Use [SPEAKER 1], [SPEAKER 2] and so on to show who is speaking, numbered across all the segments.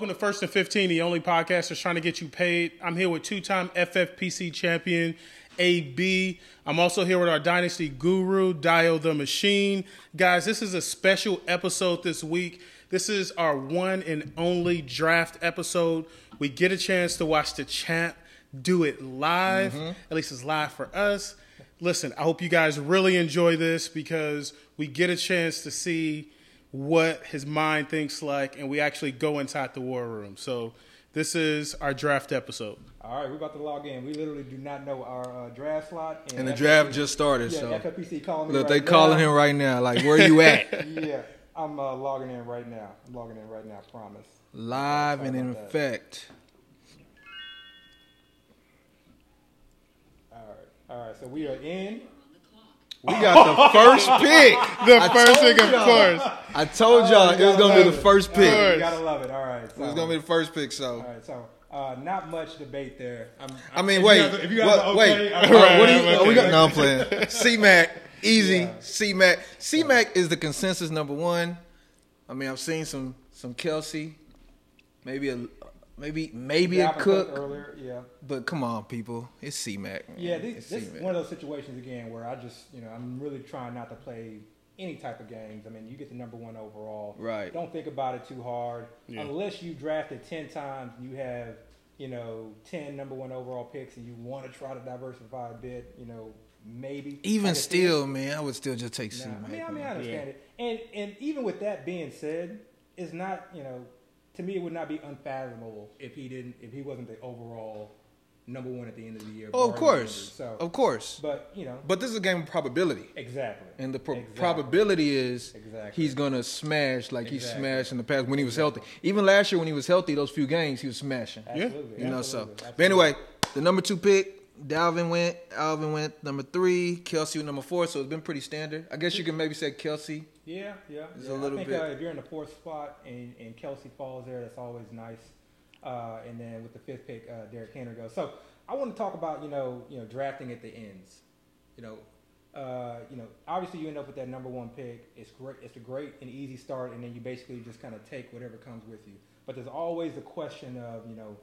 [SPEAKER 1] welcome to First and 15, the only podcast that's trying to get you paid. I'm here with two time FFPC champion AB. I'm also here with our Dynasty guru, Dio the Machine. Guys, this is a special episode this week. This is our one and only draft episode. We get a chance to watch the champ do it live. Mm-hmm. At least it's live for us. Listen, I hope you guys really enjoy this because we get a chance to see what his mind thinks like, and we actually go inside the war room. So this is our draft episode.
[SPEAKER 2] All right, we're about to log in. We literally do not know our uh, draft slot.
[SPEAKER 3] And the draft just started,
[SPEAKER 2] yeah,
[SPEAKER 3] so
[SPEAKER 2] FFPC calling me
[SPEAKER 3] look,
[SPEAKER 2] right
[SPEAKER 3] they
[SPEAKER 2] now.
[SPEAKER 3] calling him right now. Like, where are you at?
[SPEAKER 2] yeah, I'm uh, logging in right now. I'm logging in right now. I promise.
[SPEAKER 3] Live and in
[SPEAKER 2] about that.
[SPEAKER 3] effect.
[SPEAKER 2] All right, all right. So we are in.
[SPEAKER 3] We got the first pick.
[SPEAKER 1] The
[SPEAKER 3] I
[SPEAKER 1] first pick, of course.
[SPEAKER 3] I told y'all it was gonna be the first pick.
[SPEAKER 2] You
[SPEAKER 3] It
[SPEAKER 2] gotta love it. All right. So,
[SPEAKER 3] was gonna be the first pick. So,
[SPEAKER 2] All right. So uh, not much debate there. I'm,
[SPEAKER 3] I mean,
[SPEAKER 2] if
[SPEAKER 3] wait,
[SPEAKER 2] You guys, if you guys
[SPEAKER 3] what-
[SPEAKER 2] are
[SPEAKER 3] wait.
[SPEAKER 2] okay,
[SPEAKER 3] Uh,
[SPEAKER 2] I'm-
[SPEAKER 3] what do you?
[SPEAKER 1] Right,
[SPEAKER 3] oh, we got,
[SPEAKER 1] okay.
[SPEAKER 3] no, I'm playing. C Mac, easy.
[SPEAKER 2] Yeah.
[SPEAKER 3] C Mac. C Mac is the consensus number one. I mean, I've seen some some Kelce, maybe a maybe maybe a
[SPEAKER 2] Cook
[SPEAKER 3] Cook,
[SPEAKER 2] earlier. Yeah.
[SPEAKER 3] but come on, people, it's C Mac.
[SPEAKER 2] Yeah, this, this is one of those situations again where I just, you know, I'm really trying not to play any type of games. I mean, you get the number one overall.
[SPEAKER 3] Right.
[SPEAKER 2] Don't think about it too hard.
[SPEAKER 1] Yeah.
[SPEAKER 2] Unless you drafted 10 times and you have, you know, 10 number one overall picks and you want to try to diversify a bit, you know, maybe.
[SPEAKER 3] Even
[SPEAKER 2] can see
[SPEAKER 3] still, man, I would still just take
[SPEAKER 2] it.
[SPEAKER 3] C Mac.
[SPEAKER 2] I mean, I mean, I
[SPEAKER 3] man.
[SPEAKER 2] understand it. And, and even with that being said, it's not, you know, to me, it would not be unfathomable if he didn't, if he wasn't the overall number one at the end of the year.
[SPEAKER 3] Oh, of course,
[SPEAKER 2] injuries. So,
[SPEAKER 3] of course.
[SPEAKER 2] but you know,
[SPEAKER 3] But this is a game of probability,
[SPEAKER 2] exactly.
[SPEAKER 3] and the pro-
[SPEAKER 2] Exactly.
[SPEAKER 3] probability is
[SPEAKER 2] Exactly.
[SPEAKER 3] he's gonna smash like he smashed in the past when he was healthy. Even last year when he was healthy, those few games he was smashing.
[SPEAKER 2] Absolutely.
[SPEAKER 3] You know, so.
[SPEAKER 2] absolutely,
[SPEAKER 3] But anyway, the number two pick, Dalvin went, Alvin went number three, Kelce went number four. So it's been pretty standard. I guess you can maybe say Kelce.
[SPEAKER 2] Yeah, yeah.
[SPEAKER 3] It's
[SPEAKER 2] yeah.
[SPEAKER 3] a little
[SPEAKER 2] I think
[SPEAKER 3] bit-
[SPEAKER 2] Uh, if you're in the fourth spot and, and Kelce falls there, that's always nice. Uh, and then with the fifth pick, uh, Derrick Henry goes. So I want to talk about you know you know drafting at the ends. You know, uh, you know obviously you end up with that number one pick. It's great. It's a great and easy start, and then you basically just kind of take whatever comes with you. But there's always the question of you know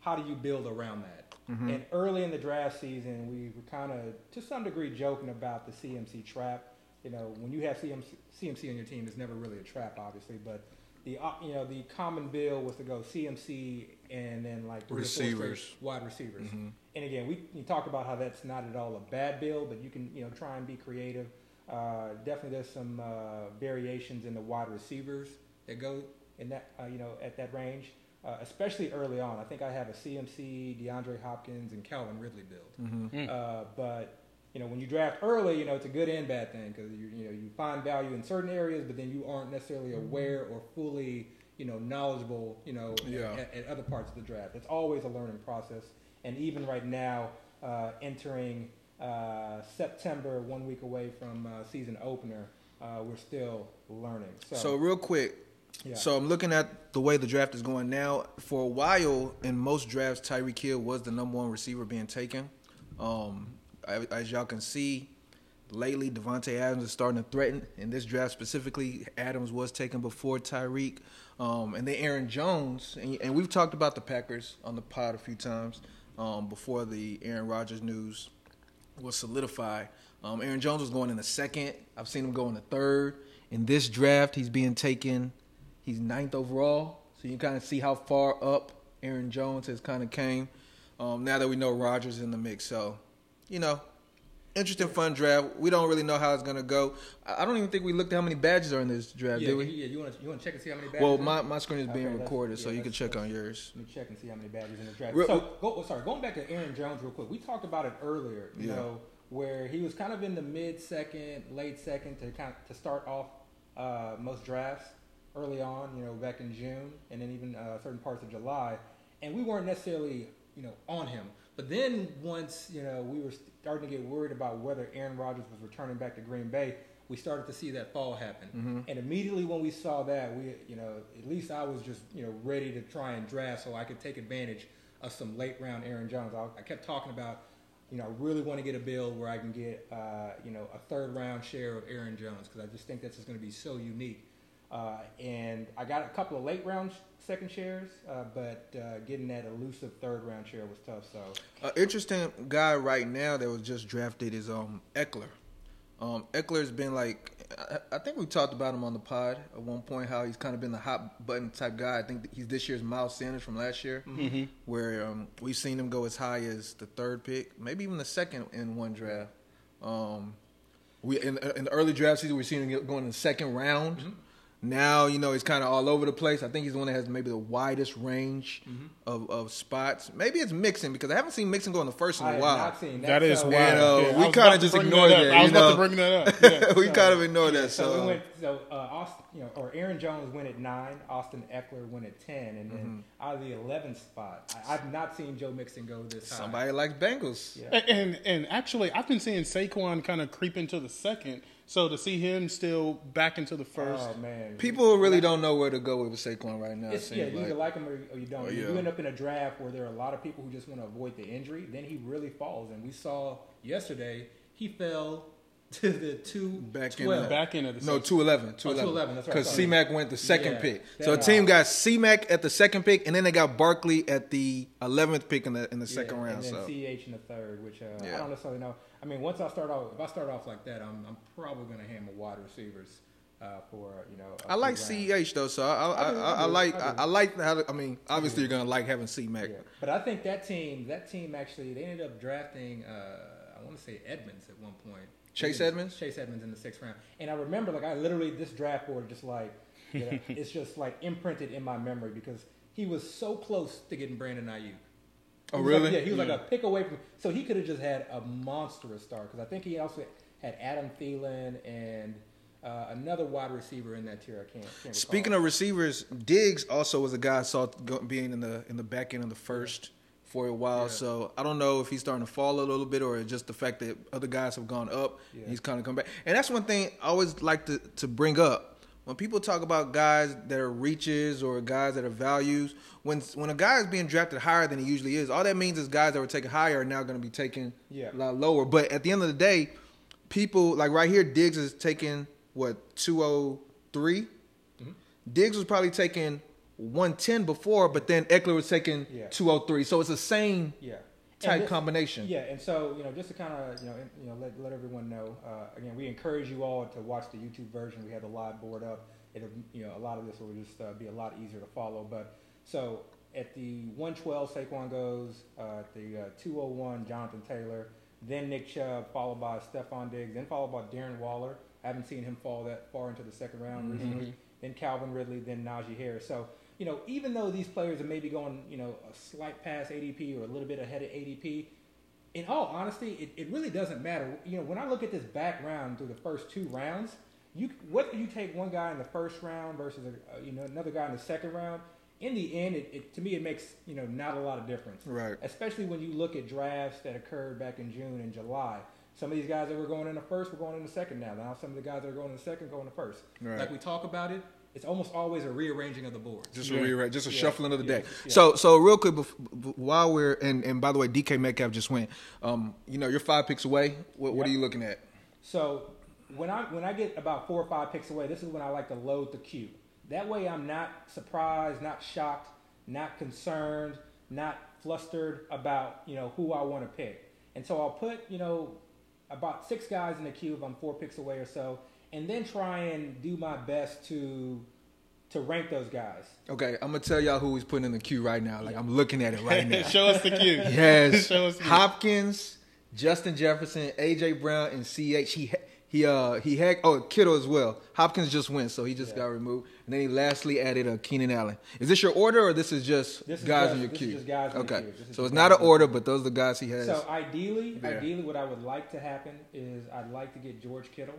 [SPEAKER 2] how do you build around that? And early in the draft season, we were kind of to some degree joking about the CMC trap. You know, when you have CMC, CMC on your team, it's never really a trap, obviously. But the uh, you know the common bill was to go CMC and then like three or four
[SPEAKER 3] Receivers.
[SPEAKER 2] wide receivers. And again, we you talked about how that's not at all a bad bill, but you can you know try and be creative. Uh, definitely, there's some uh, variations in the wide receivers that go in that uh, you know at that range, uh, especially early on. I think I have a CMC, DeAndre Hopkins, and Calvin Ridley build. Uh, but you know, when you draft early, you know it's a good and bad thing because you you know you find value in certain areas, but then you aren't necessarily aware or fully you know knowledgeable you know
[SPEAKER 3] Yeah.
[SPEAKER 2] at, at other parts of the draft. It's always a learning process, and even right now, uh, entering uh, September, one week away from uh, season opener, uh, we're still learning. So,
[SPEAKER 3] So real quick,
[SPEAKER 2] yeah.
[SPEAKER 3] so I'm looking at the way the draft is going now. For a while, in most drafts, Tyreek Hill was the number one receiver being taken. Um, as y'all can see, lately Davante Adams is starting to threaten. In this draft specifically, Adams was taken before Tyreek, um, and then Aaron Jones. And, and we've talked about the Packers on the pod a few times um, before the Aaron Rodgers news was solidified. Um, Aaron Jones was going in the second. I've seen him go in the third. In this draft, he's being taken. He's ninth overall. So you can kind of see how far up Aaron Jones has kind of came. Um, now that we know Rodgers in the mix, so you know, interesting, fun draft. We don't really know how it's gonna go. I don't even think we looked at how many badges are in this draft,
[SPEAKER 2] yeah,
[SPEAKER 3] did we?
[SPEAKER 2] yeah, you want to you want to check and see how many badges?
[SPEAKER 3] Well, my, my screen is being
[SPEAKER 2] Okay,
[SPEAKER 3] recorded, so you can check on yours.
[SPEAKER 2] Let me check and see how many badges in the draft.
[SPEAKER 3] Real-
[SPEAKER 2] so, go, oh, sorry, going back to Aaron Jones real quick. We talked about it earlier. You
[SPEAKER 3] Yeah.
[SPEAKER 2] know, where he was kind of in the mid second, late second to kind of, to start off uh, most drafts early on. You know, back in June, and then even uh, certain parts of July, and we weren't necessarily you know on him. But then once you know we were starting to get worried about whether Aaron Rodgers was returning back to Green Bay, we started to see that fall happen. And immediately when we saw that, we you know at least I was just you know ready to try and draft so I could take advantage of some late round Aaron Jones. I, I kept talking about you know I really want to get a build where I can get uh, you know a third round share of Aaron Jones because I just think that's just going to be so unique. Uh, and I got a couple of late round second shares, uh, but uh, getting that elusive third round share was tough. So,
[SPEAKER 3] An interesting guy right now that was just drafted is um Ekeler. Um, Ekeler's been like, I, I think we talked about him on the pod at one point. How he's kind of been the hot button type guy. I think he's this year's Miles Sanders from last year,
[SPEAKER 1] Mm-hmm.
[SPEAKER 3] where um, we've seen him go as high as the third pick, maybe even the second in one draft. Um, we in, in the early draft season, we've seen him go in the second round. Now you know he's kind of all over the place. I think he's the one that has maybe the widest range of, of spots. Maybe it's Mixon because I haven't seen Mixon go in the first in
[SPEAKER 2] I
[SPEAKER 3] a
[SPEAKER 2] have
[SPEAKER 3] while.
[SPEAKER 2] not seen that.
[SPEAKER 1] That is
[SPEAKER 2] so,
[SPEAKER 1] wild.
[SPEAKER 3] And, uh,
[SPEAKER 1] Yeah,
[SPEAKER 3] we kinda just
[SPEAKER 1] bring
[SPEAKER 3] ignored
[SPEAKER 1] that.
[SPEAKER 3] that,
[SPEAKER 1] up. I was
[SPEAKER 3] you
[SPEAKER 1] about to bring that up. Yeah.
[SPEAKER 3] we
[SPEAKER 2] So-
[SPEAKER 3] kind of ignore that.
[SPEAKER 2] So,
[SPEAKER 3] So,
[SPEAKER 2] we went. So uh, Austin, you know, or Aaron Jones went at nine. Austin Ekeler went at ten, and then out of the eleventh spot, I, I've not seen Joe Mixon go this high.
[SPEAKER 3] somebody likes Bengals.
[SPEAKER 2] Yeah.
[SPEAKER 1] And, and and actually, I've been seeing Saquon kind of creep into the second. So to see him still back into the first,
[SPEAKER 2] Oh man,
[SPEAKER 3] People really don't know where to go with Saquon right now.
[SPEAKER 2] It's, yeah,
[SPEAKER 3] seems
[SPEAKER 2] you either
[SPEAKER 3] like.
[SPEAKER 2] like him or, or you don't.
[SPEAKER 3] Oh, yeah.
[SPEAKER 2] You end up in a draft where there are a lot of people who just want to avoid the injury, then he really falls. And we saw yesterday he fell to the two
[SPEAKER 3] Back in
[SPEAKER 2] twelve.
[SPEAKER 3] the-
[SPEAKER 1] back into the
[SPEAKER 3] No,
[SPEAKER 1] second.
[SPEAKER 3] 211.
[SPEAKER 2] 211, that's right,
[SPEAKER 3] Because
[SPEAKER 2] sorry.
[SPEAKER 3] C Mac went the second
[SPEAKER 2] Yeah,
[SPEAKER 3] pick. So a team got C Mac at the second pick, and then they got Barkley at the 11th pick in the in the second round.
[SPEAKER 2] and then
[SPEAKER 3] So
[SPEAKER 2] CH in the third, which uh,
[SPEAKER 3] Yeah.
[SPEAKER 2] I don't necessarily know. I mean, once I start off, if I start off like that, I'm, I'm probably going to hammer wide receivers uh, for you know.
[SPEAKER 3] I like
[SPEAKER 2] rounds.
[SPEAKER 3] CEH though. So I I,
[SPEAKER 2] I do,
[SPEAKER 3] I,
[SPEAKER 2] I do,
[SPEAKER 3] like
[SPEAKER 2] I
[SPEAKER 3] like how I mean obviously you're gonna like having C Mac.
[SPEAKER 2] Yeah. But I think that team, that team actually, they ended up drafting. Uh, I want to say Edmonds at one point.
[SPEAKER 3] Chase
[SPEAKER 2] Edmonds-
[SPEAKER 3] Edmonds?
[SPEAKER 2] Chase Edmonds in the sixth round. And I remember, like, I literally this draft board just like, you know, it's just like imprinted in my memory because he was so close to getting Brandon Aiyuk.
[SPEAKER 3] Oh,
[SPEAKER 2] was like-
[SPEAKER 3] really?
[SPEAKER 2] yeah, he was like a pick away from. So he could have just had a monstrous start because I think he also had Adam Thielen and uh, another wide receiver in that tier. I can't. can't
[SPEAKER 3] Speaking of receivers, Diggs also was a guy I saw being in the in the back end of the first for a while.
[SPEAKER 2] Yeah.
[SPEAKER 3] So I don't know if he's starting to fall a little bit or just the fact that other guys have gone up.
[SPEAKER 2] Yeah.
[SPEAKER 3] and He's kind of come back, and that's one thing I always like to to bring up when people talk about guys that are reaches or guys that are values. When when a guy is being drafted higher than he usually is, all that means is guys that were taken higher are now going to be taken
[SPEAKER 2] Yeah.
[SPEAKER 3] a lot lower. But at the end of the day, people like right here, Diggs is taking what two oh three. Mm-hmm. Diggs was probably taking 110 before, but then Ekeler was taking
[SPEAKER 2] Yeah.
[SPEAKER 3] 203. So it's the same
[SPEAKER 2] Yeah.
[SPEAKER 3] Type
[SPEAKER 2] this-
[SPEAKER 3] combination.
[SPEAKER 2] Yeah, and so you know, just to kind of you know, you know, let, let everyone know. Uh, again, we encourage you all to watch the YouTube version. We have the live board up. It'll you know, a lot of this will just uh, be a lot easier to follow. But so at the 112, Saquon goes. Uh, at the uh, 201, Jonathan Taylor. Then Nick Chubb, followed by Stefon Diggs. Then followed by Darren Waller. I haven't seen him fall that far into the second round recently. Then Calvin Ridley. Then Najee Harris. So you know, even though these players are maybe going, you know, a slight past ADP or a little bit ahead of ADP, in all honesty, it, it really doesn't matter. You know, when I look at this background through the first two rounds, you whether you take one guy in the first round versus a, you know another guy in the second round, in the end, it, it to me it makes you know not a lot of difference.
[SPEAKER 3] Right.
[SPEAKER 2] Especially when you look at drafts that occurred back in June and July. Some of these guys that were going in the first were going in the second now. Now some of the guys that are going in the second going in the first.
[SPEAKER 3] Right.
[SPEAKER 2] Like we talk about it, it's almost always a rearranging of the board.
[SPEAKER 3] Just
[SPEAKER 1] Yeah.
[SPEAKER 3] a rewrite, just a
[SPEAKER 2] Yeah.
[SPEAKER 3] shuffling of the
[SPEAKER 2] Yeah.
[SPEAKER 3] deck.
[SPEAKER 2] Yeah.
[SPEAKER 3] So, so real quick, bef- while we're and and by the way, DK Metcalf just went. Um, you know, you're five picks away. What, what are you looking at?
[SPEAKER 2] So when I when I get about four or five picks away, this is when I like to load the queue. That way, I'm not surprised, not shocked, not concerned, not flustered about you know who I want to pick. And so I'll put you know about six guys in the queue if I'm four picks away or so, and then try and do my best to to rank those guys.
[SPEAKER 3] Okay, I'm gonna tell y'all who he's putting in the queue right now. Like I'm looking at it right now.
[SPEAKER 1] Show us the queue.
[SPEAKER 3] Yes,
[SPEAKER 1] Show us the queue.
[SPEAKER 3] Hopkins, Justin Jefferson, AJ Brown, and CH. He he uh he had oh Kittle as well. Hopkins just went, so he just
[SPEAKER 2] Yeah.
[SPEAKER 3] got removed. And then he lastly added uh, Keenan Allen. Is this your order or this is just
[SPEAKER 2] This is
[SPEAKER 3] guys
[SPEAKER 2] just-
[SPEAKER 3] in your
[SPEAKER 2] this is
[SPEAKER 3] queue?
[SPEAKER 2] just guys
[SPEAKER 3] okay,
[SPEAKER 2] queue.
[SPEAKER 3] So it's not an
[SPEAKER 2] guys in the
[SPEAKER 3] order, but those are the guys he has.
[SPEAKER 2] So ideally,
[SPEAKER 3] Yeah.
[SPEAKER 2] ideally, what I would like to happen is I'd like to get George Kittle,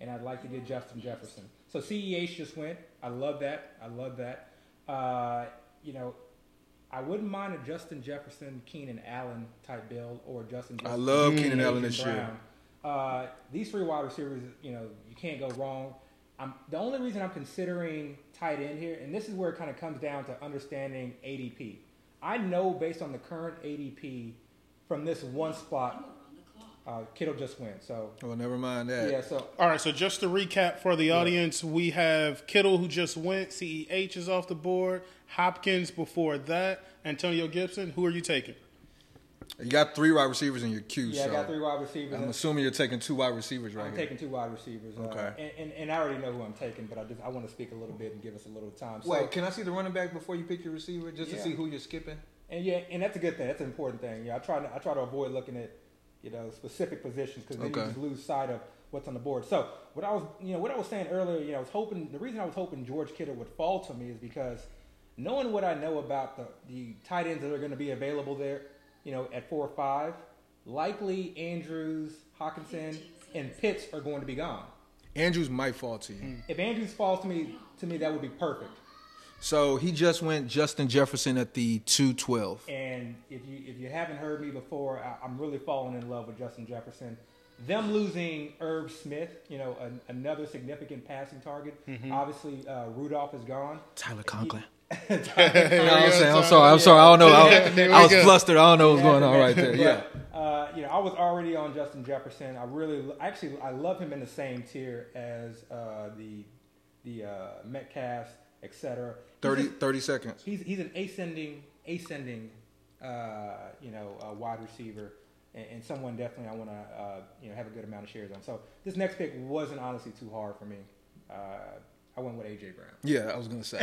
[SPEAKER 2] and I'd like to get Justin Jefferson. So CEH just went. I love that. I love that. Uh, you know, I wouldn't mind a Justin Jefferson, Keenan Allen type build, or Justin.
[SPEAKER 3] I love Keenan Allen this year.
[SPEAKER 2] Uh, these three wide receivers, you know, you can't go wrong. I'm, the only reason I'm considering tight end here, and this is where it kind of comes down to understanding ADP. I know based on the current ADP from this one spot Uh, Kittle just went, so
[SPEAKER 3] Well, never mind that.
[SPEAKER 2] yeah. So
[SPEAKER 1] All right, so just to recap for the audience, we have Kittle who just went. CEH is off the board. Hopkins before that. Antonio Gibson. Who are you taking?
[SPEAKER 3] You got three wide receivers in your queue.
[SPEAKER 2] yeah,
[SPEAKER 3] so
[SPEAKER 2] I got three wide receivers.
[SPEAKER 3] I'm assuming you're taking two wide receivers right
[SPEAKER 2] I'm
[SPEAKER 3] here.
[SPEAKER 2] taking two wide receivers. Uh,
[SPEAKER 3] Okay.
[SPEAKER 2] and, and, and I already know who I'm taking, but I just I want to speak a little bit and give us a little time. So,
[SPEAKER 3] Wait, can I see the running back before you pick your receiver, just to see who you're skipping?
[SPEAKER 2] And yeah, and that's a good thing. That's an important thing. Yeah, I try to I try to avoid looking at you know specific positions because then
[SPEAKER 3] Okay.
[SPEAKER 2] you just lose sight of what's on the board. So what I was you know what I was saying earlier, you know, I was hoping the reason I was hoping George Kittle would fall to me is because knowing what I know about the the tight ends that are going to be available there, you know, at four or five, likely Andrews, Hockenson, and Pitts are going to be gone.
[SPEAKER 3] Andrews might fall to you.
[SPEAKER 2] If Andrews falls to me, to me that would be perfect.
[SPEAKER 3] So he just went Justin Jefferson at the 212.
[SPEAKER 2] And if you if you haven't heard me before, I, I'm really falling in love with Justin Jefferson. Them losing Irv Smith, you know, an, another significant passing target. Obviously, uh, Rudolph is gone.
[SPEAKER 3] Tyler Conklin.
[SPEAKER 1] There
[SPEAKER 3] No,
[SPEAKER 1] we
[SPEAKER 3] I'm saying, I'm sorry, I'm sorry. I don't know. I,
[SPEAKER 1] There
[SPEAKER 3] I was
[SPEAKER 1] go.
[SPEAKER 3] flustered. I don't know what's going on right there. Yeah.
[SPEAKER 2] But, uh, you know, I was already on Justin Jefferson. I really, actually, I love him in the same tier as uh, the the uh, Metcalf, etc.
[SPEAKER 3] 30, 30 seconds.
[SPEAKER 2] He's he's an ascending ascending uh, you know uh, wide receiver and, and someone definitely I want to uh, you know have a good amount of shares on. So this next pick wasn't honestly too hard for me. Uh, I went with AJ Brown.
[SPEAKER 3] Yeah, I was gonna say.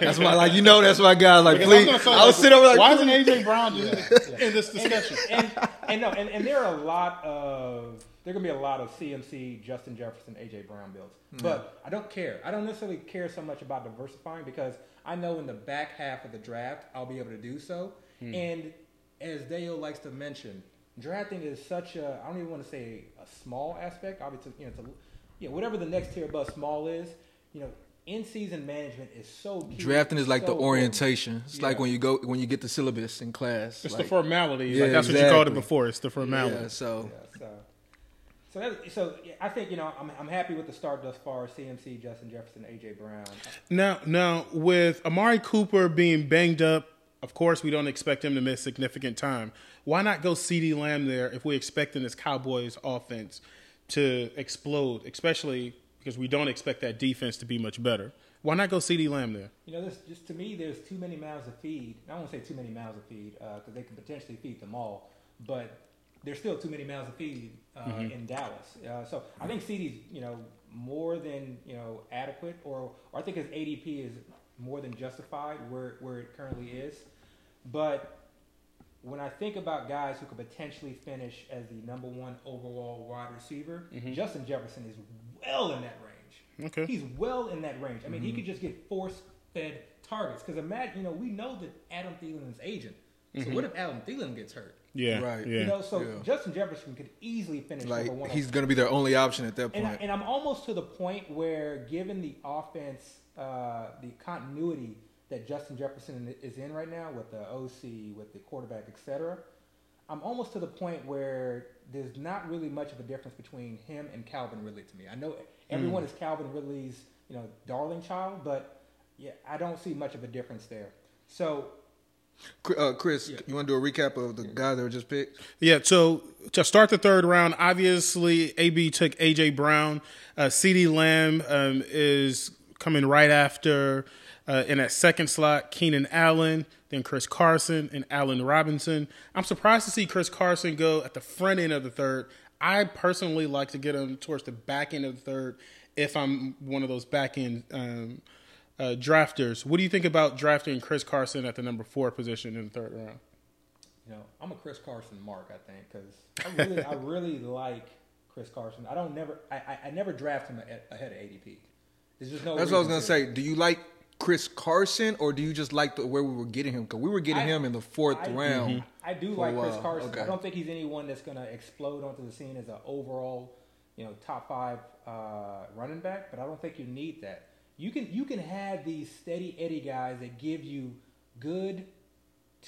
[SPEAKER 3] That's my like. You know, that's why guy. Like,
[SPEAKER 1] Because I was
[SPEAKER 3] please.
[SPEAKER 1] gonna say,
[SPEAKER 3] I was
[SPEAKER 1] like,
[SPEAKER 3] sitting over like,
[SPEAKER 1] why isn't AJ Brown in this discussion?
[SPEAKER 2] and, and no, and, and there are a lot of there are gonna be a lot of CMC, Justin Jefferson, AJ Brown builds. Mm-hmm. But I don't care. I don't necessarily care so much about diversifying because I know in the back half of the draft I'll be able to do so. Hmm. And as Dale likes to mention, drafting is such a I don't even want to say a small aspect. Obviously, you know, it's a, you know whatever the next tier above small is. You know, in season management is so key.
[SPEAKER 3] Drafting is like
[SPEAKER 2] so
[SPEAKER 3] the
[SPEAKER 2] important.
[SPEAKER 3] orientation. It's like when you go when you get the syllabus in class.
[SPEAKER 1] It's
[SPEAKER 3] like,
[SPEAKER 1] the formality.
[SPEAKER 3] Yeah,
[SPEAKER 1] like, that's what you called it before. It's the formality.
[SPEAKER 3] Yeah, so
[SPEAKER 2] Yeah, so so that, so I think you know I'm I'm happy with the start thus far. CMC, Justin Jefferson, AJ Brown.
[SPEAKER 1] Now, now with Amari Cooper being banged up, of course we don't expect him to miss significant time. Why not go CeeDee Lamb there if we're expecting this Cowboys offense to explode, especially because we don't expect that defense to be much better? Why not go CeeDee Lamb there?
[SPEAKER 2] You know, this just to me, there's too many mouths to feed. I don't want to say too many mouths to feed uh, because they can potentially feed them all, but there's still too many mouths to feed uh, in Dallas. Uh, so I think CeeDee's you know more than you know adequate, or, or I think his ADP is more than justified where where it currently is. But when I think about guys who could potentially finish as the number one overall wide receiver, Justin Jefferson is well in that range.
[SPEAKER 1] Okay.
[SPEAKER 2] He's well in that range. I mean, he could just get force fed targets. Because imagine, you know, we know that Adam Thielen is agent. So what if Adam Thielen gets hurt?
[SPEAKER 1] Yeah,
[SPEAKER 3] Right.
[SPEAKER 1] Yeah.
[SPEAKER 2] You know, so
[SPEAKER 3] Yeah.
[SPEAKER 2] Justin Jefferson could easily finish
[SPEAKER 3] like
[SPEAKER 2] number one.
[SPEAKER 3] he's gonna be their only option at that
[SPEAKER 2] and, I,
[SPEAKER 3] point.
[SPEAKER 2] and I'm almost to the point where, given the offense, uh, the continuity that Justin Jefferson is in right now with the OC, with the quarterback, etc., I'm almost to the point where there's not really much of a difference between him and Calvin Ridley to me. I know everyone is Calvin Ridley's, you know, darling child, but yeah, I don't see much of a difference there. So
[SPEAKER 3] Cr- uh, Chris,
[SPEAKER 2] Yeah.
[SPEAKER 3] you want to do a recap of the guys that were just picked?
[SPEAKER 1] Yeah, so to start the third round, obviously AB took AJ Brown. Uh, CeeDee Lamb um, is coming right after uh, in that second slot. Keenan Allen, then Chris Carson and Allen Robinson. I'm surprised to see Chris Carson go at the front end of the third. I personally like to get him towards the back end of the third if I'm one of those back end um, uh, drafters. What do you think about drafting Chris Carson at the number four position in the third round?
[SPEAKER 2] You know, I'm a Chris Carson mark, I think, because I really, I really like Chris Carson. I don't never, I, I, I never draft him ahead ahead of ADP. There's just no.
[SPEAKER 3] That's what I was gonna
[SPEAKER 2] to.
[SPEAKER 3] say. Do you like Chris Carson or do you just like the where we were getting him? Because we were getting
[SPEAKER 2] I-
[SPEAKER 3] him in the fourth
[SPEAKER 2] I-
[SPEAKER 3] round.
[SPEAKER 2] I do like Chris. Carson.
[SPEAKER 3] Okay.
[SPEAKER 2] I don't think he's anyone that's going to explode onto the scene as an overall, you know, top five uh, running back. But I don't think you need that. You can you can have these steady Eddie guys that give you good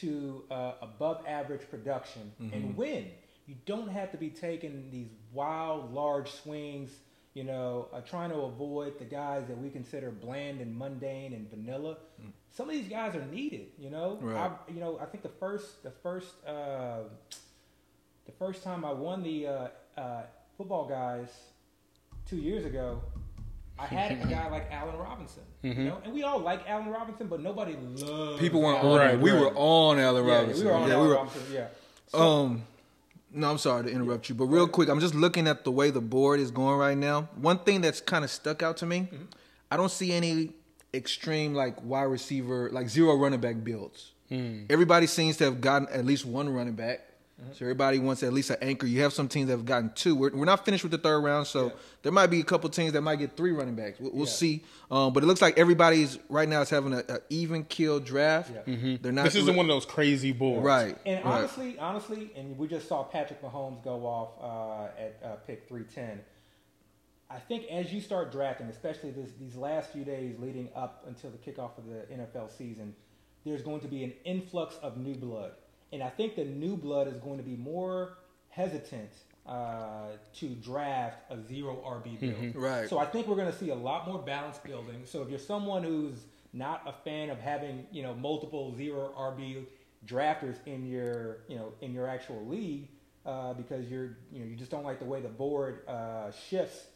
[SPEAKER 2] to uh, above average production
[SPEAKER 3] Mm-hmm.
[SPEAKER 2] and win. You don't have to be taking these wild, large swings. You know, uh, trying to avoid the guys that we consider bland and mundane and vanilla. Some of these guys are needed. You know,
[SPEAKER 3] Mm. Right.
[SPEAKER 2] I, you know, I think the first the first uh, the first time I won the uh, uh, football guys two years ago, I had a guy like Allen Robinson.
[SPEAKER 1] Mm-hmm.
[SPEAKER 2] You know, and we all like Allen Robinson, but nobody loved.
[SPEAKER 3] People weren't
[SPEAKER 2] Allen
[SPEAKER 3] on
[SPEAKER 1] Right.
[SPEAKER 3] We
[SPEAKER 1] right.
[SPEAKER 3] were on Allen
[SPEAKER 2] Yeah,
[SPEAKER 3] Robinson.
[SPEAKER 2] we were on
[SPEAKER 3] Yeah,
[SPEAKER 2] Allen
[SPEAKER 3] we were-
[SPEAKER 2] Robinson. Yeah. So,
[SPEAKER 3] Um, no, I'm sorry to interrupt you, but real quick, I'm just looking at the way the board is going right now. One thing that's kind of stuck out to me, I don't see any extreme like wide receiver, like zero running back builds. Everybody seems to have gotten at least one running back. So everybody wants at least an anchor. You have some teams that have gotten two. We're, we're not finished with the third round, so
[SPEAKER 2] Yeah.
[SPEAKER 3] there might be a couple teams that might get three running backs. We'll, we'll
[SPEAKER 2] Yeah.
[SPEAKER 3] see. Um, but it looks like everybody's right now is having a, a even kill draft.
[SPEAKER 2] Yeah.
[SPEAKER 3] They're not.
[SPEAKER 1] This isn't one of those crazy boards.
[SPEAKER 3] right.
[SPEAKER 2] And
[SPEAKER 3] right.
[SPEAKER 2] honestly, honestly, and we just saw Patrick Mahomes go off uh, at uh, pick 310. I think as you start drafting, especially this, these last few days leading up until the kickoff of the NFL season, there's going to be an influx of new blood. And I think the new blood is going to be more hesitant uh, to draft a zero RB build.
[SPEAKER 3] Right.
[SPEAKER 2] So I think we're going to see a lot more balance building. So if you're someone who's not a fan of having you know multiple zero RB drafters in your you know in your actual league uh, because you're you know you just don't like the way the board uh, shifts,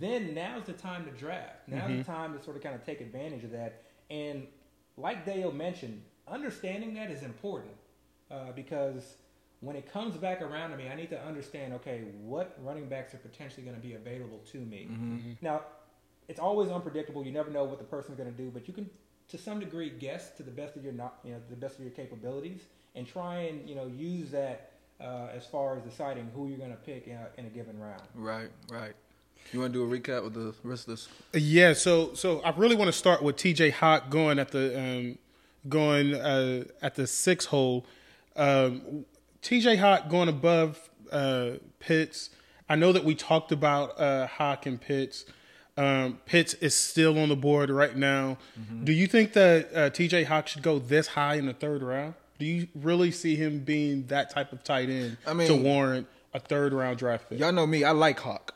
[SPEAKER 2] then now's the time to draft. Now's the time to sort of kind of take advantage of that. And like Dale mentioned, understanding that is important uh, because when it comes back around to me, I need to understand okay, what running backs are potentially going to be available to me. Now, it's always unpredictable. You never know what the person's going to do, but you can, to some degree, guess to the best of your not, you know, the best of your capabilities, and try and you know use that uh, as far as deciding who you're going to pick in a, in a given round.
[SPEAKER 3] Right, right. You want to do a recap with the rest of this?
[SPEAKER 1] Yeah, so so I really want to start with T.J. Hock going at the um, going uh, at the six hole. Um, T.J. Hock going above uh, Pitts. I know that we talked about uh, Hock and Pitts. Um, Pitts is still on the board right now. Do you think that uh, T.J. Hock should go this high in the third round? Do you really see him being that type of tight end
[SPEAKER 3] I mean-
[SPEAKER 1] to warrant a third round draft pick?
[SPEAKER 3] Y'all know me. I like Hawk,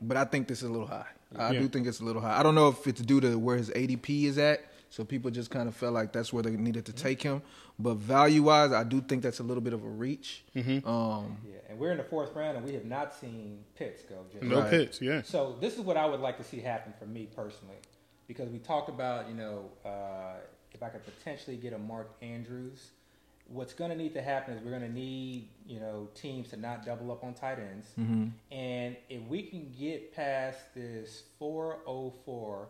[SPEAKER 3] but I think this is a little high. I
[SPEAKER 1] Yeah.
[SPEAKER 3] do think it's a little high. I don't know if it's due to where his ADP is at, so people just kind of felt like that's where they needed to take him. But value wise, I do think that's a little bit of a reach. Um,
[SPEAKER 2] Yeah, and we're in the fourth round, and we have not seen Pitts go. Just
[SPEAKER 1] No
[SPEAKER 3] Right.
[SPEAKER 1] Pitts, yeah.
[SPEAKER 2] So this is what I would like to see happen for me personally, because we talked about you know uh, if I could potentially get a Mark Andrews. What's going to need to happen is we're going to need you know teams to not double up on tight ends, and if we can get past this 404,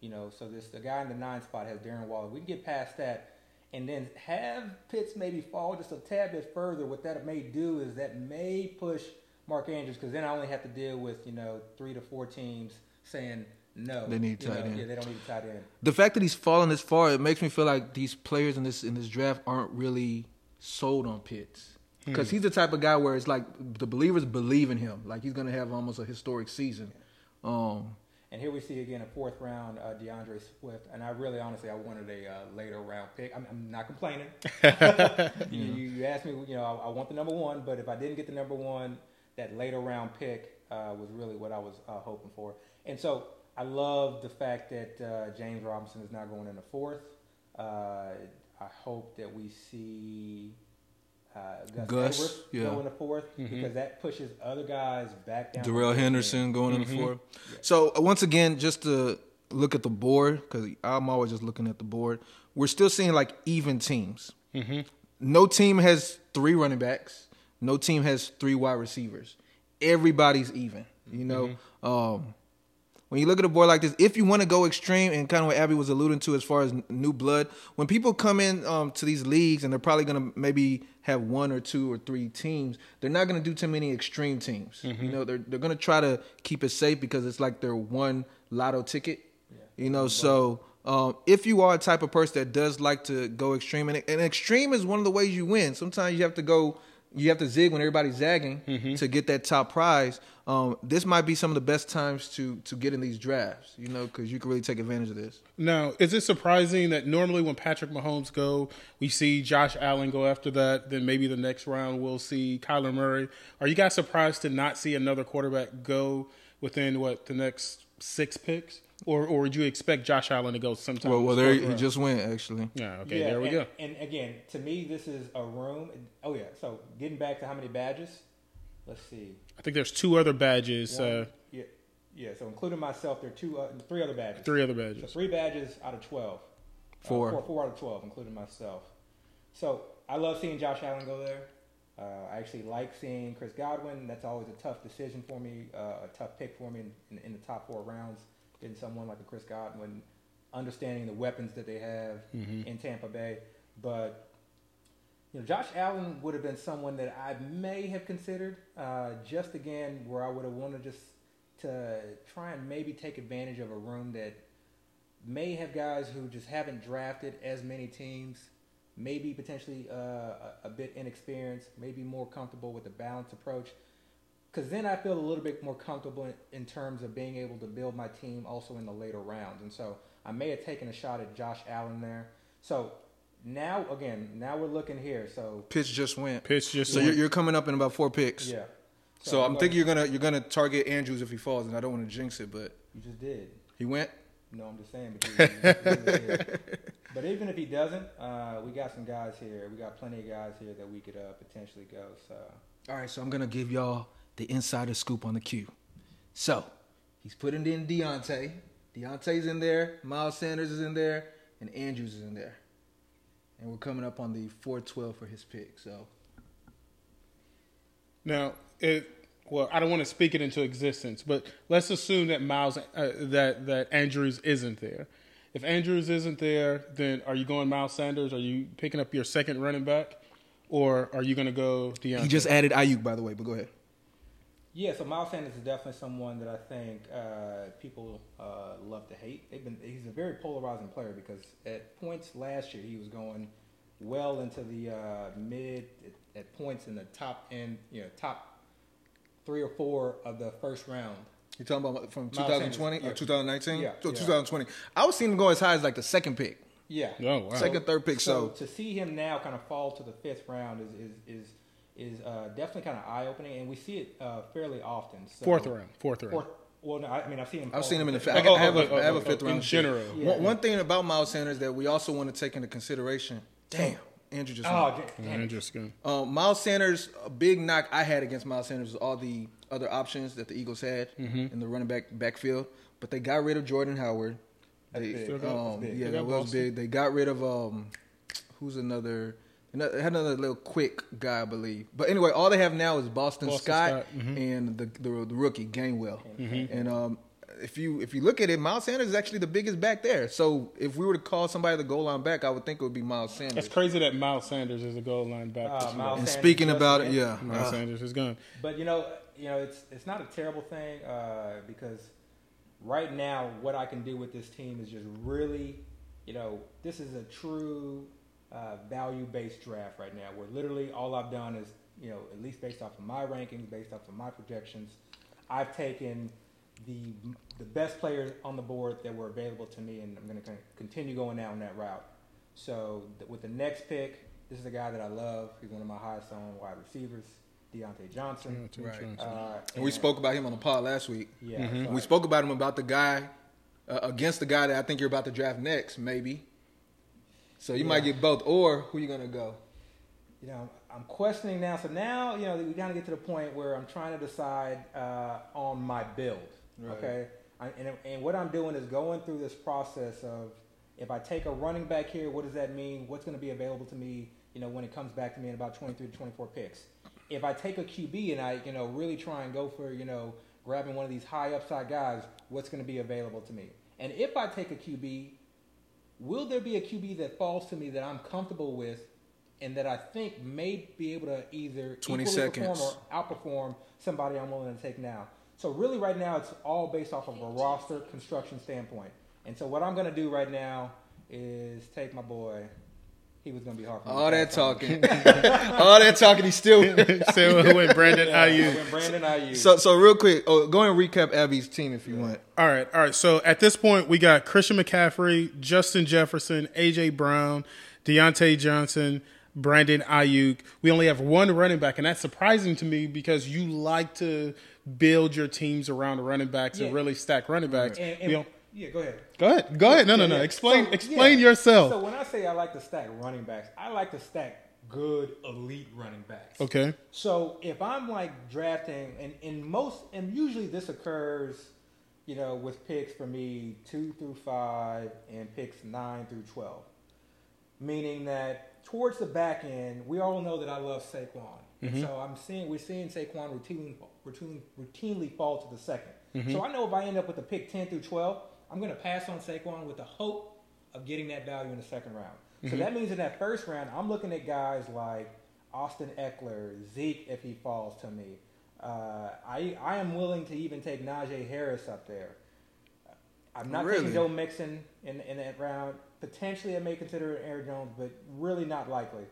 [SPEAKER 2] you know, so this the guy in the nine spot has Darren Waller. We can get past that. And then have Pitts maybe fall just a tad bit further. What that may do is that may push Mark Andrews because then I only have to deal with you know three to four teams saying no.
[SPEAKER 3] They need
[SPEAKER 2] you
[SPEAKER 3] tight
[SPEAKER 2] know,
[SPEAKER 3] end.
[SPEAKER 2] Yeah, they don't need a tight end.
[SPEAKER 3] the fact that he's fallen this far, it makes me feel like these players in this in this draft aren't really sold on Pitts. Because he's the type of guy where it's like the believers believe in him, like he's gonna have almost a historic season. Um,
[SPEAKER 2] And here we see again a fourth round uh, DeAndre Swift, and I really honestly I wanted a uh, later round pick. I'm, I'm not complaining. you, you, asked me, you know, I, I want the number one, but if I didn't get the number one, that later round pick uh, was really what I was uh, hoping for. And so I love the fact that uh, James Robinson is now going in the fourth. Uh, I hope that we see uh, Gus,
[SPEAKER 3] Gus,
[SPEAKER 2] Edwards
[SPEAKER 3] yeah.
[SPEAKER 2] go in the 4th because that pushes other guys back down.
[SPEAKER 3] Darrell
[SPEAKER 2] the list.
[SPEAKER 3] Henderson going in the fourth. So uh, once again, just to look at the board because I'm always just looking at the board. We're still seeing like even teams. No team has three running backs. No team has three wide receivers. Everybody's even. You know, um, when you look at a board like this, if you want to go extreme and kind of what Abby was alluding to as far as new blood, when people come in um, to these leagues and they're probably going to maybe have one or two or three teams, they're not going to do too many extreme teams. You know, they're they're going to try to keep it safe because it's like their one lotto ticket. You know, so um, if you are a type of person that does like to go extreme, and, and extreme is one of the ways you win. Sometimes you have to go, you have to zig when everybody's zagging to get that top prize. Um, this might be some of the best times to to get in these drafts, you know, because you can really take advantage of this.
[SPEAKER 1] Now, is it surprising that normally when Patrick Mahomes go, we see Josh Allen go after that? Then maybe the next round we'll see Kyler Murray. Are you guys surprised to not see another quarterback go within what the next six picks, or or would you expect Josh Allen to go sometime?
[SPEAKER 3] Well,
[SPEAKER 1] in
[SPEAKER 3] well, there he just went actually.
[SPEAKER 1] yeah. Okay,
[SPEAKER 2] Yeah,
[SPEAKER 1] there we
[SPEAKER 2] and,
[SPEAKER 1] go.
[SPEAKER 2] And again, to me, this is a room. Oh yeah. So getting back to how many badges? let's see.
[SPEAKER 1] I think there's two other badges,
[SPEAKER 2] One-
[SPEAKER 1] uh,
[SPEAKER 2] yeah, yeah. So including myself, there are two, uh, three other badges.
[SPEAKER 1] three other badges.
[SPEAKER 2] So
[SPEAKER 1] badges.
[SPEAKER 2] three badges out of twelve. Uh,
[SPEAKER 3] Four.
[SPEAKER 2] four, four out of twelve, including myself. So I love seeing Josh Allen go there. Uh, I actually like seeing Chris Godwin. That's always a tough decision for me, uh, a tough pick for me in, in, in the top four rounds. Getting someone like a Chris Godwin, understanding the weapons that they have in Tampa Bay. But you know, Josh Allen would have been someone that I may have considered. Uh, just again, where I would have wanted just to try and maybe take advantage of a room that may have guys who just haven't drafted as many teams, maybe potentially uh, a, a bit inexperienced, maybe more comfortable with a balanced approach. Because then I feel a little bit more comfortable in, in terms of being able to build my team also in the later rounds. And so I may have taken a shot at Josh Allen there. So now, again, now we're looking here. So
[SPEAKER 3] Pitts just went.
[SPEAKER 1] Pitts just
[SPEAKER 3] So
[SPEAKER 1] went.
[SPEAKER 3] you're, you're coming up in about four picks.
[SPEAKER 2] yeah.
[SPEAKER 3] So I'm
[SPEAKER 2] going-
[SPEAKER 3] thinking you're gonna you're gonna target Andrews if he falls, and I don't want to jinx it, but
[SPEAKER 2] you just did.
[SPEAKER 3] he went.
[SPEAKER 2] No, I'm just saying. Because you just but even if he doesn't, uh, we got some guys here. We got plenty of guys here that we could uh, potentially go. So
[SPEAKER 3] All right, so I'm gonna give y'all the insider scoop on the Q. So he's putting in Diontae. Diontae's in there. Miles Sanders is in there, and Andrews is in there. And we're coming up on the 412 for his pick. So
[SPEAKER 1] Now, it, well, I don't want to speak it into existence, but let's assume that Miles, uh, that that Andrews isn't there. If Andrews isn't there, then are you going Miles Sanders? Are you picking up your second running back, or are you going to go Diontae?
[SPEAKER 3] he just added Aiyuk, by the way. But go ahead.
[SPEAKER 2] Yeah, so Miles Sanders is definitely someone that I think uh, people uh, love to hate. They've been he's a very polarizing player because at points last year he was going well into the uh, mid at, at points in the top end, you know, top three or four of the first round.
[SPEAKER 3] You're talking about from 2020 or 2019?
[SPEAKER 2] Yeah,
[SPEAKER 3] So
[SPEAKER 2] yeah.
[SPEAKER 3] 2020. I was seeing him go as high as like the second pick,
[SPEAKER 2] Yeah.
[SPEAKER 1] Oh, wow.
[SPEAKER 3] second, third pick.
[SPEAKER 2] So,
[SPEAKER 3] So,
[SPEAKER 2] to see him now kind of fall to the fifth round is is is is uh, definitely kind of eye opening, and we see it uh, fairly often. So,
[SPEAKER 1] fourth round, fourth round.
[SPEAKER 2] Fourth. Well, no, I, I mean I've seen him.
[SPEAKER 3] I've seen him in the.
[SPEAKER 2] fifth
[SPEAKER 3] Fi-
[SPEAKER 1] Oh,
[SPEAKER 3] I have,
[SPEAKER 1] oh,
[SPEAKER 3] a, I have
[SPEAKER 1] oh,
[SPEAKER 3] a fifth
[SPEAKER 1] oh,
[SPEAKER 3] round
[SPEAKER 1] in general.
[SPEAKER 2] Yeah.
[SPEAKER 3] One, one thing about Miles Sanders that we also want to take into consideration. Damn, Andrew just. went.
[SPEAKER 2] Oh, da- damn.
[SPEAKER 1] Interesting.
[SPEAKER 3] Um, Miles Sanders, a big knock I had against Miles Sanders was all the other options that the Eagles had
[SPEAKER 1] Mm-hmm.
[SPEAKER 3] in the running back backfield, but they got rid of Jordan Howard. They.
[SPEAKER 1] Still got-
[SPEAKER 3] um, yeah,
[SPEAKER 1] They
[SPEAKER 3] that
[SPEAKER 1] got
[SPEAKER 3] was big. They got rid of um, who's another? Another- Had another little quick guy, I believe. But anyway, all they have now is Boston,
[SPEAKER 1] Boston
[SPEAKER 3] Scott,
[SPEAKER 1] Scott, mhm.
[SPEAKER 3] and the, the the rookie Gainwell.
[SPEAKER 1] Mm-hmm.
[SPEAKER 3] And um, if you if you look at it, Miles Sanders is actually the biggest back there. So if we were to call somebody the goal line back, I would think it would be Miles Sanders.
[SPEAKER 1] That's crazy that Miles Sanders is a goal line back.
[SPEAKER 2] Uh. Miles
[SPEAKER 3] and
[SPEAKER 2] Sanders
[SPEAKER 3] speaking about it, yeah,
[SPEAKER 1] Miles
[SPEAKER 3] uh,
[SPEAKER 1] Sanders is gone.
[SPEAKER 2] But you know, you know, it's it's not a terrible thing uh, because right now, what I can do with this team is just really, you know, this is a true uh, value-based draft right now. Where literally all I've done is, you know, at least based off of my rankings, based off of my projections, I've taken the the best players on the board that were available to me, and I'm going to continue going down that route. So th- with the next pick, this is a guy that I love. He's one of my highest on wide receivers, Diontae Johnson.
[SPEAKER 1] Diontae
[SPEAKER 3] Right.
[SPEAKER 1] Johnson.
[SPEAKER 2] Uh,
[SPEAKER 3] And we spoke about him on the pod last week.
[SPEAKER 2] Yeah,
[SPEAKER 1] Mm-hmm.
[SPEAKER 2] so
[SPEAKER 3] We spoke about him about the guy uh, against the guy that I think you're about to draft next, maybe. So you might get both, or who you gonna go?
[SPEAKER 2] you know, I'm questioning now. So now, you know, we got to get to the point where I'm trying to decide uh, on my build.
[SPEAKER 3] Right.
[SPEAKER 2] Okay, I, and and what I'm doing is going through this process of if I take a running back here, what does that mean? What's going to be available to me? You know, when it comes back to me in about 23 to 24 picks. If I take a QB and I, you know, really try and go for, you know, grabbing one of these high upside guys, what's going to be available to me? And if I take a QB, will there be a QB that falls to me that I'm comfortable with and that I think may be able to either
[SPEAKER 3] 20
[SPEAKER 2] equally
[SPEAKER 3] seconds.
[SPEAKER 2] perform or outperform somebody I'm willing to take now? So really, right now, it's all based off of a roster construction standpoint. And so what I'm going to do right now is take my boy. He was going to be hard for.
[SPEAKER 3] All that talking, all that talking. He's still.
[SPEAKER 1] Say who went Brandon
[SPEAKER 2] Yeah, I
[SPEAKER 1] Aiyuk.
[SPEAKER 2] went Brandon Aiyuk.
[SPEAKER 3] so so real quick. Oh, go and recap Abby's team if you want.
[SPEAKER 1] All right, all right. So at this point, we got Christian McCaffrey, Justin Jefferson, AJ Brown, Diontae Johnson, Brandon Aiyuk. We only have one running back, and that's surprising to me because you like to build your teams around running backs and really stack running backs.
[SPEAKER 2] and, and,
[SPEAKER 1] don't-
[SPEAKER 2] yeah, go ahead.
[SPEAKER 1] go ahead, go ahead. No, no,
[SPEAKER 2] Yeah,
[SPEAKER 1] no.
[SPEAKER 2] yeah.
[SPEAKER 1] Explain,
[SPEAKER 2] So,
[SPEAKER 1] explain
[SPEAKER 2] yeah.
[SPEAKER 1] yourself.
[SPEAKER 2] So when I say I like to stack running backs, I like to stack good elite running backs.
[SPEAKER 1] Okay.
[SPEAKER 2] So if I'm like drafting, and in most, and usually this occurs, you know, with picks for me two through five and picks nine through twelve, meaning that towards the back end, we all know that I love Saquon, and mm-hmm. so I'm seeing we're seeing Saquon routinely routinely, routinely fall to the 2nd mm-hmm. So I know if I end up with a pick ten through twelve, I'm going to pass on Saquon with the hope of getting that value in the second round. So that means in that first round, I'm looking at guys like Austin Ekeler, Zeke, if he falls to me. Uh, I I am willing to even take Najee Harris up there. I'm not
[SPEAKER 3] Really?
[SPEAKER 2] taking Joe Mixon in in that round. Potentially, I may consider Aaron Jones, but really not likely.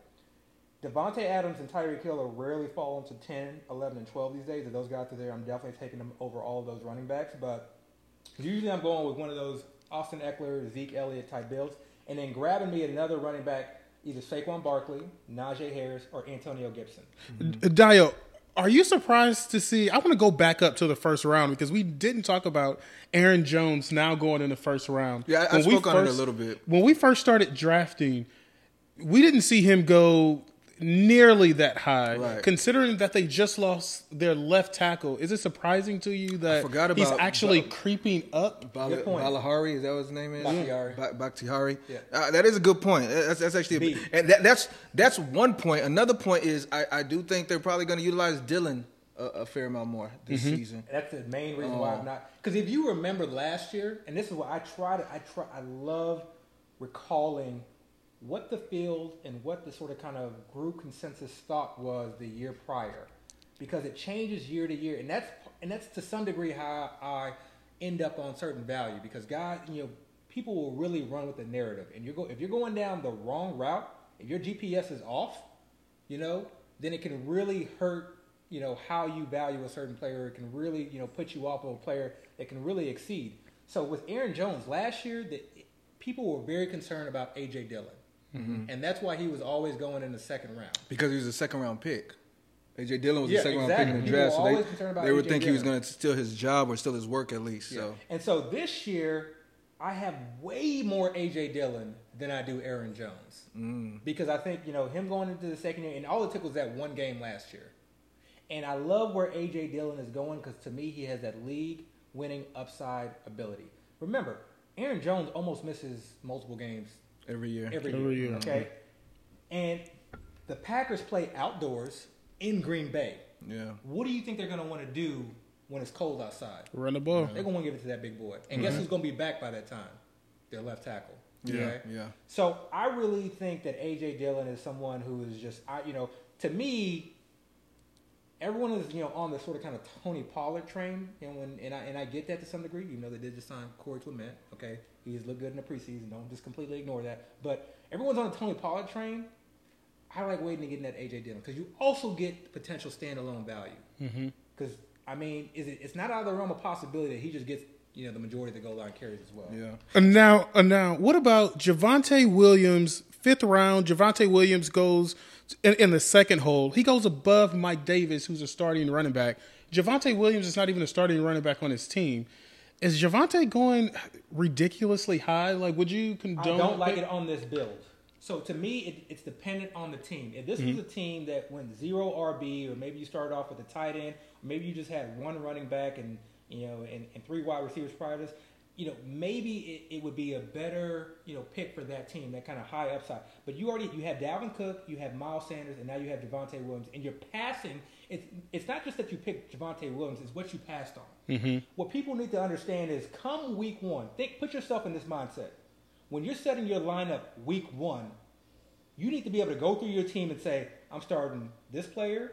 [SPEAKER 2] Davante Adams and Tyreek Hill are rarely fall into 10, 11, and 12 these days. If those guys are there, I'm definitely taking them over all of those running backs. But usually I'm going with one of those Austin Ekeler, Zeke Elliott type builds, and then grabbing me another running back, either Saquon Barkley, Najee Harris, or Antonio Gibson.
[SPEAKER 1] Dio, are you surprised to see? I want to go back up to the first round because we didn't talk about Aaron Jones now going in the first round.
[SPEAKER 3] Yeah, I- I
[SPEAKER 1] When we
[SPEAKER 3] spoke on it a little bit.
[SPEAKER 1] When we first started drafting, we didn't see him go nearly that high.
[SPEAKER 3] Right.
[SPEAKER 1] Considering that they just lost their left tackle, is it surprising to you that
[SPEAKER 3] forgot
[SPEAKER 1] he's actually
[SPEAKER 3] Ba-
[SPEAKER 1] creeping up?
[SPEAKER 3] Bal-
[SPEAKER 2] Good point.
[SPEAKER 3] Balahari, is that what his name is?
[SPEAKER 2] Bakhtiari.
[SPEAKER 3] Bakhtiari.
[SPEAKER 2] Yeah.
[SPEAKER 3] Uh, that is a good point. That's, that's actually, a,
[SPEAKER 2] B.
[SPEAKER 3] and that, that's that's one point. Another point is I, I do think they're probably going to utilize Dillon a, a fair amount more this
[SPEAKER 1] Mm-hmm.
[SPEAKER 3] season.
[SPEAKER 2] That's the main reason why I'm not. Because if you remember last year, and this is what I try to, I try, I love recalling what the field and what the sort of kind of group consensus thought was the year prior, because it changes year to year, and that's and that's to some degree how I end up on certain value. Because guys, you know, people will really run with the narrative, and you're go if you're going down the wrong route, if your GPS is off, you know, then it can really hurt, you know, how you value a certain player. It can really, you know, put you off of a player that can really exceed. So with Aaron Jones last year, that people were very concerned about AJ Dillon, Mm-hmm. and that's why he was always going in the second round.
[SPEAKER 3] Because he was a second round pick. AJ Dillon was
[SPEAKER 2] Yeah,
[SPEAKER 3] a second
[SPEAKER 2] exactly.
[SPEAKER 3] round pick in the draft,
[SPEAKER 2] were
[SPEAKER 3] so they, they would think he was going to steal his job or steal his work at least. So
[SPEAKER 2] And so this year, I have way more AJ Dillon than I do Aaron Jones. Mm. Because I think, you know, him going into the second year, and all it took was that one game last year. And I love where AJ Dillon is going because to me, he has that league winning upside ability. Remember, Aaron Jones almost misses multiple games
[SPEAKER 3] every year,
[SPEAKER 2] every,
[SPEAKER 1] Every
[SPEAKER 2] year,
[SPEAKER 1] year.
[SPEAKER 2] Okay? And the Packers play outdoors in Green Bay.
[SPEAKER 3] yeah.
[SPEAKER 2] What do you think they're going to want to do when it's cold outside?
[SPEAKER 1] Run the ball.
[SPEAKER 2] They're going to want to give it to that big boy. And guess mm-hmm. who's going to be back by that time? Their left tackle.
[SPEAKER 3] Yeah,
[SPEAKER 2] Okay?
[SPEAKER 3] yeah.
[SPEAKER 2] So I really think that AJ Dillon is someone who is just, I, you know, to me, everyone is, you know, on the sort of kind of Tony Pollard train, and when and I and I get that to some degree. You know, they did just sign Corey Clement. Okay, he's looked good in the preseason. Don't just completely ignore that. But everyone's on the Tony Pollard train. I like waiting to get in that AJ Dillon because you also get potential standalone value. Mm-hmm. Because I mean, is it? It's not out of the realm of possibility that he just gets you know the majority of the goal line carries as well.
[SPEAKER 3] Yeah.
[SPEAKER 1] And now, and now, what about Javonte Williams? Fifth round, Javonte Williams goes in, in the second hole. He goes above Mike Davis, who's a starting running back. Javonte Williams is not even a starting running back on his team. Is Javonte going ridiculously high? Like, would you condone?
[SPEAKER 2] I don't like it on this build. So to me, it, it's dependent on the team. If this
[SPEAKER 1] Mm-hmm.
[SPEAKER 2] was a team that went zero RB, or maybe you started off with a tight end, or maybe you just had one running back and you know and, and three wide receivers prior to this, you know maybe it, it would be a better you know pick for that team, that kind of high upside. But you already you have Dalvin Cook, you have Miles Sanders, and now you have Javonte Williams, and you're passing. It's it's not just that you picked Javonte Williams; it's what you passed on.
[SPEAKER 1] Mm-hmm.
[SPEAKER 2] What people need to understand is, come week one, think, put yourself in this mindset. When you're setting your lineup week one, you need to be able to go through your team and say, I'm starting this player,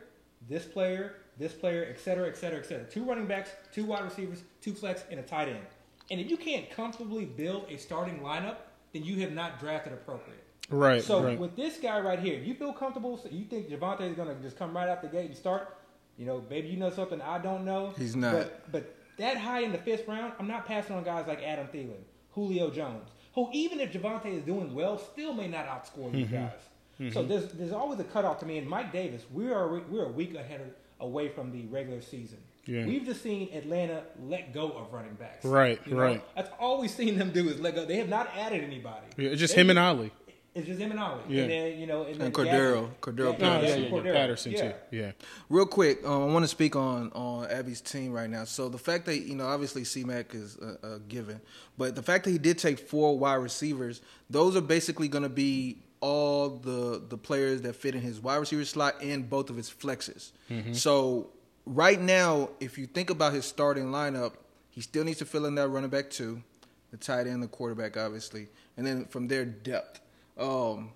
[SPEAKER 2] this player, this player, et cetera, et cetera, et cetera. Two running backs, two wide receivers, two flex, and a tight end. And if you can't comfortably build a starting lineup, then you have not drafted appropriate.
[SPEAKER 1] Right.
[SPEAKER 2] So
[SPEAKER 1] right.
[SPEAKER 2] with this guy right here, you feel comfortable? So you think Javonte is going to just come right out the gate and start? You know, maybe you know something I don't know.
[SPEAKER 3] He's not.
[SPEAKER 2] But, but that high in the fifth round, I'm not passing on guys like Adam Thielen, Julio Jones, who even if Javonte is doing well, still may not outscore these
[SPEAKER 1] Mm-hmm.
[SPEAKER 2] guys. So there's there's always a cutoff to me. And Mike Davis, we are we're a week ahead of, away from the regular season.
[SPEAKER 1] Yeah.
[SPEAKER 2] We've just seen Atlanta let go of running backs.
[SPEAKER 1] Right,
[SPEAKER 2] You know,
[SPEAKER 1] right.
[SPEAKER 2] That's all we've seen them do is let go. They have not added anybody.
[SPEAKER 1] Yeah, it's just
[SPEAKER 2] They-
[SPEAKER 1] him and Ali.
[SPEAKER 2] It's just him and Ollie.
[SPEAKER 1] Yeah.
[SPEAKER 2] And then, you know, and, then
[SPEAKER 3] And Cordarrelle.
[SPEAKER 2] Gabby.
[SPEAKER 3] Cordarrelle
[SPEAKER 2] Yeah,
[SPEAKER 3] Patterson.
[SPEAKER 1] yeah, yeah, yeah.
[SPEAKER 2] Cordarrelle.
[SPEAKER 1] Patterson too. Yeah.
[SPEAKER 3] Real quick, um, I want to speak on on Abby's team right now. So the fact that you know, obviously C-Mac is a, a given, but the fact that he did take four wide receivers, those are basically going to be all the the players that fit in his wide receiver slot and both of his flexes. So right now, if you think about his starting lineup, he still needs to fill in that running back two, the tight end, the quarterback, obviously, and then from there depth. Um,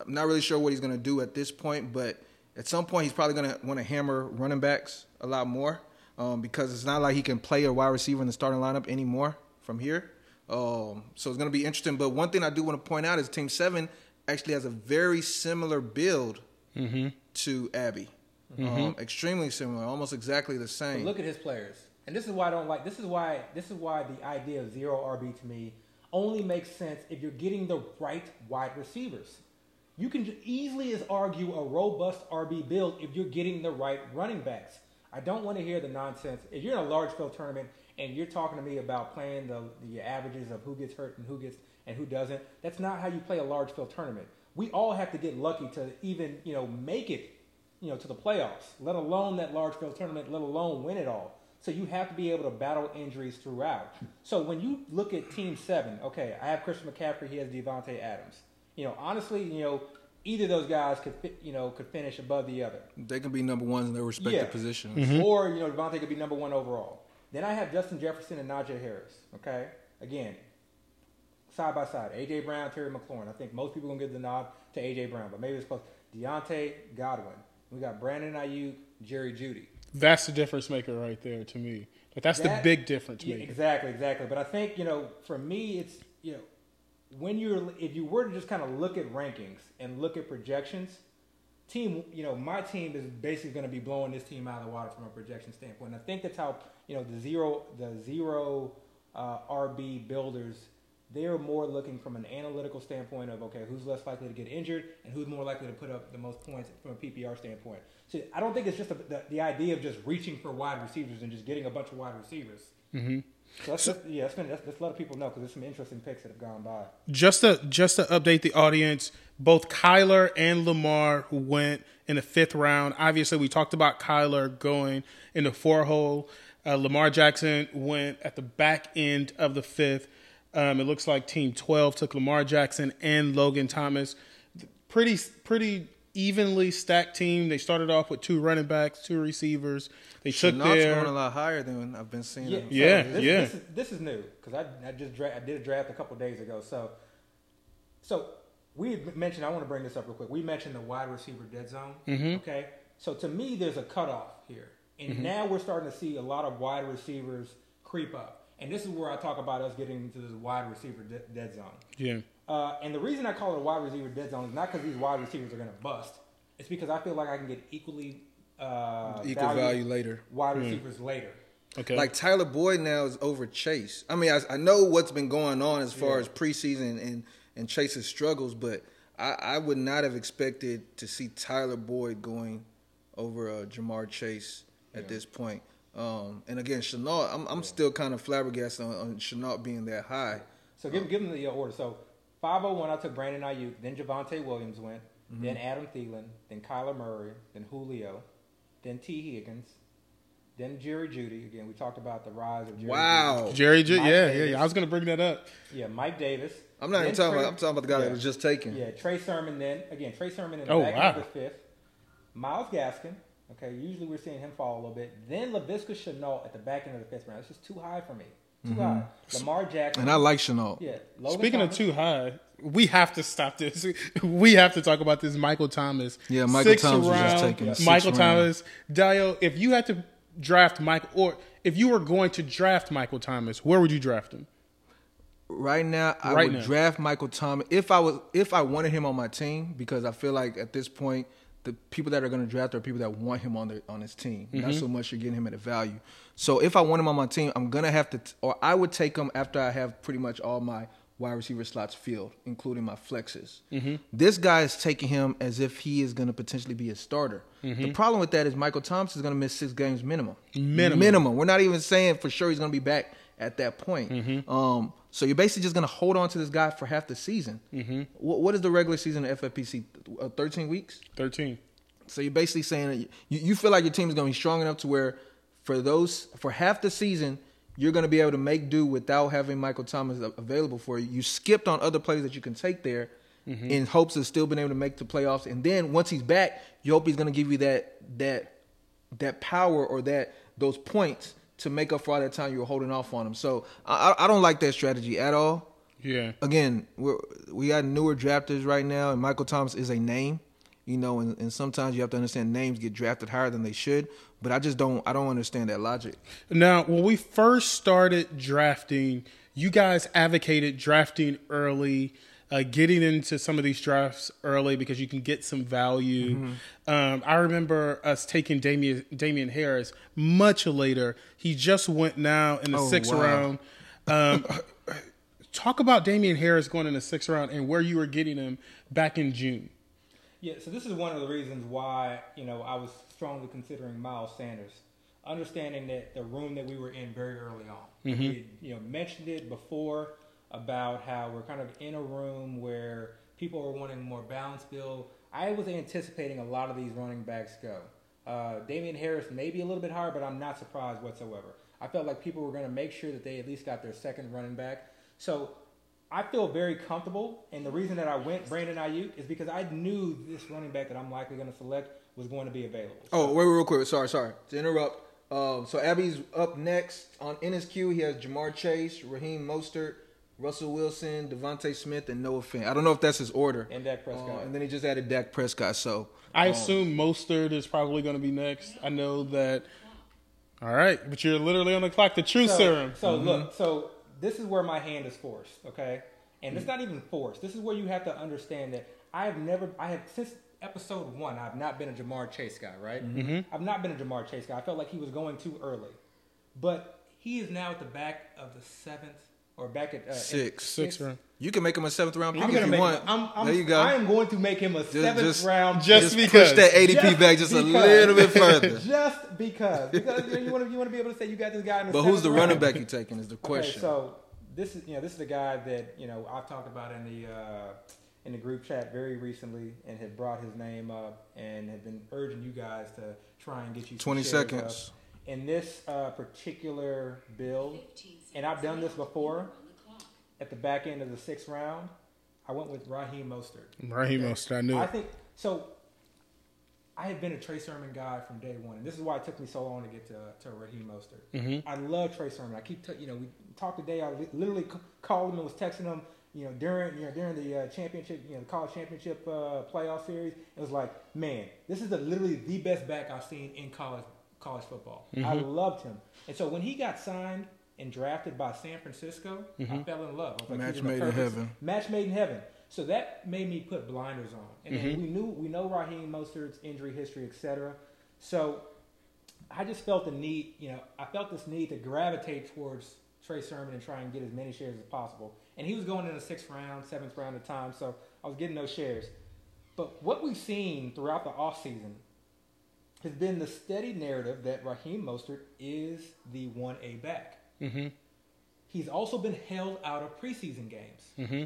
[SPEAKER 3] I'm not really sure what he's going to do at this point, but at some point he's probably going to want to hammer running backs a lot more um, because it's not like he can play a wide receiver in the starting lineup anymore from here. Um, so it's going to be interesting. But one thing I do want to point out is Team Seven actually has a very similar build to Abby, um, extremely similar, almost exactly the
[SPEAKER 2] But
[SPEAKER 3] same.
[SPEAKER 2] look at his players, and this is why I don't like. This is why. This is why the idea of zero RB to me only makes sense if you're getting the right wide receivers. You can easily as argue a robust RB build if you're getting the right running backs. I don't want to hear the nonsense. If you're in a large field tournament and you're talking to me about playing the the averages of who gets hurt and who gets and who doesn't, that's not how you play a large field tournament. We all have to get lucky to even you know make it you know, to the playoffs, let alone that large field tournament, let alone win it all. So you have to be able to battle injuries throughout. So when you look at Team Seven, okay, I have Christian McCaffrey, he has Davante Adams. You know, honestly, you know, either of those guys could, fit, you know, could finish above the other.
[SPEAKER 3] they can be number ones in their respective
[SPEAKER 2] Yeah.
[SPEAKER 3] positions. Mm-hmm. Mm-hmm.
[SPEAKER 2] Or, you know, Davante could be number one overall. Then I have Justin Jefferson and Najee Harris. Okay, again, side by side, AJ Brown, Terry McLaurin. I think most people gonna give the nod to AJ Brown, but maybe it's close. Diontae Godwin. We got Brandon Aiyuk, Jerry Jeudy.
[SPEAKER 1] That's the difference maker right there to me. Like that's
[SPEAKER 2] That-
[SPEAKER 1] the big difference
[SPEAKER 2] Yeah,
[SPEAKER 1] maker.
[SPEAKER 2] exactly, exactly. But I think you know, for me, it's you know, when you're if you were to just kind of look at rankings and look at projections, team, you know, my team is basically going to be blowing this team out of the water from a projection standpoint. And I think that's how you know the zero the zero uh, RB builders. They're more looking from an analytical standpoint of okay, who's less likely to get injured and who's more likely to put up the most points from a PPR standpoint. So I don't think it's just a, the, the idea of just reaching for wide receivers and just getting a bunch of wide receivers.
[SPEAKER 1] Mm-hmm.
[SPEAKER 2] So that's, that's yeah, that's, been, that's, that's let people know because there's some interesting picks that have gone by.
[SPEAKER 1] Just to just to update the audience, both Kyler and Lamar who went in the fifth round. Obviously, we talked about Kyler going in the four hole. Uh, Lamar Jackson went at the back end of the fifth. Um, it looks like Team Twelve took Lamar Jackson and Logan Thomas. Pretty pretty evenly stacked team. They started off with two running backs, two receivers. They took
[SPEAKER 3] Shenault's
[SPEAKER 1] their
[SPEAKER 3] going a lot higher than I've been seeing.
[SPEAKER 2] Yeah,
[SPEAKER 3] him.
[SPEAKER 1] Yeah,
[SPEAKER 2] this,
[SPEAKER 1] yeah.
[SPEAKER 2] This is, this is new because I, I just dra- I did a draft a couple days ago. So, so we mentioned. I want to bring this up real quick. We mentioned the wide receiver dead zone.
[SPEAKER 1] Mm-hmm.
[SPEAKER 2] Okay, so to me, there's a cutoff here, and now we're starting to see a lot of wide receivers creep up. And this is where I talk about us getting into this wide receiver de- dead zone.
[SPEAKER 1] yeah.
[SPEAKER 2] Uh, and the reason I call it a wide receiver dead zone is not because these wide receivers are going to bust. It's because I feel like I can get equally uh,
[SPEAKER 3] Equal value later.
[SPEAKER 2] wide receivers later.
[SPEAKER 1] Okay.
[SPEAKER 3] Like Tyler Boyd now is over Chase. I mean, I, I know what's been going on as far
[SPEAKER 2] Yeah.
[SPEAKER 3] as preseason and and Chase's struggles, but I, I would not have expected to see Tyler Boyd going over uh, Ja'Marr Chase at
[SPEAKER 2] Yeah.
[SPEAKER 3] this point. Um, and again, Shenault, I'm, I'm still kind of flabbergasted on, on Shenault being that high.
[SPEAKER 2] So give, give them the uh, order. So 501, I took Brandon Aiyuk. Then Javonte Williams went.
[SPEAKER 3] Mm-hmm.
[SPEAKER 2] Then Adam Thielen. Then Kyler Murray. Then Julio. Then Tee Higgins. Then Jerry Jeudy. Again, we talked about the rise of Jerry
[SPEAKER 3] Wow.
[SPEAKER 1] Jerry, Ju-
[SPEAKER 2] Mike
[SPEAKER 1] yeah, yeah,
[SPEAKER 2] Davis.
[SPEAKER 1] yeah. I was gonna bring that up.
[SPEAKER 2] Yeah, Mike Davis.
[SPEAKER 3] I'm not even talking
[SPEAKER 2] Trey-
[SPEAKER 3] about. I'm talking about the guy
[SPEAKER 2] yeah.
[SPEAKER 3] that was just taken.
[SPEAKER 2] Yeah, Trey Sermon then. Again, Trey Sermon in the
[SPEAKER 1] Oh,
[SPEAKER 2] back
[SPEAKER 1] wow.
[SPEAKER 2] of the fifth. Myles Gaskin. Okay, usually we're seeing him fall a little bit. Then Laviska Shenault at the back end of the fifth round. It's just too high for me. Too high. Lamar Jackson.
[SPEAKER 3] Mm-hmm. And I like Shenault.
[SPEAKER 2] yeah. Logan
[SPEAKER 1] Speaking
[SPEAKER 2] Thomas.
[SPEAKER 1] of too high, we have to stop this. We have to talk about this Michael Thomas.
[SPEAKER 3] Yeah, Michael
[SPEAKER 1] Sixth
[SPEAKER 3] Thomas was just taken, sixth
[SPEAKER 1] Michael
[SPEAKER 3] round.
[SPEAKER 1] Thomas. Dio, if you had to draft Michael, or if you were going to draft Michael Thomas, where would you draft him?
[SPEAKER 3] Right now, I
[SPEAKER 1] Right
[SPEAKER 3] would
[SPEAKER 1] now.
[SPEAKER 3] draft Michael Thomas if I was if I wanted him on my team because I feel like at this point the people that are going to draft are people that want him on their on his team. Not
[SPEAKER 1] Mm-hmm.
[SPEAKER 3] so much you're getting him at a value. So if I want him on my team, I'm gonna have to, or I would take him after I have pretty much all my wide receiver slots filled, including my flexes.
[SPEAKER 1] Mm-hmm.
[SPEAKER 3] This guy is taking him as if he is going to potentially be a starter.
[SPEAKER 1] Mm-hmm.
[SPEAKER 3] The problem with that is Michael Thompson is going to miss six games minimum.
[SPEAKER 1] Minimum.
[SPEAKER 3] Minimum. We're not even saying for sure he's going to be back at that point.
[SPEAKER 1] Mm-hmm.
[SPEAKER 3] Um, So you're basically just going to hold on to this guy for half the season. Mm-hmm. What, what is the regular season of FFPC? Uh, 13 weeks?
[SPEAKER 1] 13.
[SPEAKER 3] So you're basically saying that you, you feel like your team is going to be strong enough to where for those for half the season you're going to be able to make do without having Michael Thomas available for you. You skipped on other players that you can take there mm-hmm. in hopes of still being able to make the playoffs. And then once he's back, you hope he's going to give you that that that power or that those points to make up for all that time you were holding off on him. So I, I don't like that strategy at all.
[SPEAKER 1] Yeah.
[SPEAKER 3] Again, we're, we got newer drafters right now, and Michael Thomas is a name you know, and, and sometimes you have to understand names get drafted higher than they should. But I just don't I don't understand that logic.
[SPEAKER 1] Now, when we first started drafting, you guys advocated drafting early. Uh, getting into some of these drafts early because you can get some value. Mm-hmm. Um, I remember us taking Damian, Damien Harris much later. He just went now in the oh, sixth wow. round. Um, talk about Damien Harris going in the sixth round and where you were getting him back in June.
[SPEAKER 2] Yeah, so this is one of the reasons why you know I was strongly considering Miles Sanders, understanding that the room that we were in very early on. Mm-hmm. We you know mentioned it before about how we're kind of in a room where people are wanting more balance build. I was anticipating a lot of these running backs go. Uh, Damien Harris may be a little bit higher, but I'm not surprised whatsoever. I felt like people were going to make sure that they at least got their second running back. So I feel very comfortable, and the reason that I went Brandon Aiyuk is because I knew this running back that I'm likely going to select was going to be available.
[SPEAKER 3] Oh, wait, real quick. Sorry, sorry to interrupt. Um, so Abby's up next on queue. He has Ja'Marr Chase, Raheem Mostert, Russell Wilson, DeVonta Smith, and Noah Fant. I don't know if that's his order.
[SPEAKER 2] And Dak Prescott. Uh,
[SPEAKER 3] and then he just added Dak Prescott. So
[SPEAKER 1] I um, assume Mostert is probably going to be next. I know that. All right, but you're literally on the clock. The true
[SPEAKER 2] so,
[SPEAKER 1] serum.
[SPEAKER 2] So mm-hmm. look, so this is where my hand is forced, okay? And mm-hmm. it's not even forced. This is where you have to understand that I have never, I have since episode one, I've not been a Ja'Marr Chase guy, right? Mm-hmm. I've not been a Ja'Marr Chase guy. I felt like he was going too early, but he is now at the back of the seventh or back at uh,
[SPEAKER 3] six,
[SPEAKER 1] six round.
[SPEAKER 3] You can make him a seventh round pick I'm if you want. Him, I'm,
[SPEAKER 2] I'm,
[SPEAKER 3] there you go.
[SPEAKER 2] I am going to make him a just, seventh
[SPEAKER 3] just,
[SPEAKER 2] round.
[SPEAKER 1] Just,
[SPEAKER 3] just
[SPEAKER 1] because.
[SPEAKER 3] push that ADP just back just because. a little bit further.
[SPEAKER 2] just because. Because you want to you want to be able to say you got this guy. In the
[SPEAKER 3] but who's the
[SPEAKER 2] round.
[SPEAKER 3] running back you taking? Is the question.
[SPEAKER 2] Okay, so this is you know this is the guy that you know I've talked about in the uh, in the group chat very recently and have brought his name up and have been urging you guys to try and get you
[SPEAKER 3] twenty seconds
[SPEAKER 2] up. in this uh, particular build. And I've done this before at the back end of the sixth round. I went with Raheem Mostert.
[SPEAKER 1] Raheem okay. Mostert, I knew.
[SPEAKER 2] I think so. I have been a Trey Sermon guy from day one, and this is why it took me so long to get to to Raheem Mostert. Mm-hmm. I love Trey Sermon. I keep, t- you know, we talked today. I literally called him and was texting him, you know, during you know during the uh, championship, you know, the college championship uh, playoff series. It was like, man, this is the, literally the best back I've seen in college college football. Mm-hmm. I loved him, and so when he got signed and drafted by San Francisco, mm-hmm. I fell in love.
[SPEAKER 3] Like, match made in heaven.
[SPEAKER 2] Match made in heaven. So that made me put blinders on. And mm-hmm. we knew we know Raheem Mostert's injury history, etc. So I just felt the need, you know, I felt this need to gravitate towards Trey Sermon and try and get as many shares as possible. And he was going in the sixth round, seventh round at time, so I was getting those shares. But what we've seen throughout the offseason has been the steady narrative that Raheem Mostert is the 1A back. Mm-hmm. He's also been held out of preseason games. Mm-hmm.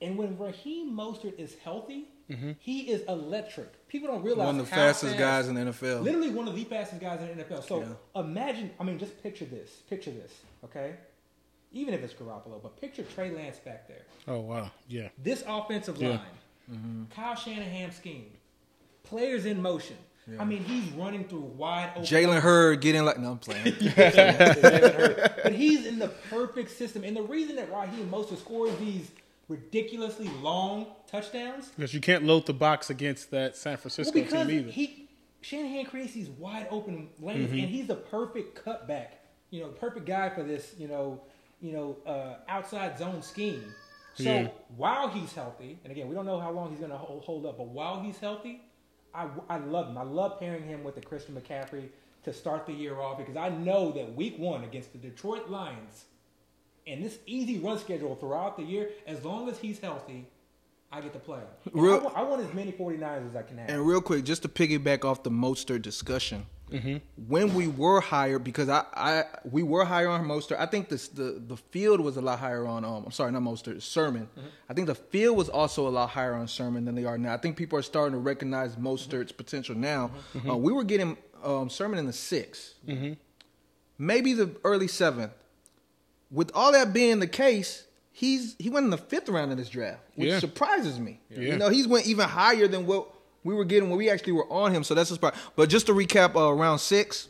[SPEAKER 2] And when Raheem Mostert is healthy, mm-hmm. he is electric. People don't realize
[SPEAKER 3] one of the fastest fast, guys in the NFL.
[SPEAKER 2] Literally one of the fastest guys in the NFL. So yeah. imagine, I mean, just picture this. Picture this, okay? Even if it's Garoppolo, but picture Trey Lance back there.
[SPEAKER 1] Oh wow, yeah.
[SPEAKER 2] This offensive yeah. line, mm-hmm. Kyle Shanahan scheme, players in motion. Yeah. I mean, he's running through wide open.
[SPEAKER 3] Jalen Hurd getting like no, I'm playing.
[SPEAKER 2] but he's in the perfect system, and the reason that Raheem Mostert scores these ridiculously long touchdowns.
[SPEAKER 1] Because you can't load the box against that San Francisco well, team either.
[SPEAKER 2] He Shanahan creates these wide open lanes, mm-hmm. and he's the perfect cutback. You know, perfect guy for this. You know, you know, uh, outside zone scheme. So yeah. while he's healthy, and again, we don't know how long he's going to hold, hold, up, but while he's healthy, I, I love him. I love pairing him with the Christian McCaffrey to start the year off because I know that week one against the Detroit Lions and this easy run schedule throughout the year, as long as he's healthy, I get to play. Real, I, want, I, want, as many 49ers as I can have.
[SPEAKER 3] And real quick, just to piggyback off the Mostert discussion, when we were higher because I, I we were higher on Mostert. I think this, the the field was a lot higher on um I'm sorry not Mostert Sermon. I think the field was also a lot higher on Sermon than they are now. I think people are starting to recognize Mostert's potential now. Uh, we were getting um, Sermon in the 6 maybe the early seventh. With all that being the case, he's he went in the fifth round of this draft, which
[SPEAKER 1] Yeah.
[SPEAKER 3] surprises me.
[SPEAKER 1] Yeah.
[SPEAKER 3] You know, he's went even higher than what we were getting when we actually were on him. So that's a surprise. But just to recap, uh, round six,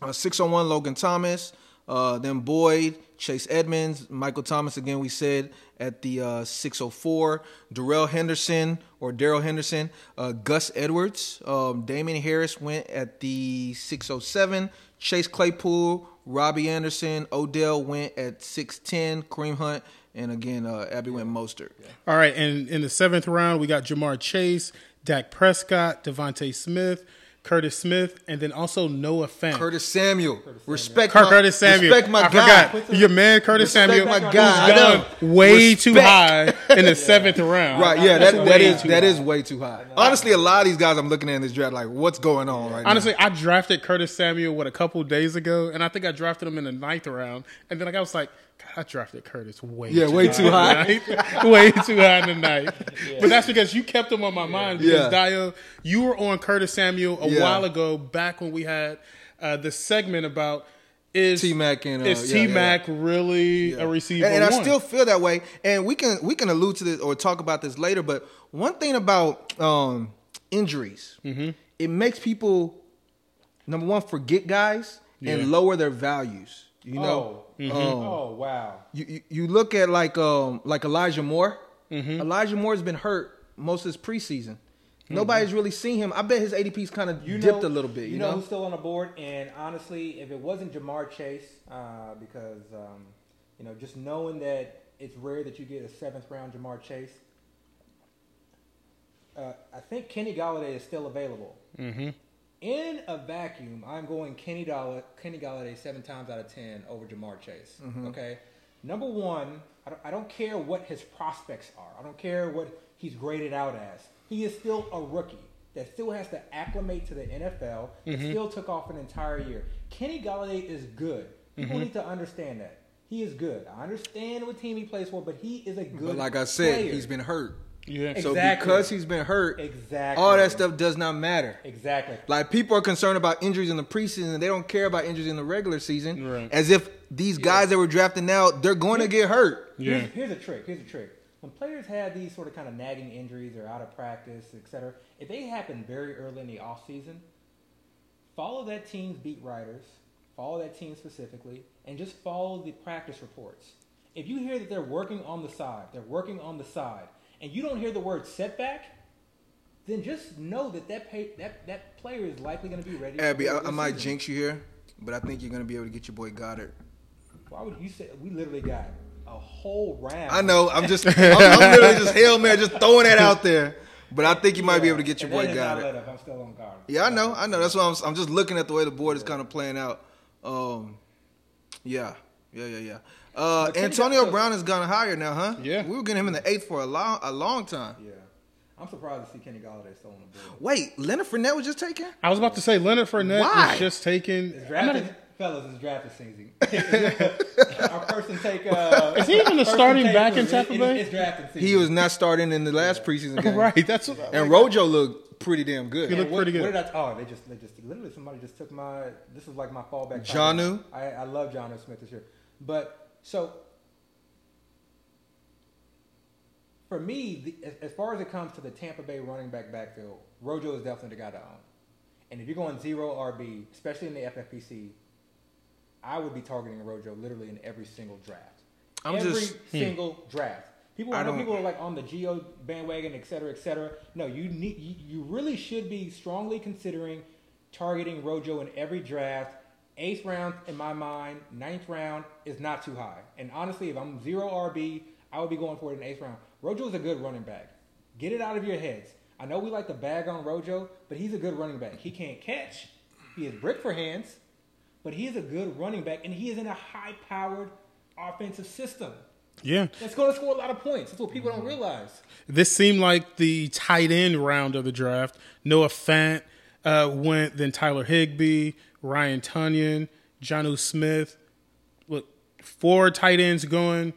[SPEAKER 3] uh, six on one, Logan Thomas, uh, then Boyd, Chase Edmonds, Michael Thomas again. We said at the uh, 604, Darrell Henderson or Daryl Henderson, uh, Gus Edwards, um, Damien Harris went at the 607, Chase Claypool, Robby Anderson, Odell went at 610, Kareem Hunt, and again uh, Abby went Mostert.
[SPEAKER 1] All right, and in the seventh round, we got Ja'Marr Chase, Dak Prescott, DeVonta Smith, Curtis Smith, and then also Noah Fant.
[SPEAKER 3] Curtis Samuel, respect
[SPEAKER 1] Cur-
[SPEAKER 3] my,
[SPEAKER 1] Curtis Samuel.
[SPEAKER 3] respect my
[SPEAKER 1] I
[SPEAKER 3] guy.
[SPEAKER 1] forgot. Your man Curtis
[SPEAKER 3] Respect
[SPEAKER 1] Samuel
[SPEAKER 3] my
[SPEAKER 1] who's
[SPEAKER 3] guy. I
[SPEAKER 1] gone
[SPEAKER 3] know.
[SPEAKER 1] way too high in the seventh round.
[SPEAKER 3] Right, yeah,
[SPEAKER 1] That's
[SPEAKER 3] that, that
[SPEAKER 1] way too
[SPEAKER 3] that
[SPEAKER 1] high.
[SPEAKER 3] is way too high. Honestly, a lot of these guys I'm looking at in this draft, like, what's going on right now?
[SPEAKER 1] Honestly, I drafted Curtis Samuel what a couple days ago, and I think I drafted him in the ninth round, and then like I was like, God, I drafted Curtis way
[SPEAKER 3] Yeah,
[SPEAKER 1] too
[SPEAKER 3] way
[SPEAKER 1] high
[SPEAKER 3] too high.
[SPEAKER 1] in the ninth. way too high in the ninth. But that's because you kept him on my mind because
[SPEAKER 3] Yeah.
[SPEAKER 1] Dio, you were on Curtis Samuel a
[SPEAKER 3] Yeah.
[SPEAKER 1] while ago, back when we had uh, the segment about is
[SPEAKER 3] T-Mac and, uh,
[SPEAKER 1] is
[SPEAKER 3] yeah,
[SPEAKER 1] T Mac really a receiver?
[SPEAKER 3] and, and I still feel that way. And we can we can allude to this or talk about this later. But one thing about um, injuries,
[SPEAKER 1] Mm-hmm.
[SPEAKER 3] it makes people number one forget guys
[SPEAKER 1] Yeah.
[SPEAKER 3] and lower their values. You know,
[SPEAKER 2] Oh.
[SPEAKER 3] Um,
[SPEAKER 2] Oh wow.
[SPEAKER 3] you, you you look at like um like Elijah Moore.
[SPEAKER 1] Mm-hmm.
[SPEAKER 3] Elijah Moore's been hurt most of his preseason. Nobody's really seen him. I bet his ADP's kind of
[SPEAKER 2] You
[SPEAKER 3] dipped
[SPEAKER 2] know,
[SPEAKER 3] a little bit. You, know,
[SPEAKER 2] who's still on the board? And honestly, if it wasn't Ja'Marr Chase, uh, because um, you know, just knowing that it's rare that you get a seventh round Ja'Marr Chase, uh, I think Kenny Golladay is still available.
[SPEAKER 1] Mm-hmm.
[SPEAKER 2] In a vacuum, I'm going Kenny Golladay, Kenny Golladay seven times out of ten over Ja'Marr Chase.
[SPEAKER 3] Mm-hmm.
[SPEAKER 2] Okay, number one, I don't, I don't care what his prospects are. I don't care what he's graded out as. He is still a rookie that still has to acclimate to the NFL. It
[SPEAKER 3] Mm-hmm.
[SPEAKER 2] still took off an entire year. Kenny Golladay is good. People
[SPEAKER 3] Mm-hmm.
[SPEAKER 2] need to understand that he is good. I understand what team he plays for, but he is a good.
[SPEAKER 3] but like I said,
[SPEAKER 2] player.
[SPEAKER 3] he's been hurt.
[SPEAKER 1] Yeah.
[SPEAKER 3] So because he's been hurt,
[SPEAKER 2] Exactly.
[SPEAKER 3] all that stuff does not matter.
[SPEAKER 2] exactly.
[SPEAKER 3] Like people are concerned about injuries in the preseason, they don't care about injuries in the regular season.
[SPEAKER 1] Right.
[SPEAKER 3] As if these guys that were drafted now, they're going to get hurt.
[SPEAKER 1] Yeah.
[SPEAKER 2] Here's, here's a trick. Here's a trick. When players have these sort of kind of nagging injuries or out of practice, etc., if they happen very early in the off season, follow that team's beat writers, follow that team specifically, and just follow the practice reports. If you hear that they're working on the side, they're working on the side, and you don't hear the word setback, then just know that that pay, that that player is likely going to be ready.
[SPEAKER 3] Abby, I, I might
[SPEAKER 2] season.
[SPEAKER 3] jinx you here, but I think you're going to be able to get your boy Goedert.
[SPEAKER 2] Why would you say we literally got a whole round?
[SPEAKER 3] I know. I'm just, I'm, I'm literally just hell man, just throwing that out there. But I think you might be able to get your boy
[SPEAKER 2] Goedert. I'm still on guard.
[SPEAKER 3] Yeah, I know, I know. That's why I'm, I'm just looking at the way the board is kind of playing out. Um, yeah, yeah, yeah, yeah. Uh, Antonio Brown has gone higher now, huh?
[SPEAKER 1] Yeah.
[SPEAKER 3] we were getting him in the eighth for a long, a long time.
[SPEAKER 2] Yeah. I'm surprised to see Kenny Golladay still on the board.
[SPEAKER 3] Wait, Leonard Fournette was just taken.
[SPEAKER 1] I was about to say Leonard Fournette
[SPEAKER 3] Why?
[SPEAKER 1] was just taken.
[SPEAKER 2] It's
[SPEAKER 1] I'm
[SPEAKER 2] drafted,
[SPEAKER 1] not-
[SPEAKER 2] fellas, it's drafted season. Our person take. Uh,
[SPEAKER 1] Is he even the starting back in Tampa
[SPEAKER 2] it-
[SPEAKER 1] Bay?
[SPEAKER 2] It's drafted season.
[SPEAKER 3] He was not starting in the last preseason game.
[SPEAKER 1] right. That's what.
[SPEAKER 3] And Rojo looked pretty damn good.
[SPEAKER 1] He looked
[SPEAKER 2] what,
[SPEAKER 1] pretty good.
[SPEAKER 2] What did I? Oh, they just, they just, literally, somebody just took my. This is like my fallback.
[SPEAKER 3] Jonnu?
[SPEAKER 2] I, I love Jonnu Smith this year, but so for me, the, as, far as it comes to the Tampa Bay running back backfield, Rojo is definitely the guy to own. And if you're going zero RB, especially in the FFPC, I would be targeting Rojo literally in every single draft.
[SPEAKER 3] I'm
[SPEAKER 2] every
[SPEAKER 3] just- hmm.
[SPEAKER 2] single draft. People,
[SPEAKER 3] I
[SPEAKER 2] know people are like on the Gio bandwagon, et cetera, et cetera. No, you need, you really should be strongly considering targeting Rojo in every draft. Eighth round, in my mind, ninth round is not too high. And honestly, if I'm zero RB, I would be going for it in eighth round. Rojo is a good running back. Get it out of your heads. I know we like to bag on Rojo, but he's a good running back. He can't catch. He is brick for hands, but he is a good running back, and he is in a high-powered offensive system.
[SPEAKER 1] Yeah.
[SPEAKER 2] That's going to score a lot of points. That's what people don't realize.
[SPEAKER 1] This seemed like the tight end round of the draft. Noah Fant, uh, went then Tyler Higbee, Ryan Tonyan, Jonnu Smith. Look, four tight ends going.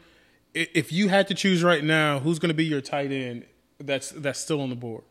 [SPEAKER 1] If you had to choose right now, who's going to be your tight end that's that's still on the board?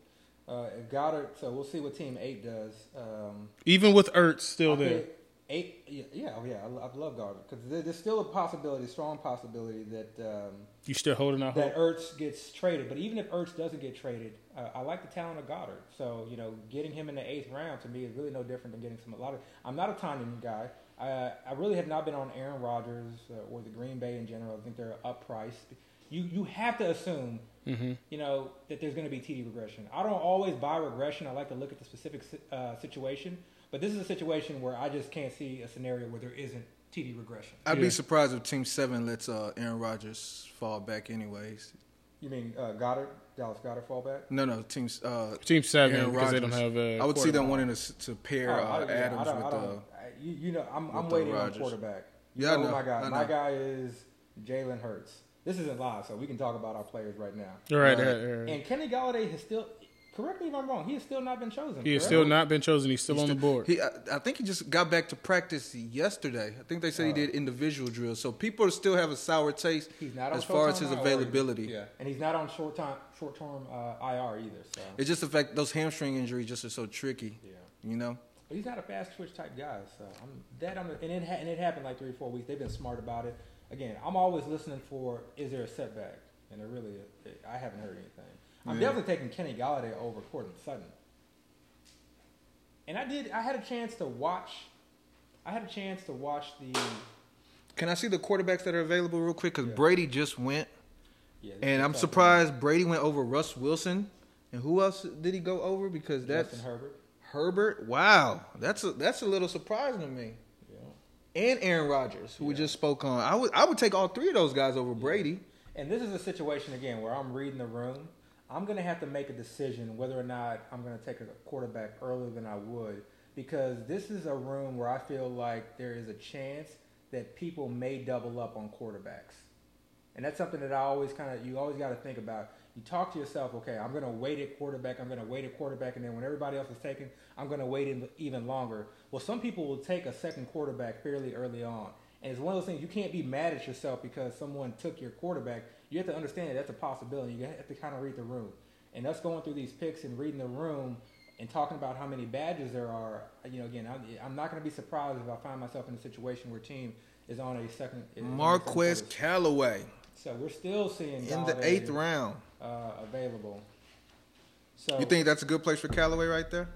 [SPEAKER 2] Uh, if Goedert, so we'll see what Team Eight does. Um,
[SPEAKER 1] Even with Ertz still
[SPEAKER 2] I
[SPEAKER 1] there.
[SPEAKER 2] think Eight, yeah, yeah, oh yeah, I, I love Goedert because there, there's still a possibility, strong possibility that um,
[SPEAKER 1] You still holding out
[SPEAKER 2] that
[SPEAKER 1] hope?
[SPEAKER 2] Ertz gets traded. But even if Ertz doesn't get traded, uh, I like the talent of Goedert. So you know, getting him in the eighth round to me is really no different than getting some a lot of. I'm not a Tonyan guy. I, I really have not been on Aaron Rodgers uh, or the Green Bay in general. I think they're uppriced. You you have to assume
[SPEAKER 1] Mm-hmm.
[SPEAKER 2] you know that there's going to be TD regression. I don't always buy regression. I like to look at the specific uh, situation. But this is a situation where I just can't see a scenario where there isn't TD regression.
[SPEAKER 3] I'd
[SPEAKER 1] Yeah.
[SPEAKER 3] be surprised if Team Seven lets uh, Aaron Rodgers fall back, anyways.
[SPEAKER 2] You mean uh, Goedert, Dallas Goedert fallback?
[SPEAKER 3] No, no, Team uh,
[SPEAKER 1] Team seven
[SPEAKER 3] Aaron
[SPEAKER 1] because they don't
[SPEAKER 3] Rodgers.
[SPEAKER 1] have. Uh,
[SPEAKER 3] I would see them wanting to, to pair
[SPEAKER 2] Oh, I-
[SPEAKER 3] uh,
[SPEAKER 2] I
[SPEAKER 3] Adams
[SPEAKER 2] don't-
[SPEAKER 3] with uh,
[SPEAKER 2] I- you, you know, I'm, I'm
[SPEAKER 3] with the
[SPEAKER 2] waiting on quarterback. You
[SPEAKER 3] Yeah, I
[SPEAKER 2] know,
[SPEAKER 3] know,
[SPEAKER 2] my guy. My guy is Jalen Hurts. This isn't live, so we can talk about our players right now.
[SPEAKER 1] All right,
[SPEAKER 3] Right.
[SPEAKER 1] all right, all right.
[SPEAKER 2] And Kenny Golladay has still. Correct me if I'm wrong. He has still not been chosen.
[SPEAKER 1] He has
[SPEAKER 2] correct?
[SPEAKER 1] still not been chosen. He's still
[SPEAKER 3] He's
[SPEAKER 1] on the board.
[SPEAKER 3] He, I, I think he just got back to practice yesterday. I think they said he
[SPEAKER 2] Uh,
[SPEAKER 3] did individual drills. So people still have a sour taste
[SPEAKER 2] He's not on
[SPEAKER 3] as far as his
[SPEAKER 2] IR
[SPEAKER 3] availability.
[SPEAKER 2] either. Yeah, and he's not on short time, short term uh, IR either. So
[SPEAKER 3] It's just the fact those hamstring injuries just are so tricky.
[SPEAKER 2] yeah.
[SPEAKER 3] You know,
[SPEAKER 2] But he's not a fast twitch type guy, so I'm that. I'm, and it ha- and it happened like three, or four weeks. They've been smart about it. Again, I'm always listening for is there a setback, and it really, I haven't heard anything. I'm
[SPEAKER 3] Yeah.
[SPEAKER 2] definitely taking Kenny Golladay over Courtland Sutton. And I did. I had a chance to watch. I had a chance to watch the.
[SPEAKER 3] can I see the quarterbacks that are available real quick? Because
[SPEAKER 2] Yeah.
[SPEAKER 3] Brady just went,
[SPEAKER 2] Yeah,
[SPEAKER 3] and I'm surprised Brady went over Russ Wilson. And who else did he go over? Because that's
[SPEAKER 2] Justin Herbert.
[SPEAKER 3] Herbert. Wow, that's a that's a little surprising to me.
[SPEAKER 2] Yeah.
[SPEAKER 3] And Aaron Rodgers, who we just spoke on. I would I would take all three of those guys over Brady.
[SPEAKER 2] And this is a situation again where I'm reading the room. I'm going to have to make a decision whether or not I'm going to take a quarterback earlier than I would because this is a room where I feel like there is a chance that people may double up on quarterbacks. And that's something that I always kind of you always got to think about. You talk to yourself, okay, I'm going to wait at quarterback, I'm going to wait at quarterback, and then when everybody else is taken, I'm going to wait even longer. Well, some people will take a second quarterback fairly early on. And it's one of those things you can't be mad at yourself because someone took your quarterback. You have to understand that that's a possibility. You have to kind of read the room. And us going through these picks and reading the room and talking about how many badges there are, you know, again, I'm, I'm not going to be surprised if I find myself in a situation where team is on a second.
[SPEAKER 3] Marquez. Callaway
[SPEAKER 2] So we're still seeing
[SPEAKER 3] in the eighth round.
[SPEAKER 2] uh, available. So
[SPEAKER 3] You think that's a good place for Callaway right there?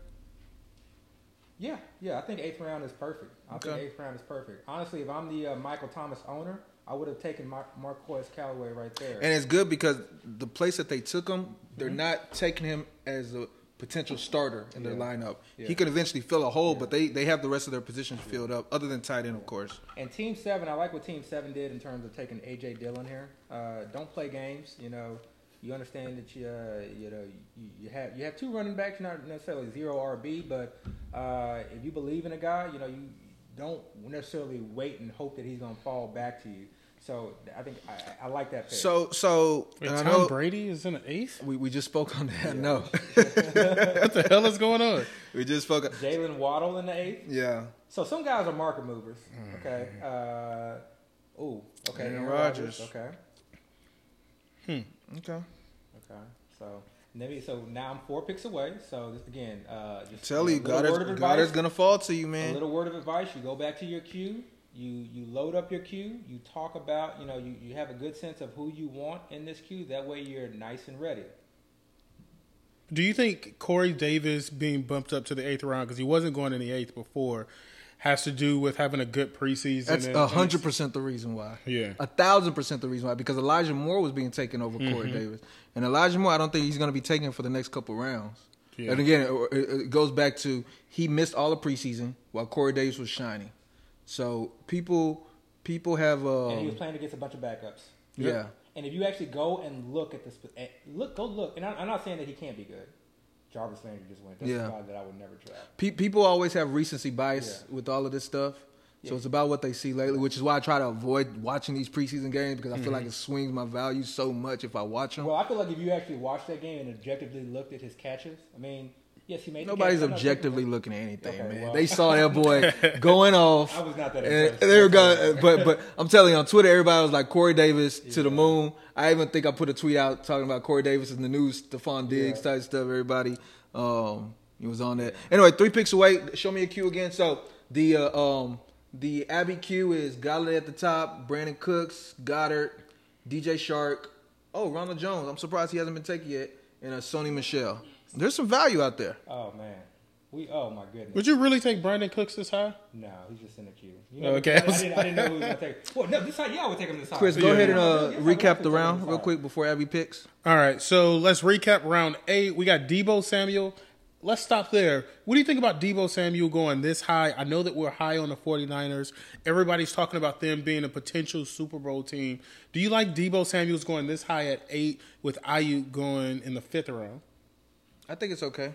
[SPEAKER 2] Yeah, yeah, I think eighth round is perfect. I think
[SPEAKER 3] Okay.
[SPEAKER 2] eighth round is perfect. Honestly, if I'm the uh, Michael Thomas owner, I would have taken Mar- Marquez Callaway right there.
[SPEAKER 3] And it's good because the place that they took him, they're
[SPEAKER 2] Mhm.
[SPEAKER 3] not taking him as a potential starter in their
[SPEAKER 2] Yeah.
[SPEAKER 3] lineup.
[SPEAKER 2] Yeah.
[SPEAKER 3] He could eventually fill a hole,
[SPEAKER 2] Yeah.
[SPEAKER 3] but they, they have the rest of their positions filled up, other than tight end, of course.
[SPEAKER 2] And Team Seven, I like what Team Seven did in terms of taking AJ Dillon here. Uh, don't play games. You know, you understand that you uh, you know you, you have you have two running backs, not necessarily zero RB, but uh, if you believe in a guy, you know you don't necessarily wait and hope that he's going to fall back to you. So I think I, I like that pick.
[SPEAKER 3] So, so
[SPEAKER 1] Wait,
[SPEAKER 3] and I
[SPEAKER 1] Tom
[SPEAKER 3] know
[SPEAKER 1] Brady is in the eighth.
[SPEAKER 3] we, we just spoke on that. No,
[SPEAKER 1] what the hell is going on?
[SPEAKER 3] we just spoke. On,
[SPEAKER 2] Jaylen Waddle in the eighth.
[SPEAKER 3] yeah,
[SPEAKER 2] So some guys are market movers. Okay. Uh, ooh. Okay.
[SPEAKER 3] Aaron
[SPEAKER 2] Aaron
[SPEAKER 3] Rodgers.
[SPEAKER 2] Rodgers. Okay. Hmm.
[SPEAKER 3] Okay.
[SPEAKER 2] Okay. So maybe so now I'm four picks away. So this, again, uh, just
[SPEAKER 3] Tell
[SPEAKER 2] a
[SPEAKER 3] you,
[SPEAKER 2] little
[SPEAKER 3] God
[SPEAKER 2] word
[SPEAKER 3] is,
[SPEAKER 2] of
[SPEAKER 3] God is
[SPEAKER 2] advice.
[SPEAKER 3] gonna fall to you, man.
[SPEAKER 2] A little word of advice: you go back to your queue. You you load up your queue. You talk about you know you, you have a good sense of who you want in this queue. That way you're nice and ready.
[SPEAKER 1] Do you think Corey Davis being bumped up to the eighth round because he wasn't going in the eighth before has to do with having a good preseason?
[SPEAKER 3] That's
[SPEAKER 1] and-
[SPEAKER 3] a hundred percent the reason why.
[SPEAKER 1] Yeah.
[SPEAKER 3] a thousand percent the reason why. Because Elijah Moore was being taken over
[SPEAKER 1] Mm-hmm.
[SPEAKER 3] Corey Davis, and Elijah Moore, I don't think he's going to be taken for the next couple rounds.
[SPEAKER 1] Yeah.
[SPEAKER 3] And again, it, it- it goes back to he missed all the preseason while Corey Davis was shining. So people, people have, uh,
[SPEAKER 2] and he was playing against a bunch of backups.
[SPEAKER 3] yeah.
[SPEAKER 2] And if you actually go and look at this, eh, look, go look. And I'm not saying that he can't be good. Jarvis Landry just went. That's
[SPEAKER 3] Yeah.
[SPEAKER 2] a guy that I would never draft.
[SPEAKER 3] Pe- people always have recency bias
[SPEAKER 2] Yeah.
[SPEAKER 3] with all of this stuff. So
[SPEAKER 2] Yeah.
[SPEAKER 3] it's about what they see lately, which is why I try to avoid watching these preseason games because I feel
[SPEAKER 2] Mm-hmm.
[SPEAKER 3] like it swings my value so much if I watch them.
[SPEAKER 2] Well, I feel like if you actually watched that game and objectively looked at his catches, I mean, Yes, he made.
[SPEAKER 3] Nobody's
[SPEAKER 2] catch.
[SPEAKER 3] Objectively
[SPEAKER 2] taking
[SPEAKER 3] looking at anything,
[SPEAKER 2] Okay,
[SPEAKER 3] man.
[SPEAKER 2] well.
[SPEAKER 3] They saw that boy going off.
[SPEAKER 2] I was not that
[SPEAKER 3] and they were going, but but I'm telling you, on Twitter, everybody was like Corey Davis to the moon. I even think I put a tweet out talking about Corey Davis in the news, Stefon Diggs
[SPEAKER 2] Yeah.
[SPEAKER 3] type stuff. Everybody, um, he was on that. Anyway, three picks away. Show me a queue again. So the uh, um the Abby queue is Golladay at the top, Brandin Cooks, Goedert, DJ Chark. Oh, Ronald Jones. I'm surprised he hasn't been taken yet. And uh, Sony Michel. There's some value out there.
[SPEAKER 2] Oh man, we. Oh my goodness.
[SPEAKER 1] Would you really take Brandin Cooks this high?
[SPEAKER 2] No, he's just in the queue. You
[SPEAKER 1] Oh, okay.
[SPEAKER 2] I, I, didn't, I didn't know who was gonna take. Well, no, this time, yeah, I would take him this time.
[SPEAKER 3] Chris, go
[SPEAKER 1] Yeah.
[SPEAKER 3] ahead and uh,
[SPEAKER 2] Yes,
[SPEAKER 3] recap the round real
[SPEAKER 2] time.
[SPEAKER 3] quick before Abby picks.
[SPEAKER 1] All right, so let's recap round eight. We got Deebo Samuel. Let's stop there. What do you think about Deebo Samuel going this high? I know that we're high on the 49ers. Everybody's talking about them being a potential Super Bowl team. Do you like Deebo Samuel's going this high at eight with Aiyuk going in the fifth round?
[SPEAKER 3] I think it's okay.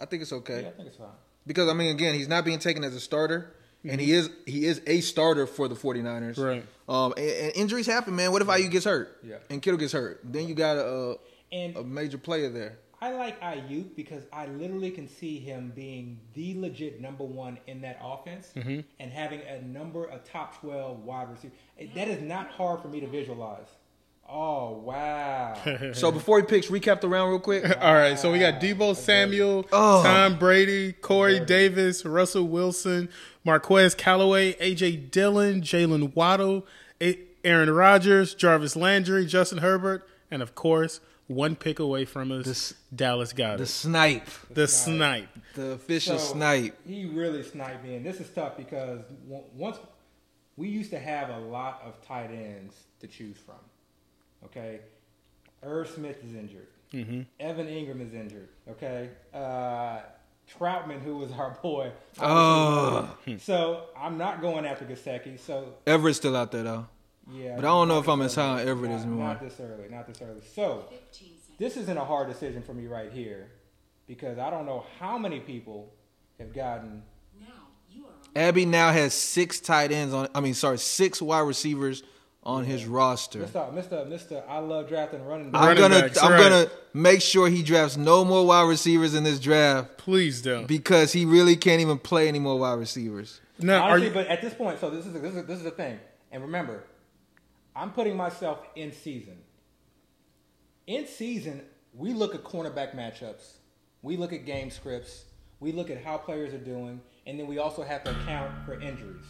[SPEAKER 3] I think it's okay
[SPEAKER 2] Yeah, I think it's fine.
[SPEAKER 3] because I mean, again, he's not being taken as a starter, and he is he is a starter for the 49ers.
[SPEAKER 1] Right.
[SPEAKER 3] Um, and, and injuries happen, man. What if IU gets hurt?
[SPEAKER 2] Yeah.
[SPEAKER 3] And Kittle gets hurt? Then you got a
[SPEAKER 2] And
[SPEAKER 3] a major player there.
[SPEAKER 2] I like Aiyuk because I literally can see him being the legit number one in that offense
[SPEAKER 3] Mm-hmm.
[SPEAKER 2] and having a number of top twelve wide receivers. That is not hard for me to visualize. Oh wow!
[SPEAKER 3] So before he picks, recap the round real quick.
[SPEAKER 1] All right, so we got Deebo Samuel,
[SPEAKER 3] Oh.
[SPEAKER 1] Tom Brady, Corey Davis, Russell Wilson, Marquez Callaway, AJ Dillon, Jaylen Waddle, Aaron Rodgers, Jarvis Landry, Justin Herbert, and of course, one pick away from us,
[SPEAKER 3] This-
[SPEAKER 1] Dallas Goedert,
[SPEAKER 3] the snipe.
[SPEAKER 1] the,
[SPEAKER 3] snipe,
[SPEAKER 1] snipe.
[SPEAKER 3] the official
[SPEAKER 2] So,
[SPEAKER 3] snipe.
[SPEAKER 2] He really sniped me, and this is tough because once we used to have a lot of tight ends to choose from. Okay, Irv Smith is injured.
[SPEAKER 1] Mm-hmm.
[SPEAKER 2] Evan Engram is injured. Okay, uh, Trautman, who was our boy.
[SPEAKER 3] Oh.
[SPEAKER 2] so I'm not going after Gesicki. So
[SPEAKER 3] Everett's still out there though.
[SPEAKER 2] yeah,
[SPEAKER 3] But I don't know if I'm as high on. Everett as you are.
[SPEAKER 2] Not this early. Not this early. So this isn't a hard decision for me right here because I don't know how many people have gotten
[SPEAKER 4] Now you are.
[SPEAKER 3] Abby now has six tight ends on. I mean, sorry, six wide receivers on his roster.
[SPEAKER 2] Mr. Mr. Mr. I love drafting running
[SPEAKER 3] I'm.
[SPEAKER 1] Running
[SPEAKER 3] gonna
[SPEAKER 1] backs,
[SPEAKER 3] I'm
[SPEAKER 1] right.
[SPEAKER 3] gonna make sure he drafts no more wide receivers in this draft
[SPEAKER 1] Please don't.
[SPEAKER 3] because he really can't even play any more wide receivers.
[SPEAKER 1] Now, are
[SPEAKER 2] Honestly,
[SPEAKER 1] you,
[SPEAKER 2] but at this point, so this is this is this is the thing. And remember, I'm putting myself in season. In season, we look at cornerback matchups, we look at game scripts, we look at how players are doing, and then we also have to account for injuries.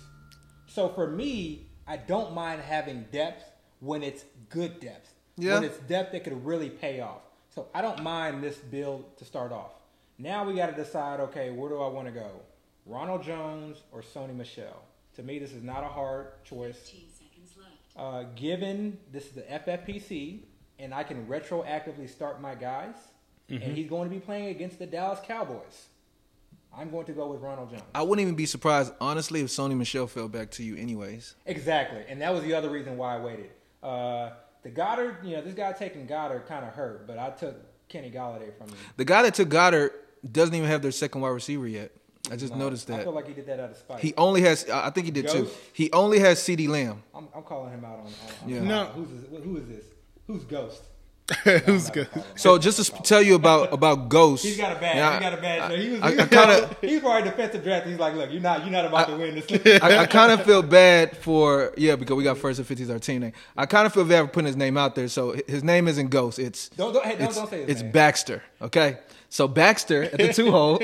[SPEAKER 2] So for me, I don't mind having depth when it's good depth.
[SPEAKER 3] Yeah.
[SPEAKER 2] When it's depth that could really pay off. So I don't mind this build to start off. Now we got to decide, okay, where do I want to go? Ronald Jones or Sony Michel? To me, this is not a hard choice.
[SPEAKER 4] 15 seconds left.
[SPEAKER 2] Uh, given this is the FFPC, and I can retroactively start my guys, and he's going to be playing against the Dallas Cowboys, I'm going to go with Ronald Jones.
[SPEAKER 3] I wouldn't even be surprised, honestly, if Sony Michel fell back to you, anyways.
[SPEAKER 2] Exactly, and that was the other reason why I waited. Uh, the Goedert, you know, this guy taking Goedert kind of hurt, but I took Kenny Golladay from him.
[SPEAKER 3] The guy that took Goedert doesn't even have their second wide receiver yet. I just
[SPEAKER 2] Uh,
[SPEAKER 3] noticed that.
[SPEAKER 2] I feel like he did that out of spite.
[SPEAKER 3] He only has, I I think he did too. He only has CeeDee Lamb.
[SPEAKER 2] I'm, I'm calling him out on. on, on
[SPEAKER 3] Yeah.
[SPEAKER 1] No.
[SPEAKER 2] Who's this, who is this? Who's Ghost?
[SPEAKER 1] who's good?
[SPEAKER 2] not calling him.
[SPEAKER 3] So just to tell you about about Ghost.
[SPEAKER 2] He's got a bad.
[SPEAKER 3] Yeah,
[SPEAKER 2] he got a bad. so he was.
[SPEAKER 3] I-
[SPEAKER 2] he
[SPEAKER 3] I
[SPEAKER 2] was
[SPEAKER 3] kinda-
[SPEAKER 2] He's probably defensive draft. He's like, look, you're not. You're not about to win this.
[SPEAKER 3] I, I kind of feel bad for yeah because we got first and fifties our team name. I kind of feel bad for putting his name out there. So his name isn't Ghost. It's
[SPEAKER 2] Don't don't, hey, don't,
[SPEAKER 3] it's,
[SPEAKER 2] don't say his
[SPEAKER 3] it's
[SPEAKER 2] name.
[SPEAKER 3] Baxter. Okay, so Baxter at the two hole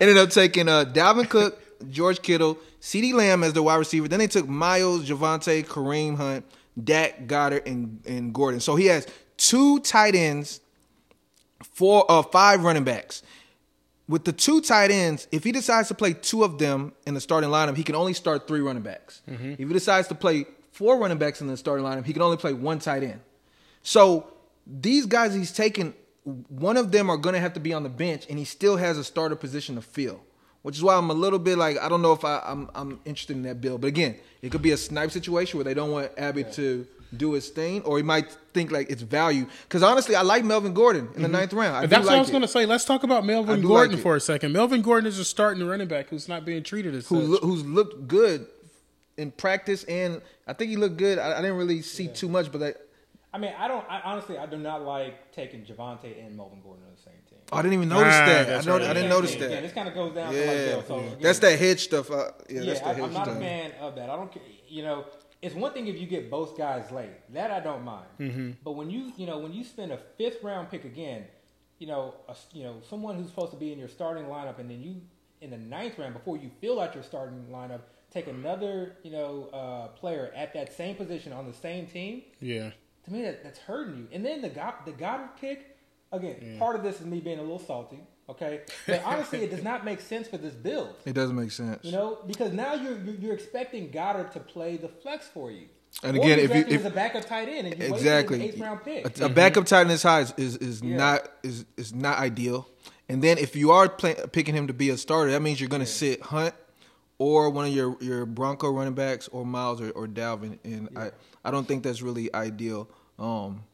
[SPEAKER 3] ended up taking uh, Dalvin Cook, George Kittle, CeeDee Lamb as the wide receiver. Then they took Miles, Javonte, Kareem Hunt, Dak, Goedert, and and Gordon. So he has two tight ends, four uh five running backs with the two tight ends, if he decides to play two of them in the starting lineup, he can only start three running backs. If he decides to play four running backs in the starting lineup, he can only play one tight end. So these guys he's taken, one of them are going to have to be on the bench, and he still has a starter position to fill. Which is why I'm a little bit like I don't know if I, I'm I'm interested in that bill. But again, it could be a snipe situation where they don't want Abby to do his thing, or he might think like it's value. Because honestly, I like Melvin Gordon in the mm-hmm. ninth round. I do
[SPEAKER 1] That's what I was
[SPEAKER 3] it.
[SPEAKER 1] going to say. Let's talk about Melvin Gordon
[SPEAKER 3] like
[SPEAKER 1] for a second. Melvin Gordon is a starting running back who's not being treated as
[SPEAKER 3] who
[SPEAKER 1] such.
[SPEAKER 3] who's looked good in practice, and I think he looked good. I, I didn't really see too much, but I,
[SPEAKER 2] I mean, I don't. I honestly, I do not like taking Javonte and Melvin Gordon on the same team.
[SPEAKER 3] Oh, I didn't even notice
[SPEAKER 1] Ah,
[SPEAKER 3] that. I, know,
[SPEAKER 1] right.
[SPEAKER 3] I didn't
[SPEAKER 2] Same
[SPEAKER 3] notice.
[SPEAKER 2] Yeah,
[SPEAKER 3] that.
[SPEAKER 2] this kind of goes down to like
[SPEAKER 3] Yeah,
[SPEAKER 2] So again,
[SPEAKER 3] that's that hedge stuff. Uh, yeah,
[SPEAKER 2] Yeah,
[SPEAKER 3] that's
[SPEAKER 2] I,
[SPEAKER 3] that hedge
[SPEAKER 2] I'm not
[SPEAKER 3] stuff.
[SPEAKER 2] a fan of that. I don't. ca- You know, it's one thing if you get both guys late. That I don't mind.
[SPEAKER 3] Mm-hmm.
[SPEAKER 2] But when you, you know, when you spend a fifth round pick again, you know, a, you know, someone who's supposed to be in your starting lineup, and then you in the ninth round before you fill out your starting lineup, take another, you know, uh, player at that same position on the same team.
[SPEAKER 1] Yeah.
[SPEAKER 2] To me, that, that's hurting you. And then the God, the Goddard pick, again, part of this is me being a little salty. Okay, but honestly, it does not make sense for this build.
[SPEAKER 3] It doesn't make sense.
[SPEAKER 2] You know, because now you're you're, expecting Goedert to play the flex for you.
[SPEAKER 3] And
[SPEAKER 2] Or
[SPEAKER 3] again, if you- if-
[SPEAKER 2] a backup tight end, and you
[SPEAKER 3] exactly.
[SPEAKER 2] eighth round pick.
[SPEAKER 3] A, a backup tight end this high is is, is
[SPEAKER 2] Yeah.
[SPEAKER 3] not is is not ideal. And then if you are play, picking him to be a starter, that means you're going to sit Hunt or one of your your Bronco running backs or Miles or, or Dalvin. And I I don't think that's really ideal. Um,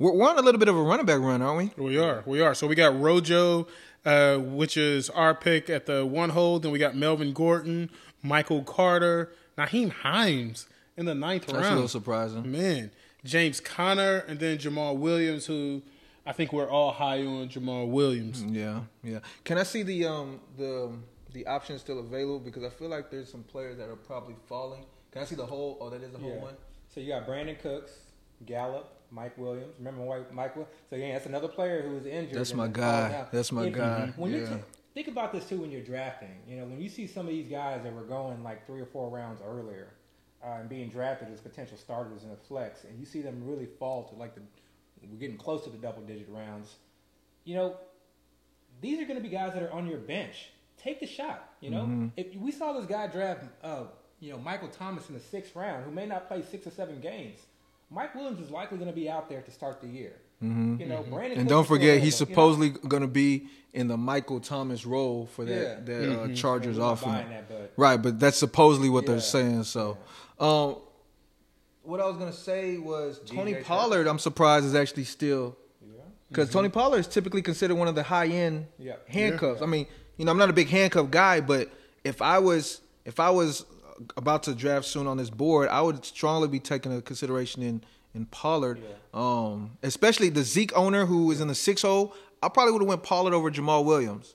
[SPEAKER 3] we're, we're on a little bit of a running back run, aren't we?
[SPEAKER 1] We are. We are. So we got Rojo, uh, which is our pick at the one hole. Then we got Melvin Gordon, Michael Carter, Nyheim Hines in the ninth round.
[SPEAKER 3] That's a little surprising.
[SPEAKER 1] Man, James Conner, and then Jamaal Williams, who I think we're all high on Jamaal Williams.
[SPEAKER 3] Yeah, yeah. Can I see the um the the options still available? Because I feel like there's some players that are probably falling. Can I see the whole? Oh, that is the whole
[SPEAKER 2] Yeah.
[SPEAKER 3] one.
[SPEAKER 2] So you got Brandin Cooks, Gallup, Mike Williams. Remember Mike? So yeah, that's another player who was injured.
[SPEAKER 3] That's my guy. That's my
[SPEAKER 2] If-
[SPEAKER 3] guy.
[SPEAKER 2] When you t- think about this too, when you're drafting, you know, when you see some of these guys that were going like three or four rounds earlier uh, and being drafted as potential starters in a flex, and you see them really fall to like the we're getting close to the double digit rounds. You know, these are going to be guys that are on your bench. Take the shot. You know,
[SPEAKER 3] Mm-hmm.
[SPEAKER 2] if we saw this guy draft, uh, you know, Michael Thomas in the sixth round, who may not play six or seven games, Mike Williams is likely going to be out there to start the year. You know, Brandin.
[SPEAKER 3] Mm-hmm. And
[SPEAKER 2] Cooks
[SPEAKER 3] don't forget, he's
[SPEAKER 2] available, you know?
[SPEAKER 3] supposedly going to be in the Michael Thomas role for that
[SPEAKER 2] Yeah.
[SPEAKER 3] that uh, Chargers
[SPEAKER 2] Yeah, we're
[SPEAKER 3] offense.
[SPEAKER 2] that,
[SPEAKER 3] Right, but that's supposedly what
[SPEAKER 2] Yeah.
[SPEAKER 3] they're saying. So, um, what I was going to say was Tony
[SPEAKER 2] DJ
[SPEAKER 3] Pollard. I'm surprised is actually still
[SPEAKER 2] Yeah.
[SPEAKER 3] because Tony Pollard is typically considered one of the high end
[SPEAKER 2] Yeah.
[SPEAKER 3] handcuffs. I mean, you know, I'm not a big handcuff guy, but if I was if I was about to draft soon on this board, I would strongly be taking a consideration in in Pollard, um, especially the Zeke owner who is in the six hole. I probably would have went Pollard over Jamaal Williams.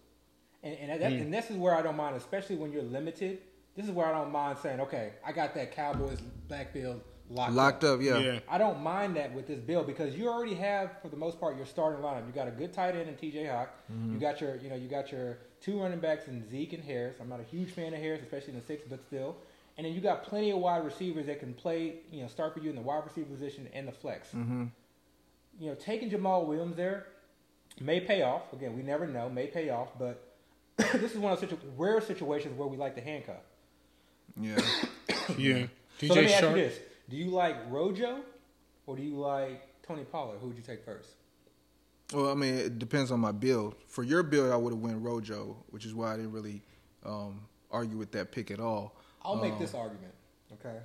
[SPEAKER 2] And and, that, and this is where I don't mind, especially when you're limited. This is where I don't mind saying, okay, I got that Cowboys backfield locked,
[SPEAKER 3] Locked up, yeah.
[SPEAKER 1] Yeah.
[SPEAKER 2] I don't mind that with this bill because you already have, for the most part, your starting lineup. You got a good tight end in T.J. Hock. You got your, you know, you got your two running backs in Zeke and Harris. I'm not a huge fan of Harris, especially in the six, but still. And then you got plenty of wide receivers that can play, you know, start for you in the wide receiver position and the flex. You know, taking Jamaal Williams there may pay off. Again, we never know. May pay off, but this is one of those situ- rare situations where we like to handcuff.
[SPEAKER 3] Yeah,
[SPEAKER 1] Yeah. DJ
[SPEAKER 2] so let me ask
[SPEAKER 1] Sharp.
[SPEAKER 2] you this: Do you like Rojo or do you like Tony Pollard? Who would you take first?
[SPEAKER 3] well, I mean, it depends on my build. For your build, I would have went Rojo, which is why I didn't really um, argue with that pick at all.
[SPEAKER 2] I'll make
[SPEAKER 3] Um,
[SPEAKER 2] this argument. Okay.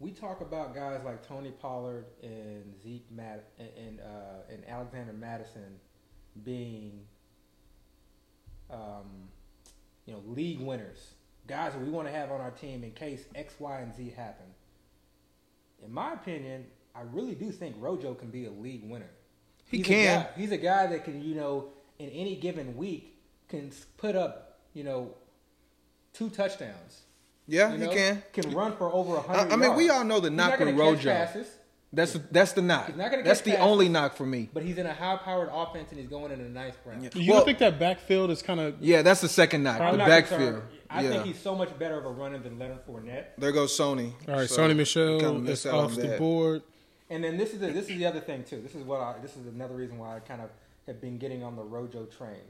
[SPEAKER 2] We talk about guys like Tony Pollard and Zeke Matt and uh, and Alexander Mattison being, um, you know, league winners, guys that we want to have on our team in case X, Y, and Z happen. In my opinion, I really do think Rojo can be a league winner.
[SPEAKER 3] He
[SPEAKER 2] He's a
[SPEAKER 3] can.
[SPEAKER 2] guy- he's a guy that can, you know, in any given week can put up, you know, two touchdowns.
[SPEAKER 3] Yeah,
[SPEAKER 2] You
[SPEAKER 3] he can.
[SPEAKER 2] Can run for over a
[SPEAKER 3] I,
[SPEAKER 2] hundred.
[SPEAKER 3] I mean, we all know the
[SPEAKER 2] He's
[SPEAKER 3] knock
[SPEAKER 2] not
[SPEAKER 3] with
[SPEAKER 2] gonna catch
[SPEAKER 3] Rojo.
[SPEAKER 2] passes,
[SPEAKER 3] That's that's the knock.
[SPEAKER 2] He's not gonna
[SPEAKER 3] That's
[SPEAKER 2] catch
[SPEAKER 3] the
[SPEAKER 2] passes.
[SPEAKER 3] only knock for me.
[SPEAKER 2] but he's in a high-powered offense and he's going in the ninth round.
[SPEAKER 3] Yeah.
[SPEAKER 1] You
[SPEAKER 3] Well-
[SPEAKER 1] don't think that backfield is kind of
[SPEAKER 3] Yeah, that's the second knock.
[SPEAKER 2] I'm
[SPEAKER 3] the backfield.
[SPEAKER 2] concerned. I
[SPEAKER 3] yeah.
[SPEAKER 2] think he's so much better of a runner than Leonard Fournette.
[SPEAKER 3] there goes Sony.
[SPEAKER 1] all right?
[SPEAKER 3] So,
[SPEAKER 1] Sony
[SPEAKER 3] Michel
[SPEAKER 1] is off the board.
[SPEAKER 2] And then this is the, this is the other thing too. This is what I this is another reason why I kind of have been getting on the Rojo train.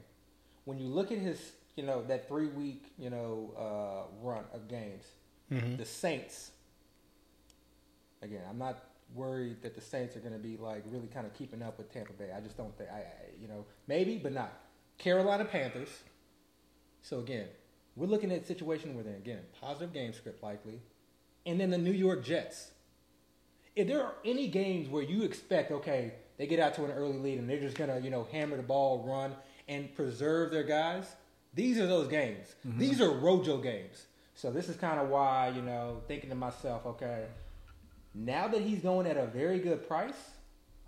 [SPEAKER 2] When you look at his, you know, that three week, you know, uh, run of games, the Saints. Again, I'm not worried that the Saints are going to be like really kind of keeping up with Tampa Bay. I just don't think I, I you know, maybe but not. Carolina Panthers. So again, we're looking at a situation where then again, positive game script likely, and then the New York Jets if there are any games where you expect, okay, they get out to an early lead and they're just gonna, you know, hammer the ball, run, and preserve their guys, these are those games. These are Rojo games. So this is kind of why, you know, thinking to myself, okay, Now that he's going at a very good price,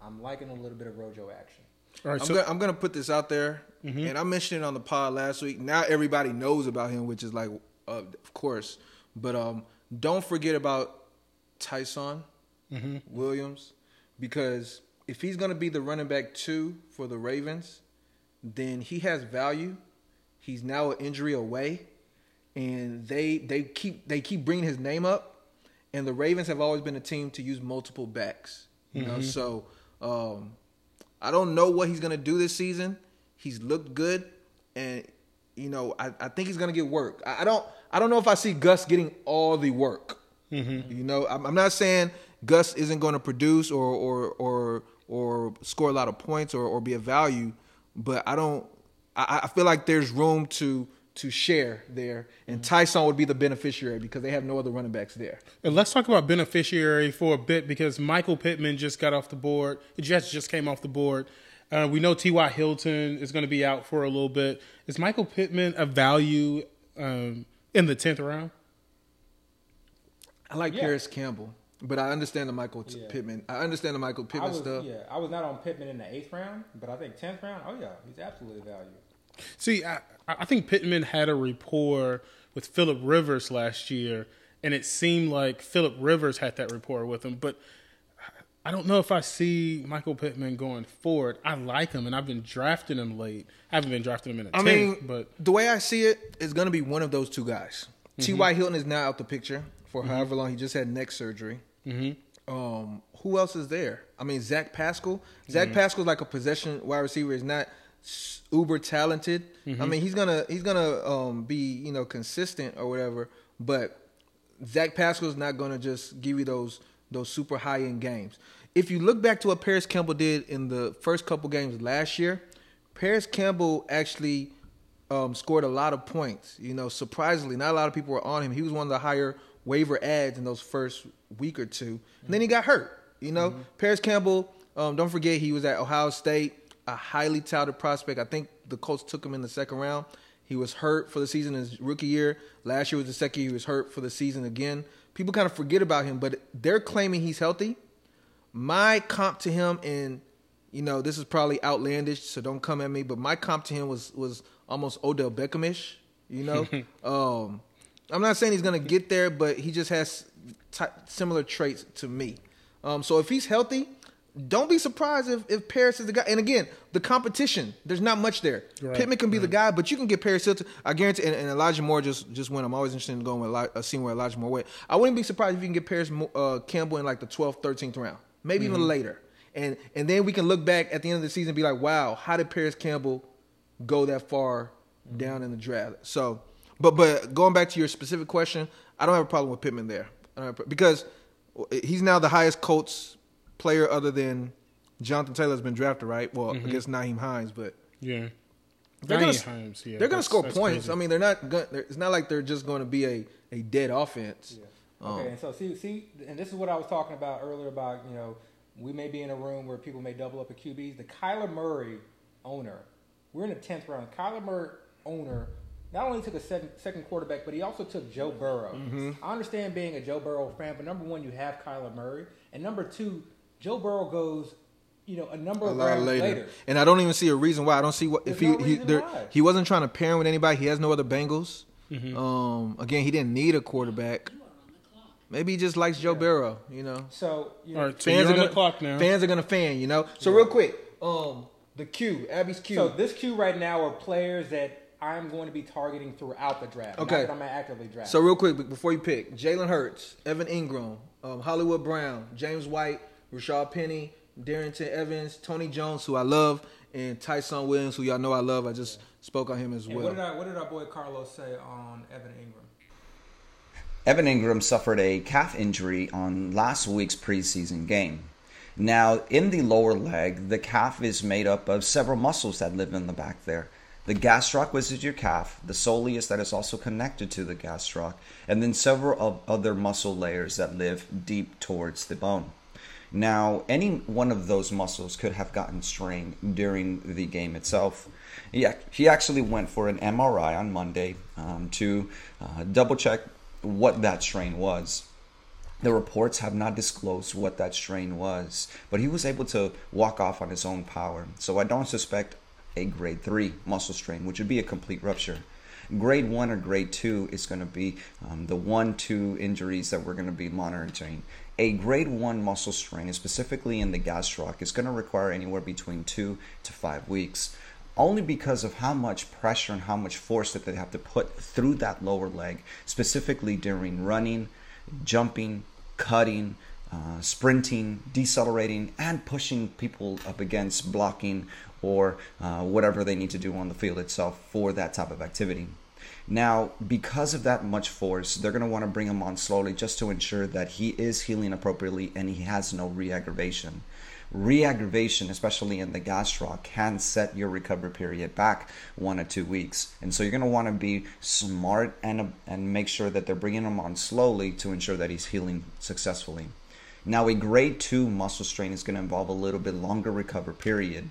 [SPEAKER 2] I'm liking a little bit of Rojo action.
[SPEAKER 1] All right,
[SPEAKER 3] I'm,
[SPEAKER 1] so
[SPEAKER 3] gonna, I'm gonna put this out there, and I mentioned it on the pod last week. Now everybody knows about him, which is like, uh, of course. But um, don't forget about Ty'Son Williams, because if he's gonna be the running back two for the Ravens, then he has value. He's now an injury away, and they they keep they keep bringing his name up, and the Ravens have always been a team to use multiple backs. You know, so um, I don't know what he's gonna do this season. He's looked good, and you know I, I think he's gonna get work. I, I don't I don't know if I see Gus getting all the work. You know, I'm, I'm not saying Gus isn't going to produce or or or or score a lot of points or, or be a value, but I don't. I, I feel like there's room to to share there, and Tyson would be the beneficiary because they have no other running backs there.
[SPEAKER 1] And let's talk about beneficiary for a bit because Michael Pittman just got off the board. The Jets just came off the board. Uh, we know T.Y. Hilton is going to be out for a little bit. Is Michael Pittman a value um, in the 10th round?
[SPEAKER 3] I like
[SPEAKER 2] Yeah.
[SPEAKER 3] Parris Campbell, but I understand the Michael t-
[SPEAKER 2] Yeah.
[SPEAKER 3] Pittman. I understand the Michael
[SPEAKER 2] I
[SPEAKER 3] Pittman
[SPEAKER 2] was,
[SPEAKER 3] stuff.
[SPEAKER 2] yeah, I was not on Pittman in the eighth round, but I think tenth round. Oh yeah, he's absolutely value.
[SPEAKER 1] See, I, I think Pittman had a rapport with Philip Rivers last year, and it seemed like Philip Rivers had that rapport with him. But I don't know if I see Michael Pittman going forward. I like him, and I've been drafting him late. I haven't been drafting him in a
[SPEAKER 3] I
[SPEAKER 1] 10th,
[SPEAKER 3] mean,
[SPEAKER 1] but
[SPEAKER 3] the way I see it, it is going to be one of those two guys. T.Y. Mm-hmm. Hilton is now out the picture for mm-hmm. however long. He just had neck surgery. Mm-hmm. Um, who else is there? I mean, Zach Pascal. Zach Pascal's like a possession wide receiver. Is not uber talented. I mean, he's gonna he's gonna um, be you know consistent or whatever. But Zach Pascal's not gonna just give you those those super high end games. If you look back to what Parris Campbell did in the first couple games last year, Parris Campbell actually um, scored a lot of points. You know, surprisingly, not a lot of people were on him. He was one of the higher waiver ads in those first week or two. And then he got hurt. You know, Parris Campbell. Um, don't forget he was at Ohio State, a highly touted prospect. I think the Colts took him in the second round. He was hurt for the season his rookie year. Last year was the second year he was hurt for the season again. People kind of forget about him, but they're claiming he's healthy. My comp to him, and you know this is probably outlandish, so don't come at me. But my comp to him was was almost Odell Beckhamish. You know, um, I'm not saying he's gonna get there, but he just has ty similar traits to me. Um, so if he's healthy, don't be surprised if, if Parris is the guy. And again, the competition, there's not much there.
[SPEAKER 1] Right,
[SPEAKER 3] Pittman can be the guy, but you can get Paris Hilton. I guarantee. And, and Elijah Moore just just went. I'm always interested in going with Eli- uh, seeing where Elijah Moore went. I wouldn't be surprised if you can get Parris uh, Campbell in like the 12th, 13th round, maybe even later. And and then we can look back at the end of the season and be like, wow, how did Parris Campbell go that far down in the draft? So, but but going back to your specific question, I don't have a problem with Pittman there I don't have a- because he's now the highest Colts player other than Jonathan Taylor's been drafted, right? Well, I guess Nyheim Hines, but
[SPEAKER 1] yeah.
[SPEAKER 3] they're gonna,
[SPEAKER 1] Hines, yeah,
[SPEAKER 3] they're gonna score points.
[SPEAKER 1] crazy.
[SPEAKER 3] I mean, they're not. Gonna, they're, it's not like they're just going to be a, a dead offense. Um,
[SPEAKER 2] Okay, and so see, see, and this is what I was talking about earlier about you know we may be in a room where people may double up at QBs. The Kyler Murray owner, we're in the tenth round. Kyler Murray owner not only took a second, second quarterback, but he also took Joe Burrow.
[SPEAKER 3] Mm-hmm.
[SPEAKER 2] I understand being a Joe Burrow fan, but number one, you have Kyler Murray, and number two, Joe Burrow goes, you know, a number
[SPEAKER 3] a
[SPEAKER 2] of
[SPEAKER 3] lot
[SPEAKER 2] rounds
[SPEAKER 3] later.
[SPEAKER 2] later.
[SPEAKER 3] and I don't even see a reason why. I don't see what if
[SPEAKER 2] There's
[SPEAKER 3] he
[SPEAKER 2] no
[SPEAKER 3] he
[SPEAKER 2] reason
[SPEAKER 3] there,
[SPEAKER 2] why.
[SPEAKER 3] he wasn't trying to pair him with anybody. He has no other Bengals.
[SPEAKER 1] Mm-hmm.
[SPEAKER 3] Um, again, he didn't need a quarterback.
[SPEAKER 4] You are on the clock.
[SPEAKER 3] Maybe he just likes Joe Burrow. You know,
[SPEAKER 2] So you know,
[SPEAKER 1] All right, so you're on the clock now.
[SPEAKER 3] Fans are gonna fan. You know. So real quick, um, the Q, Abby's Q.
[SPEAKER 2] So this queue right now are players that I'm going to be targeting throughout the draft.
[SPEAKER 3] Okay.
[SPEAKER 2] Not that I'm actively drafting.
[SPEAKER 3] So real quick, before you pick, Jalen Hurts, Evan Engram, um, Hollywood Brown, James White, Rashaad Penny, Darrynton Evans, Tony Jones, who I love, and Ty'Son Williams, who y'all know I love. I just spoke on him as
[SPEAKER 2] And
[SPEAKER 3] well.
[SPEAKER 2] what did I, what did our boy Carlos say on Evan Engram?
[SPEAKER 5] Evan Engram suffered a calf injury on last week's preseason game. Now, in the lower leg, the calf is made up of several muscles that live in the back there. The gastroc, which is your calf, the soleus that is also connected to the gastroc, and then several of other muscle layers that live deep towards the bone. Now, any one of those muscles could have gotten strained during the game itself. He, he actually went for an MRI on Monday um, to uh, double check what that strain was. The reports have not disclosed what that strain was, but he was able to walk off on his own power. So I don't suspect a grade 3 muscle strain, which would be a complete rupture. Grade 1 or grade 2 is going to be um, the 1 2 injuries that we're going to be monitoring. A grade 1 muscle strain, specifically in the gastroc, is going to require anywhere between 2 to 5 weeks only because of how much pressure and how much force that they have to put through that lower leg, specifically during running, jumping, cutting, uh, sprinting, decelerating, and pushing people up against blocking or uh, whatever they need to do on the field itself for that type of activity. Now, because of that much force, they're going to want to bring him on slowly just to ensure that he is healing appropriately and he has no re aggravation re-aggravation, especially in the gastroc, can set your recovery period back one or two weeks. And so you're going to want to be smart and and make sure that they're bringing him on slowly to ensure that he's healing successfully. Now, a grade two muscle strain is going to involve a little bit longer recovery period.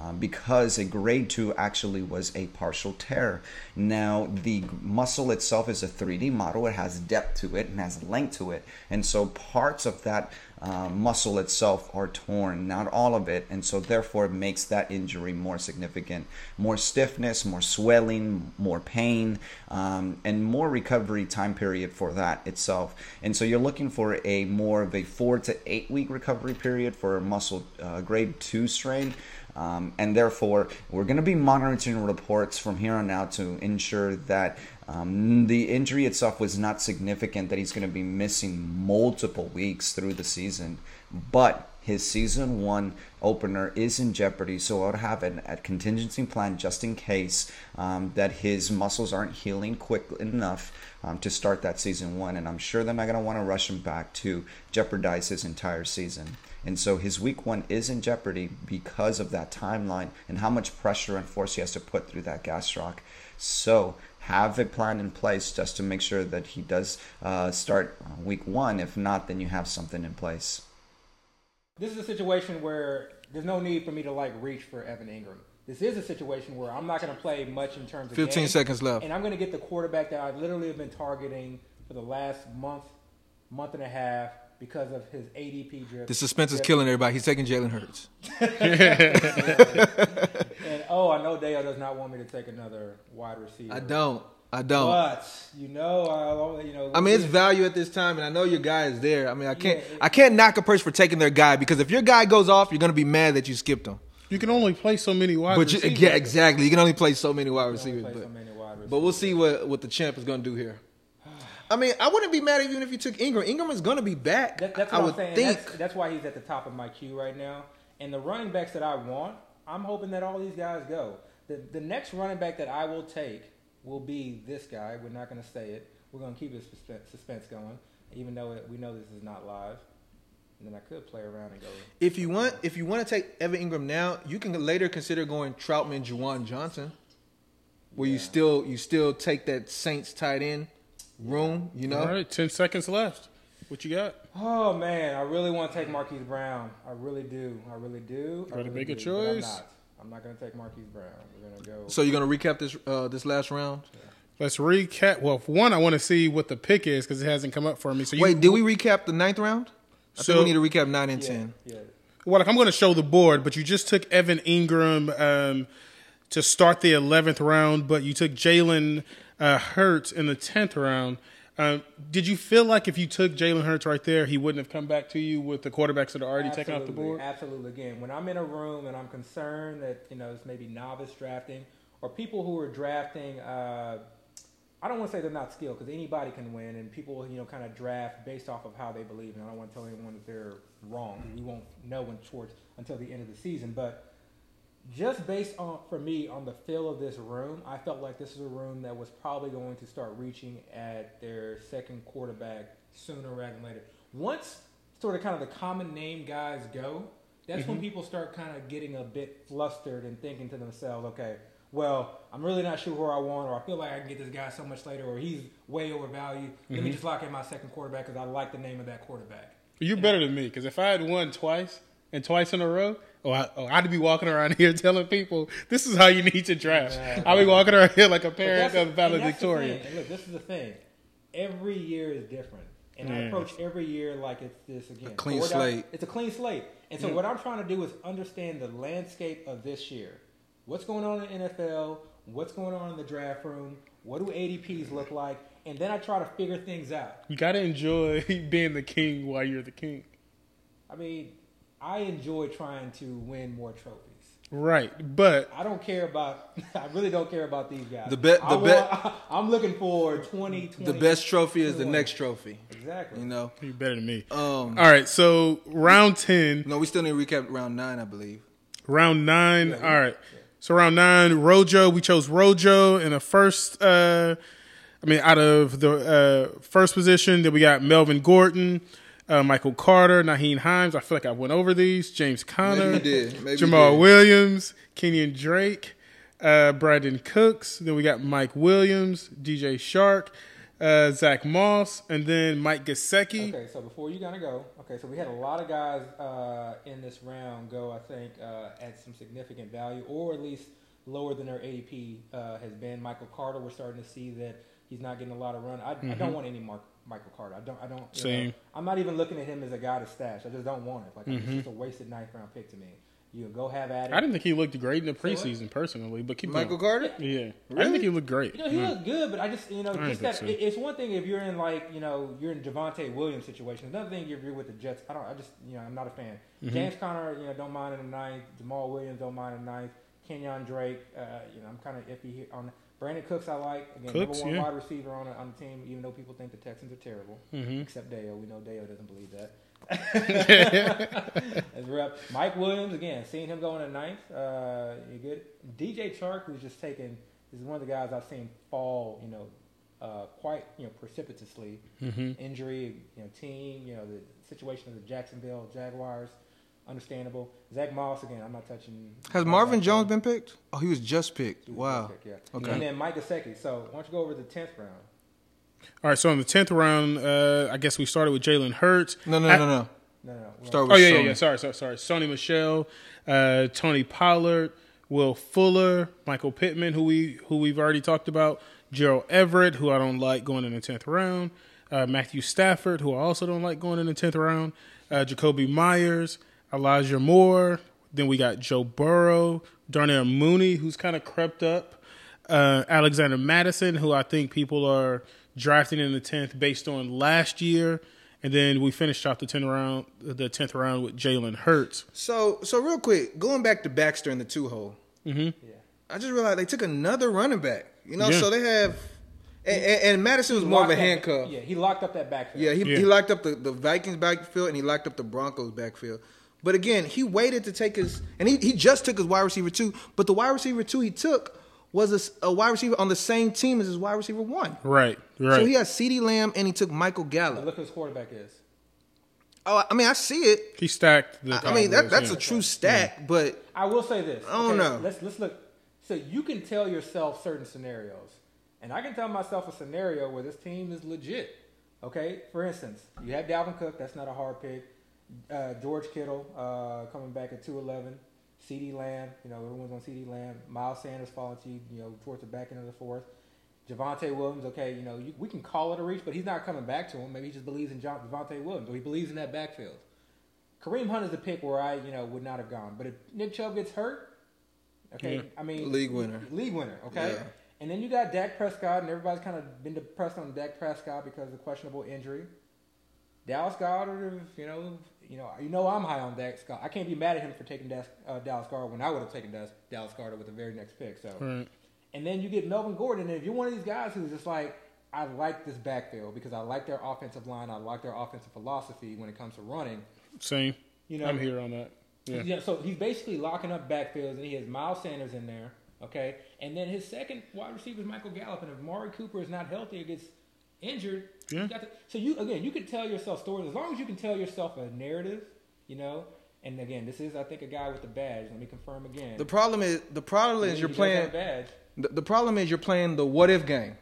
[SPEAKER 5] Uh, because a grade 2 actually was a partial tear. Now, the muscle itself is a 3D model, it has depth to it and has length to it, and so parts of that uh, muscle itself are torn, not all of it, and so therefore it makes that injury more significant. More stiffness, more swelling, more pain, um, and more recovery time period for that itself. And so you're looking for a more of a four to eight week recovery period for a muscle uh, grade two strain. Um, and therefore, we're going to be monitoring reports from here on out to ensure that um, the injury itself was not significant, that he's going to be missing multiple weeks through the season. But his season one opener is in jeopardy, so I would have an, a contingency plan just in case um, that his muscles aren't healing quick enough um, to start that season one. And I'm sure they're not going to want to rush him back to jeopardize his entire season. And so his week one is in jeopardy because of that timeline and how much pressure and force he has to put through that gastroc. So have a plan in place just to make sure that he does uh, start week one. If not, then you have something in place.
[SPEAKER 2] This is a situation where there's no need for me to like reach for Evan Engram. This is a situation where I'm not going to play much in terms of
[SPEAKER 3] 15
[SPEAKER 2] game,
[SPEAKER 3] seconds left.
[SPEAKER 2] and I'm going to get the quarterback that I literally have been targeting for the last month, month and a half because of his ADP drift.
[SPEAKER 3] The suspense is killing everybody. He's taking Jalen Hurts.
[SPEAKER 2] And oh, I know Dale does not want me to take another wide receiver.
[SPEAKER 3] I don't. I don't.
[SPEAKER 2] But you know, I, you know.
[SPEAKER 3] I mean, it's value at this time, and I know your guy is there. I mean, I can't,
[SPEAKER 2] Yeah, it-
[SPEAKER 3] I can't knock a person for taking their guy because if your guy goes off, you're gonna be mad that you skipped him.
[SPEAKER 1] You can only play so many wide
[SPEAKER 3] But you,
[SPEAKER 1] receivers.
[SPEAKER 3] yeah, exactly. You can only play so many wide receivers. But,
[SPEAKER 2] so many wide
[SPEAKER 3] but we'll see what what the champ is gonna do here. I mean, I wouldn't be mad even if you took Engram. Engram is gonna be back.
[SPEAKER 2] That, that's
[SPEAKER 3] I
[SPEAKER 2] what
[SPEAKER 3] would
[SPEAKER 2] I'm saying.
[SPEAKER 3] think.
[SPEAKER 2] That's, that's why he's at the top of my queue right now. And the running backs that I want, I'm hoping that all these guys go. The the next running back that I will take will be this guy. We're not going to say it. We're going to keep the suspense, suspense going, even though it, we know this is not live. And then I could play around and go.
[SPEAKER 3] If you want, if you want to take Evan Engram now, you can later consider going Trautman, Juwan Johnson, where you still you still take that Saints tight end room. You know,
[SPEAKER 1] All right, 10 seconds left. What you got?
[SPEAKER 2] Oh man, I really want to take Marquise Brown. I really do. I really do. I
[SPEAKER 1] Gotta
[SPEAKER 2] really
[SPEAKER 1] make a
[SPEAKER 2] do, but I'm
[SPEAKER 1] choice.
[SPEAKER 2] not. I'm not going to take Marquise Brown. We're going to go.
[SPEAKER 3] so you're gonna recap this uh, this last round.
[SPEAKER 1] Let's recap. Well, for one, I want to see what the pick is because it hasn't come up for me. So you,
[SPEAKER 3] Wait, did we recap the ninth round? I
[SPEAKER 1] So-
[SPEAKER 3] think we need to recap nine and
[SPEAKER 2] yeah,
[SPEAKER 3] ten.
[SPEAKER 2] yeah.
[SPEAKER 1] Well, like I'm going to show the board, but you just took Evan Engram um, to start the 11th round, but you took Jalen uh, Hurts in the 10th round. Um, did you feel like if you took Jalen Hurts right there, he wouldn't have come back to you with the quarterbacks that are already taken off the board?
[SPEAKER 2] Absolutely. Again, when I'm in a room and I'm concerned that you know it's maybe novice drafting or people who are drafting, uh, I don't want to say they're not skilled because anybody can win, and people you know kind of draft based off of how they believe. And I don't want to tell anyone that they're wrong. We won't know when towards until the end of the season, but. Just based on for me on the feel of this room, I felt like this is a room that was probably going to start reaching at their second quarterback sooner rather than later. Once sort of kind of the common name guys go, that's when mm-hmm. people start kind of getting a bit flustered and thinking to themselves, okay, well, I'm really not sure who I want, or I feel like I can get this guy so much later, or he's way overvalued. Let me mm-hmm. just lock in my second quarterback because I like the name of that quarterback.
[SPEAKER 1] You're better than me because if I had won twice and twice in a row, oh, I, oh, I'd be walking around here telling people this is how you need to draft. I'd be walking around here like a parent of
[SPEAKER 2] and that's the
[SPEAKER 1] valedictorian.
[SPEAKER 2] thing. And look, this is the thing. Every year is different. And I approach every year like it's this again.
[SPEAKER 3] A clean
[SPEAKER 2] Sort out-
[SPEAKER 3] slate.
[SPEAKER 2] It's a clean slate. And so what I'm trying to do is understand the landscape of this year. What's going on in the NFL? What's going on in the draft room? What do ADPs look like? And then I try to figure things out.
[SPEAKER 1] You gotta enjoy being the king while you're the king.
[SPEAKER 2] I mean, I enjoy trying to win more trophies.
[SPEAKER 1] Right, but
[SPEAKER 2] I don't care about. I really don't care about these guys.
[SPEAKER 3] The
[SPEAKER 2] bet,
[SPEAKER 3] the
[SPEAKER 2] bet. I'm looking for 20.
[SPEAKER 3] The best trophy is the next trophy.
[SPEAKER 2] Exactly.
[SPEAKER 3] You know.
[SPEAKER 1] you better than me.
[SPEAKER 3] Um.
[SPEAKER 1] All right, so round ten,
[SPEAKER 3] No, we still need to recap round nine, I believe.
[SPEAKER 1] round nine. All right, so round nine, Rojo. We chose Rojo in the first. uh I mean, out of the uh first position, then we got Melvin Gordon, uh, Michael Carter, Nyheim Hines. I feel like I went over these. James Conner,
[SPEAKER 3] Maybe you did. Maybe you
[SPEAKER 1] Jamaal
[SPEAKER 3] did.
[SPEAKER 1] Williams, Kenyon Drake, uh, Brandin Cooks. Then we got Mike Williams, DJ Chark, uh, Zach Moss, and then Mike Gesicki.
[SPEAKER 2] Okay, so before you gotta go, okay, so we had a lot of guys uh, in this round go, I think, uh, at some significant value, or at least lower than their ADP uh, has been. Michael Carter, we're starting to see that he's not getting a lot of run. I, I don't want any Mark, Michael Carter. I don't. I don't. you know.
[SPEAKER 1] Same.
[SPEAKER 2] I'm not even looking at him as a guy to stash. I just don't want it. Like it's
[SPEAKER 1] Mm-hmm.
[SPEAKER 2] just a wasted ninth round pick to me. You go have at it.
[SPEAKER 1] I didn't think he looked great in the
[SPEAKER 2] what?
[SPEAKER 1] preseason personally, but keep
[SPEAKER 3] Michael
[SPEAKER 1] going.
[SPEAKER 3] Carter.
[SPEAKER 1] Yeah, I didn't think he looked great.
[SPEAKER 2] You know, he looked good, but I just, you know,
[SPEAKER 1] I
[SPEAKER 2] just that.
[SPEAKER 1] so.
[SPEAKER 2] It's one thing if you're in like, you know, you're in Javonte Williams situation. Another thing if you're with the Jets. I don't. I just, you know, I'm not a fan.
[SPEAKER 1] Mm-hmm.
[SPEAKER 2] James Conner, you know, don't mind in the ninth. Jamaal Williams, don't mind in the ninth. Kenyon Drake, uh, you know, I'm kind of iffy on. Brandin Cooks, I like again,
[SPEAKER 1] Cooks,
[SPEAKER 2] number one
[SPEAKER 1] yeah.
[SPEAKER 2] wide receiver on the, on the team. Even though people think the Texans are terrible,
[SPEAKER 1] Mm-hmm.
[SPEAKER 2] except Dale, we know Dale doesn't believe that. As rep. Mike Williams again, seeing him going to ninth, uh, you good. DJ Chark, who's just taken, this is one of the guys I've seen fall, you know, uh, quite you know precipitously.
[SPEAKER 1] Mm-hmm.
[SPEAKER 2] Injury, you know, team, you know, the situation of the Jacksonville Jaguars, understandable. Zach Moss again, I'm not touching.
[SPEAKER 3] Has Marvin Jones been picked? Oh, he was just picked.
[SPEAKER 2] Was
[SPEAKER 3] Wow.
[SPEAKER 2] picked, yeah.
[SPEAKER 3] Okay.
[SPEAKER 2] And then Mike Gesicki. So why don't you go over the tenth round?
[SPEAKER 1] All right, so in the tenth round, uh, I guess we started with Jalen Hurts.
[SPEAKER 3] No, no,
[SPEAKER 1] I-
[SPEAKER 3] no, no.
[SPEAKER 2] No, no, no.
[SPEAKER 3] Start with
[SPEAKER 1] Oh yeah, yeah,
[SPEAKER 3] Sony.
[SPEAKER 1] yeah. Sorry, sorry, sorry. Sony Michel, uh, Tony Pollard, Will Fuller, Michael Pittman, who we who we've already talked about, Gerald Everett, who I don't like going in the tenth round, uh, Matthew Stafford, who I also don't like going in the tenth round, uh, Jakobi Meyers, Elijah Moore. Then we got Joe Burrow, Darnell Mooney, who's kind of crept up, uh, Alexander Mattison, who I think people are drafting in the tenth based on last year. And then we finished off the tenth round, the tenth round with Jalen Hurts.
[SPEAKER 3] So, so real quick, going back to Baxter in the two hole,
[SPEAKER 2] Yeah.
[SPEAKER 3] I just realized they took another running back. You know,
[SPEAKER 1] Yeah.
[SPEAKER 3] so they have, and, and, and Mattison was more of a
[SPEAKER 2] Locked up-
[SPEAKER 3] handcuff.
[SPEAKER 2] Yeah, he locked up that backfield.
[SPEAKER 3] Yeah, he,
[SPEAKER 1] Yeah.
[SPEAKER 3] he locked up the, the Vikings backfield and he locked up the Broncos backfield. But again, he waited to take his, and he, he just took his wide receiver two. But the wide receiver two he took was a wide receiver on the same team as his wide receiver one.
[SPEAKER 1] Right, right.
[SPEAKER 3] So he had CeeDee Lamb and he took Michael
[SPEAKER 2] But
[SPEAKER 3] Gallup.
[SPEAKER 2] look who his quarterback is.
[SPEAKER 3] Oh, I mean, I see it.
[SPEAKER 1] he stacked the.
[SPEAKER 3] I, I mean, that, that's
[SPEAKER 1] yeah.
[SPEAKER 3] a true stack, mm. but
[SPEAKER 2] I will say this.
[SPEAKER 3] I don't
[SPEAKER 2] okay,
[SPEAKER 3] know.
[SPEAKER 2] Let's let's look. So you can tell yourself certain scenarios, and I can tell myself a scenario where this team is legit. Okay, for instance, you have Dalvin Cook. That's not a hard pick. Uh, George Kittle uh, coming back at two eleven. CeeDee Lamb. You know everyone's on CeeDee Lamb. Miles Sanders falling to you. You know towards the back end of the fourth. Javonte Williams, okay, you know, you, we can call it a reach, but he's not coming back to him. Maybe he just believes in John, Javonte Williams, or he believes in that backfield. Kareem Hunt is the pick where I, you know, would not have gone. But if Nick Chubb gets hurt, okay,
[SPEAKER 1] Yeah.
[SPEAKER 2] I mean,
[SPEAKER 3] League winner.
[SPEAKER 2] league winner, okay.
[SPEAKER 3] Yeah.
[SPEAKER 2] And then you got Dak Prescott, and everybody's kind of been depressed on Dak Prescott because of the questionable injury. Dallas Goedert, you know, you know, you know, I'm high on Dak Scott. I can't be mad at him for taking Das, uh, Dallas when I would have taken Dallas Goedert with the very next pick. So,
[SPEAKER 1] Right.
[SPEAKER 2] and then you get Melvin Gordon, and if you're one of these guys who's just like, I like this backfield because I like their offensive line, I like their offensive philosophy when it comes to running.
[SPEAKER 1] Same.
[SPEAKER 2] You know,
[SPEAKER 1] I'm here on that. Yeah.
[SPEAKER 2] yeah. So he's basically locking up backfields, and he has Miles Sanders in there. Okay, and then his second wide receiver is Michael Gallup, and if Maury Cooper is not healthy or gets injured,
[SPEAKER 1] Yeah.
[SPEAKER 2] you got to, so you again you can tell yourself stories as long as you can tell yourself a narrative, you know. And again, this is I think a guy with the badge. Let me confirm again.
[SPEAKER 3] the problem is the problem is you're playing.
[SPEAKER 2] badge.
[SPEAKER 3] The, the problem is you're playing the what if game.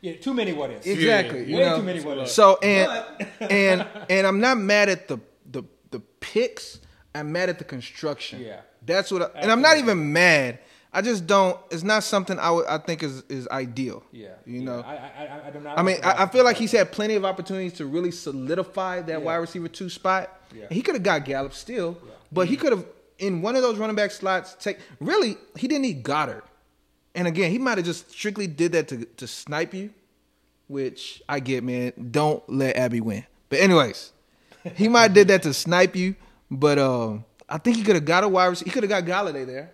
[SPEAKER 2] Yeah, too many what ifs.
[SPEAKER 3] Exactly.
[SPEAKER 1] yeah.
[SPEAKER 3] you
[SPEAKER 2] Way
[SPEAKER 3] know?
[SPEAKER 2] too many what ifs.
[SPEAKER 3] So and and and I'm not mad at the the the picks. I'm mad at the construction.
[SPEAKER 2] Yeah.
[SPEAKER 3] That's what. I, and I'm not even mad. I just don't. It's not something I would. I think is is ideal.
[SPEAKER 2] Yeah,
[SPEAKER 3] you
[SPEAKER 2] yeah.
[SPEAKER 3] know.
[SPEAKER 2] I, I, I, I do not.
[SPEAKER 3] I mean, I, I feel like he's had plenty of opportunities to really solidify that
[SPEAKER 2] Yeah.
[SPEAKER 3] wide receiver two spot.
[SPEAKER 2] Yeah.
[SPEAKER 3] He could have got Gallup still, but he could have in one of those running back slots. Take really, he didn't need Goedert, and again, he might have just strictly did that to to snipe you, which I get, man. Don't let Abby win. But anyways, he might have did that to snipe you, but um, I think he could have got a wide receiver. He could have got Golladay there.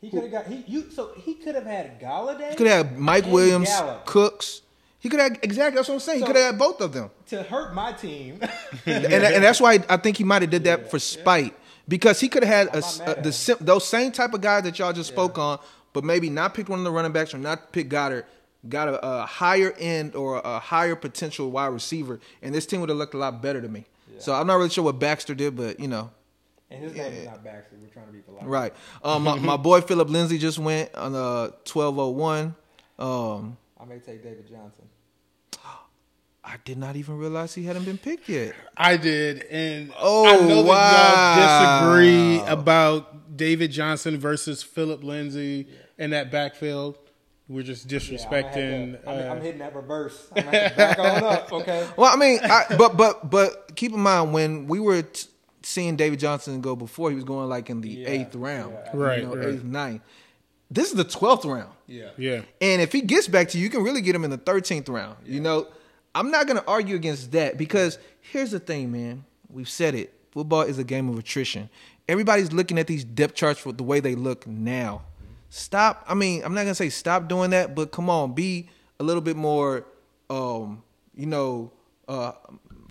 [SPEAKER 2] He could have got he you so he could have had Golladay.
[SPEAKER 3] He could have had Mike Williams,
[SPEAKER 2] Gallup
[SPEAKER 3] Cooks. He could have exactly. That's what I'm saying.
[SPEAKER 2] So-
[SPEAKER 3] he could have had both of them.
[SPEAKER 2] to hurt my team.
[SPEAKER 3] and, and that's why I think he might have did that for spite because he could have had a, a- the those same type of guys that y'all just spoke on, but maybe not pick one of the running backs or not pick Goedert. Got a, a higher end or a higher potential wide receiver, and this team would have looked a lot better to me. So I'm not really sure what Baxter did, but you know,
[SPEAKER 2] and his name is not Baxter. We're trying to be polite.
[SPEAKER 3] right. Um, my, my boy Phillip Lindsay just went on the 1201. Um,
[SPEAKER 2] I may take David Johnson.
[SPEAKER 3] I did not even realize he hadn't been picked yet.
[SPEAKER 1] I did, and
[SPEAKER 3] Oh,
[SPEAKER 1] I know that y'all
[SPEAKER 3] wow.
[SPEAKER 1] disagree about David Johnson versus Phillip Lindsay in that backfield. We're just
[SPEAKER 2] Yeah, I'm, gonna have
[SPEAKER 1] disrespecting.
[SPEAKER 2] I'm,
[SPEAKER 1] uh,
[SPEAKER 2] I'm hitting that reverse. I'm gonna have to back on up. Okay.
[SPEAKER 3] Well, I mean, I, but but but keep in mind when we were t- seeing David Johnson go before, he was going like in the
[SPEAKER 2] Yeah,
[SPEAKER 3] eighth round,
[SPEAKER 2] yeah,
[SPEAKER 3] you
[SPEAKER 1] Right,
[SPEAKER 3] know,
[SPEAKER 1] right.
[SPEAKER 3] eighth, ninth. This is the twelfth round,
[SPEAKER 2] Yeah.
[SPEAKER 1] yeah,
[SPEAKER 3] and if he gets back to you, you can really get him in the thirteenth round. You know, I'm not going to argue against that because here's the thing, man. We've said it. Football is a game of attrition. Everybody's looking at these depth charts for the way they look now. Stop. I mean, I'm not gonna say stop doing that, but come on, be a little bit more, um, you know, uh,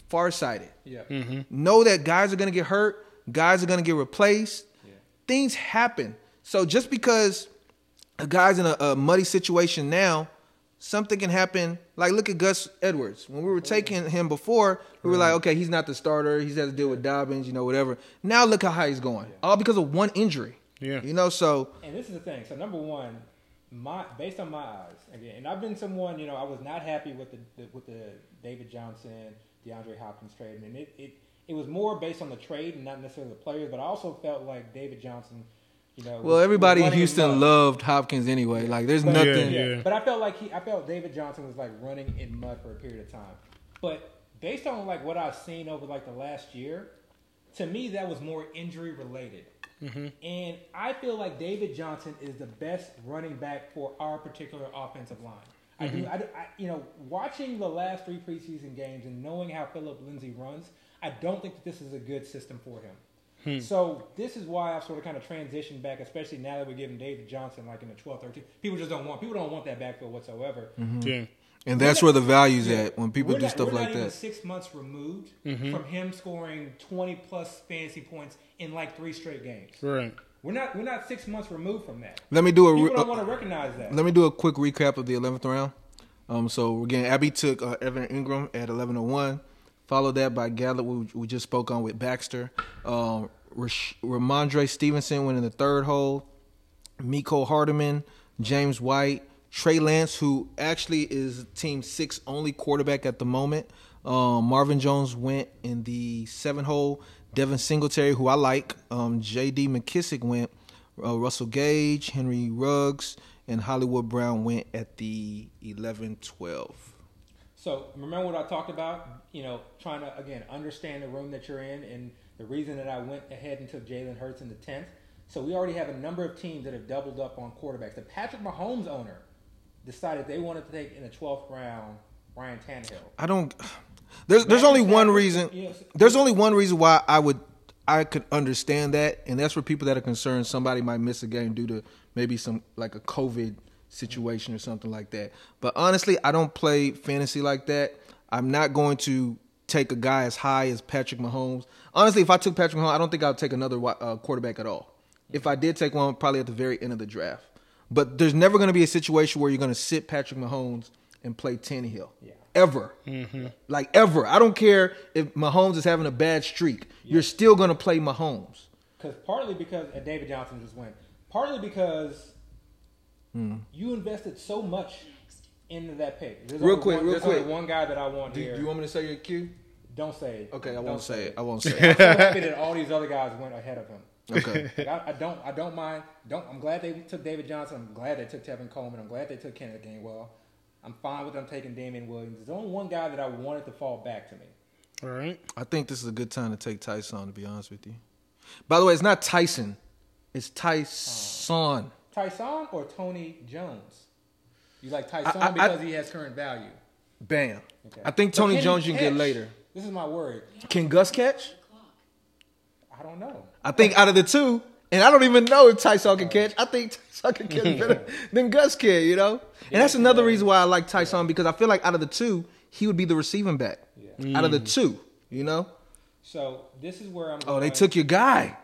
[SPEAKER 3] farsighted.
[SPEAKER 2] Yeah. Mm-hmm.
[SPEAKER 3] Know that guys are gonna get hurt, guys are gonna get replaced. Yeah. Things happen. So just because a guy's in a, a muddy situation now, something can happen. Like look at Gus Edwards. When we were oh, taking him before, we were like, okay, he's not the starter. He's had to deal with Dobbins, you know, whatever. Now look how high he's going, all because of one injury.
[SPEAKER 1] Yeah.
[SPEAKER 3] you know. So
[SPEAKER 2] And this is the thing. So number one, my based on my eyes again, and I've been someone you know I was not happy with the, the with the David Johnson, DeAndre Hopkins trade, and it, it it was more based on the trade and not necessarily the players, but I also felt like David Johnson, you know.
[SPEAKER 3] Well,
[SPEAKER 2] was-
[SPEAKER 3] everybody
[SPEAKER 2] was
[SPEAKER 3] in Houston
[SPEAKER 2] mud.
[SPEAKER 3] loved Hopkins anyway. Like, there's
[SPEAKER 2] But-
[SPEAKER 3] nothing.
[SPEAKER 1] Yeah,
[SPEAKER 2] Yeah, but I felt like he, I felt David Johnson was like running in mud for a period of time. But based on like what I've seen over like the last year, to me that was more injury related. Mm-hmm. And I feel like David Johnson is the best running back for our particular offensive line. I do, mm-hmm. I, do- I, you know, watching the last three preseason games and knowing how Phillip Lindsay runs, I don't think that this is a good system for him. Hmm. So this is why I've sort of kind of transitioned back, especially now that we're giving David Johnson like in the 12th, 13th. People just don't want people don't want that backfield whatsoever. Mm-hmm.
[SPEAKER 1] yeah.
[SPEAKER 3] And that's where the value's at when people
[SPEAKER 2] We're
[SPEAKER 3] do
[SPEAKER 2] not-
[SPEAKER 3] stuff
[SPEAKER 2] we're
[SPEAKER 3] like
[SPEAKER 2] not even
[SPEAKER 3] that.
[SPEAKER 2] six months removed mm-hmm. from him scoring 20 plus fantasy points in like three straight games.
[SPEAKER 1] Right.
[SPEAKER 2] We're not we're not six months removed from that.
[SPEAKER 3] Let me do a.
[SPEAKER 2] People don't
[SPEAKER 3] uh,
[SPEAKER 2] want to recognize that.
[SPEAKER 3] Let me do a quick recap of the 11th round. Um, so again, Abby took uh, Evan Engram at 11:01. Followed that by Gallup, we, we just spoke on with Baxter. Um, Rash- Rhamondre Stevenson went in the third hole. Mecole Hardman, James White, Trey Lance, who actually is Team Six only quarterback at the moment. Um, Marvin Jones went in the seven hole. Devin Singletary, who I like. Um, J.D. McKissic went. Uh, Russell Gage, Henry Ruggs, and Hollywood Brown went at the 11-12.
[SPEAKER 2] So remember what I talked about? You know, trying to again understand the room that you're in, and the reason that I went ahead and took Jalen Hurts in the tenth. So we already have a number of teams that have doubled up on quarterbacks. The Patrick Mahomes owner decided they wanted to take in the twelfth round Ryan Tannehill.
[SPEAKER 3] I don't. There's there's only one reason. There's only one reason why I would I could understand that, and that's for people that are concerned somebody might miss a game due to maybe some like a COVID situation or something like that. But honestly, I don't play fantasy like that. I'm not going to take a guy as high as Patrick Mahomes. Honestly, if I took Patrick Mahomes, I don't think I'll take another uh, quarterback at all. If I did take one, probably at the very end of the draft. But there's never going to be a situation where you're going to sit Patrick Mahomes and play Tannehill.
[SPEAKER 2] Yeah.
[SPEAKER 3] Ever. Like ever. I don't care if Mahomes is having a bad streak. You're still going to play Mahomes.
[SPEAKER 2] Because partly because uh, David Johnson just went. Partly because
[SPEAKER 3] Hmm.
[SPEAKER 2] you invested so much into that pick. There's
[SPEAKER 3] Real quick,
[SPEAKER 2] one,
[SPEAKER 3] real quick.
[SPEAKER 2] one guy that I want
[SPEAKER 3] Do,
[SPEAKER 2] here.
[SPEAKER 3] do you want me to say your cue?
[SPEAKER 2] Don't say it.
[SPEAKER 3] Okay, I
[SPEAKER 2] Don't
[SPEAKER 3] won't say it. I
[SPEAKER 2] I'm
[SPEAKER 3] won't say it.
[SPEAKER 2] happy that all these other guys went ahead of him.
[SPEAKER 3] Okay.
[SPEAKER 2] Like, I, I don't I don't mind. Don't I'm glad they took David Johnson. I'm glad they took Tevin Coleman. I'm glad they took Kenneth Gainwell. I'm fine with them taking Damien Williams. There's only one guy that I wanted to fall back to me.
[SPEAKER 1] All right.
[SPEAKER 3] I think this is a good time to take Tyson. To be honest with you. By the way, it's not Tyson. It's Tyson.
[SPEAKER 2] Tyson or Tony Jones? You like Tyson
[SPEAKER 3] I- I-
[SPEAKER 2] because he has current value.
[SPEAKER 3] Bam.
[SPEAKER 2] Okay.
[SPEAKER 3] I think
[SPEAKER 2] But
[SPEAKER 3] Tony Jones you can get later.
[SPEAKER 2] This is my word.
[SPEAKER 3] Can Gus catch?
[SPEAKER 2] I don't know.
[SPEAKER 3] I think out of the two, and I don't even know if Tyson can catch. I think Tyson can catch better than Gus can. You know, and that's another reason why I like Tyson because I feel like out of the two, he would be the receiving back.
[SPEAKER 2] Yeah.
[SPEAKER 3] Out of the two, you know.
[SPEAKER 2] So this is where I'm.
[SPEAKER 3] Oh, they took your guy.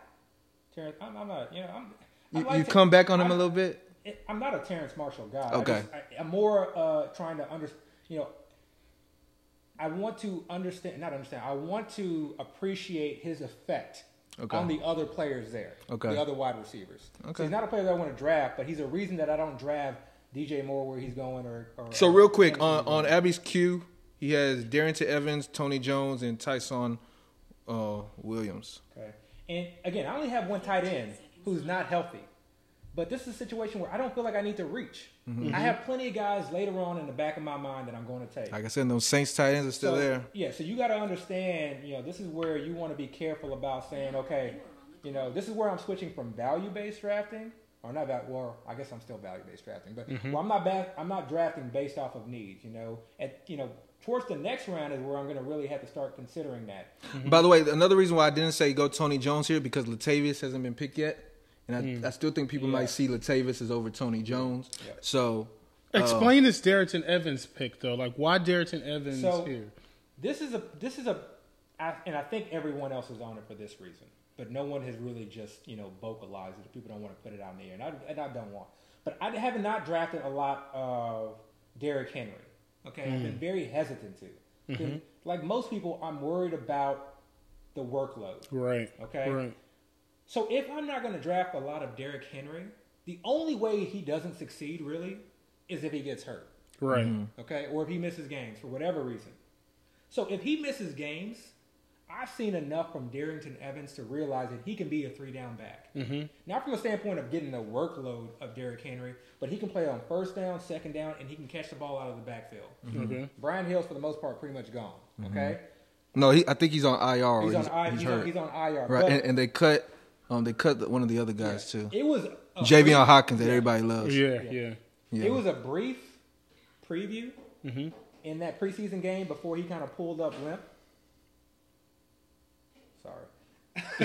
[SPEAKER 2] Terrace, I'm, I'm not. You know, I'm.
[SPEAKER 3] You,
[SPEAKER 2] like
[SPEAKER 3] you
[SPEAKER 2] to-
[SPEAKER 3] come back on him a
[SPEAKER 2] I'm-
[SPEAKER 3] little bit.
[SPEAKER 2] I'm not a Terrace Marshall guy.
[SPEAKER 3] Okay.
[SPEAKER 2] I I, I'm more uh, trying to understand. You know, I want to understand, not understand. I want to appreciate his effect
[SPEAKER 3] Okay.
[SPEAKER 2] on the other players there.
[SPEAKER 3] Okay.
[SPEAKER 2] The other wide receivers.
[SPEAKER 3] Okay.
[SPEAKER 2] So he's not a player that I want to draft, but he's a reason that I don't draft DJ Moore where he's going or. or
[SPEAKER 3] So real quick on on Abby's queue, he has Darrynton Evans, Tony Jones, and Ty'Son uh, Williams.
[SPEAKER 2] Okay. And again, I only have one tight end who's not healthy. But this is a situation where I don't feel like I need to reach.
[SPEAKER 3] Mm-hmm.
[SPEAKER 2] I have plenty of guys later on in the back of my mind that I'm going to take.
[SPEAKER 3] Like I said, those Saints tight ends are still
[SPEAKER 2] so,
[SPEAKER 3] there.
[SPEAKER 2] Yeah, so you got to understand, you know, this is where you want to be careful about saying, okay, you know, this is where I'm switching from value based drafting, or not that. Well, I guess I'm still value based drafting, but well, I'm not ba- I'm not drafting based off of needs. You know, at you know, towards the next round is where I'm going to really have to start considering that.
[SPEAKER 3] By the way, another reason why I didn't say go Tony Jones here because Latavius hasn't been picked yet, and I, mm. I still think people
[SPEAKER 2] Yeah.
[SPEAKER 3] might see Latavius as over Tony Jones.
[SPEAKER 2] Yeah.
[SPEAKER 3] So uh,
[SPEAKER 1] Explain this Darrynton Evans pick though. Like why Darrynton Evans
[SPEAKER 2] So-
[SPEAKER 1] here?
[SPEAKER 2] This is a this is a, I, and I think everyone else is on it for this reason, but no one has really just you know vocalized it. People don't want to put it out in the air, and I, and I don't want. But I have not drafted a lot of Derrick Henry. Okay, I've been mm. very hesitant to. 'Cause Like most people, I'm worried about the workload.
[SPEAKER 1] Right.
[SPEAKER 2] Okay.
[SPEAKER 1] Right.
[SPEAKER 2] So if I'm not going to draft a lot of Derrick Henry, the only way he doesn't succeed really is if he gets hurt
[SPEAKER 1] Right. Mm-hmm.
[SPEAKER 2] okay, or if he misses games for whatever reason. So if he misses games, I've seen enough from Darrynton Evans to realize that he can be a three down back. Mm-hmm. Not from the standpoint of getting the workload of Derrick Henry, but he can play on first down, second down, and he can catch the ball out of the backfield.
[SPEAKER 1] Okay.
[SPEAKER 2] Brian Hill's for the most part pretty much gone. Okay,
[SPEAKER 3] no, he, I think he's on IR.
[SPEAKER 2] He's,
[SPEAKER 3] he's,
[SPEAKER 2] on I,
[SPEAKER 3] he's
[SPEAKER 2] he's, on, he's on IR.
[SPEAKER 3] right,
[SPEAKER 2] but
[SPEAKER 3] and, and they cut um they cut the, one of the other guys too.
[SPEAKER 2] it was a
[SPEAKER 3] Javian
[SPEAKER 2] brief-
[SPEAKER 3] Hawkins that
[SPEAKER 2] yeah.
[SPEAKER 3] everybody loves.
[SPEAKER 1] Yeah. Yeah.
[SPEAKER 3] Yeah.
[SPEAKER 2] It was a brief preview in that preseason game before he kind of pulled up limp. Sorry.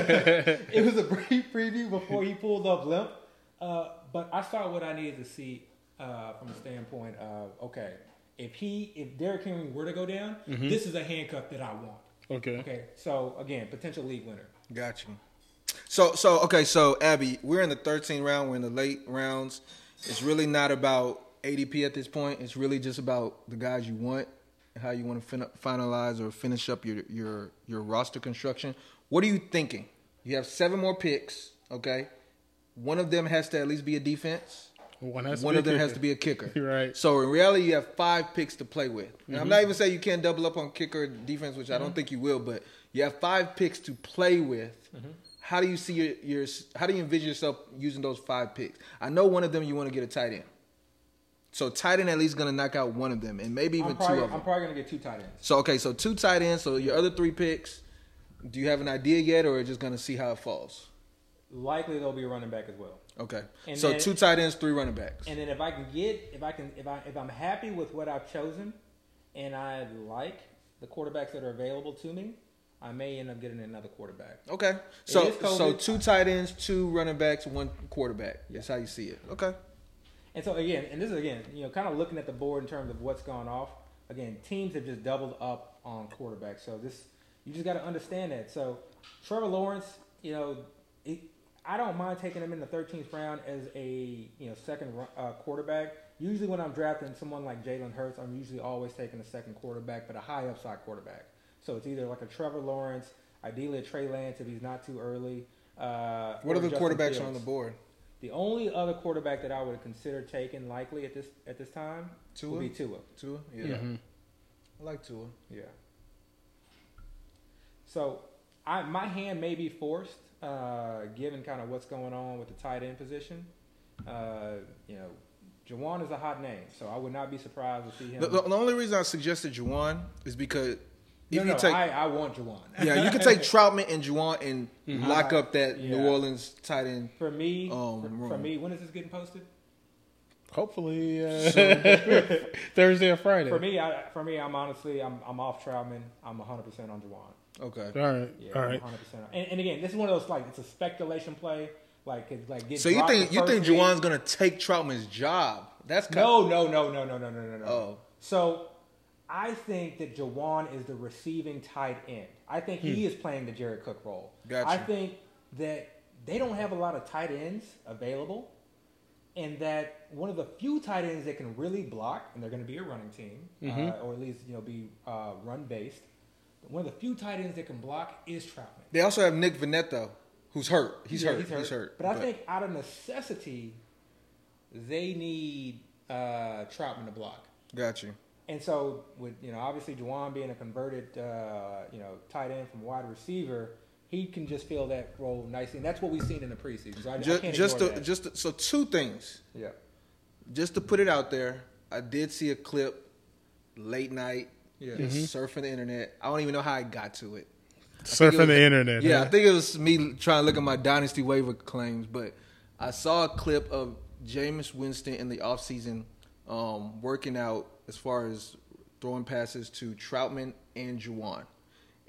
[SPEAKER 2] it was a brief preview before he pulled up limp. Uh, but I saw what I needed to see uh, from the standpoint of okay, if he if Derrick Henry were to go down, this is a handcuff that I want.
[SPEAKER 1] Okay.
[SPEAKER 2] Okay, so again, potential league winner.
[SPEAKER 3] Got you. So so okay, so Abby, we're in the 13th round. We're in the late rounds. It's really not about ADP at this point. It's really just about the guys you want, and how you want to fin- finalize or finish up your your your roster construction. What are you thinking? You have seven more picks. Okay, one of them has to at least be a defense.
[SPEAKER 1] One has
[SPEAKER 3] One of them
[SPEAKER 1] a
[SPEAKER 3] has to be a kicker.
[SPEAKER 1] Right.
[SPEAKER 3] So in reality, you have five picks to play with. And
[SPEAKER 1] Mm-hmm.
[SPEAKER 3] I'm not even saying you can't double up on kicker defense, which I don't think you will, but you have five picks to play with.
[SPEAKER 1] Mm-hmm.
[SPEAKER 3] How do you see your, your how do you envision yourself using those five picks? I know one of them you want to get a tight end. So tight end at least going to knock out one of them, and maybe even
[SPEAKER 2] I'm
[SPEAKER 3] two of them.
[SPEAKER 2] I'm probably going to get two tight ends.
[SPEAKER 3] so okay, so two tight ends. So your other three picks, do you have an idea yet, or are just going to see how it falls?
[SPEAKER 2] Likely they'll be a running back as well.
[SPEAKER 3] Okay,
[SPEAKER 2] And
[SPEAKER 3] so
[SPEAKER 2] then-
[SPEAKER 3] two tight ends, three running backs.
[SPEAKER 2] And then if I can get, if I can, if I if I'm happy with what I've chosen, and I like the quarterbacks that are available to me, I may end up getting another quarterback.
[SPEAKER 3] Okay. So so two tight ends, two running backs, one quarterback. That's how you see it. Okay.
[SPEAKER 2] And so again, and this is again, you know, kind of looking at the board in terms of what's gone off. Again, teams have just doubled up on quarterbacks. So this, you just got to understand that. So Trevor Lawrence, you know, it, I don't mind taking him in the 13th round as a you know second uh, quarterback. Usually when I'm drafting someone like Jalen Hurts, I'm usually always taking a second quarterback, but a high upside quarterback. So it's either like a Trevor Lawrence, ideally a Trey Lance if he's not too early. Uh,
[SPEAKER 3] What
[SPEAKER 2] or
[SPEAKER 3] are the
[SPEAKER 2] Justin
[SPEAKER 3] quarterbacks
[SPEAKER 2] Fields.
[SPEAKER 3] on the board?
[SPEAKER 2] The only other quarterback that I would consider taking likely at this at this time
[SPEAKER 3] Tua?
[SPEAKER 2] would be Tua.
[SPEAKER 3] Tua. Yeah.
[SPEAKER 2] Yeah.
[SPEAKER 3] I like Tua.
[SPEAKER 2] Yeah. So I, my hand may be forced, uh, given kind of what's going on with the tight end position. Uh, you know, Juwan is a hot name, so I would not be surprised to see him.
[SPEAKER 3] The, the only reason I suggested Juwan is because if
[SPEAKER 2] no,
[SPEAKER 3] you
[SPEAKER 2] no,
[SPEAKER 3] take
[SPEAKER 2] I, I want Juwan.
[SPEAKER 3] yeah, you can take Trautman and Juwan and lock up that
[SPEAKER 2] Yeah.
[SPEAKER 3] New Orleans tight end.
[SPEAKER 2] For me,
[SPEAKER 3] Um,
[SPEAKER 2] for, for me, when is this getting posted?
[SPEAKER 1] Hopefully uh, Thursday or Friday.
[SPEAKER 2] For me, I, for me, I'm honestly, I'm, I'm off Trautman. I'm 100 percent on Juwan.
[SPEAKER 3] Okay.
[SPEAKER 1] All right.
[SPEAKER 2] Yeah,
[SPEAKER 1] All
[SPEAKER 2] 100. percent And, and again, this is one of those like it's a speculation play. Like, it's like get
[SPEAKER 3] So you think you think
[SPEAKER 2] week.
[SPEAKER 3] Juwan's gonna take Trautman's job? That's kind
[SPEAKER 2] No, no, no, no, no, no, no, no, no.
[SPEAKER 3] Oh.
[SPEAKER 2] So I think that Juwan is the receiving tight end. I think he is playing the Jared Cook role.
[SPEAKER 3] Gotcha.
[SPEAKER 2] I think that they don't have a lot of tight ends available, and that one of the few tight ends that can really block, and they're going to be a running team, uh, or at least you know be uh, run based. One of the few tight ends that can block is Trautman.
[SPEAKER 3] They also have Nick Vannett, who's hurt. He's,
[SPEAKER 2] Yeah,
[SPEAKER 3] hurt. He's hurt.
[SPEAKER 2] But, I think out of necessity, they need uh, Trautman to block.
[SPEAKER 3] got you.
[SPEAKER 2] And so, with you know, obviously Juwan being a converted, uh, you know, tight end from wide receiver, he can just fill that role nicely, and that's what we've seen in the preseason. So I, I
[SPEAKER 3] Just,
[SPEAKER 2] can't
[SPEAKER 3] just, to,
[SPEAKER 2] that.
[SPEAKER 3] just to- so two things.
[SPEAKER 2] yeah,
[SPEAKER 3] Just to put it out there, I did see a clip late night,
[SPEAKER 2] yeah.
[SPEAKER 3] just surfing the internet. I don't even know how I got to it.
[SPEAKER 1] Surfing
[SPEAKER 3] it
[SPEAKER 1] the internet.
[SPEAKER 3] Yeah,
[SPEAKER 1] huh?
[SPEAKER 3] I think it was me trying to look at my dynasty waiver claims, but I saw a clip of Jameis Winston in the offseason um, working out as far as throwing passes to Trautman and Juwan.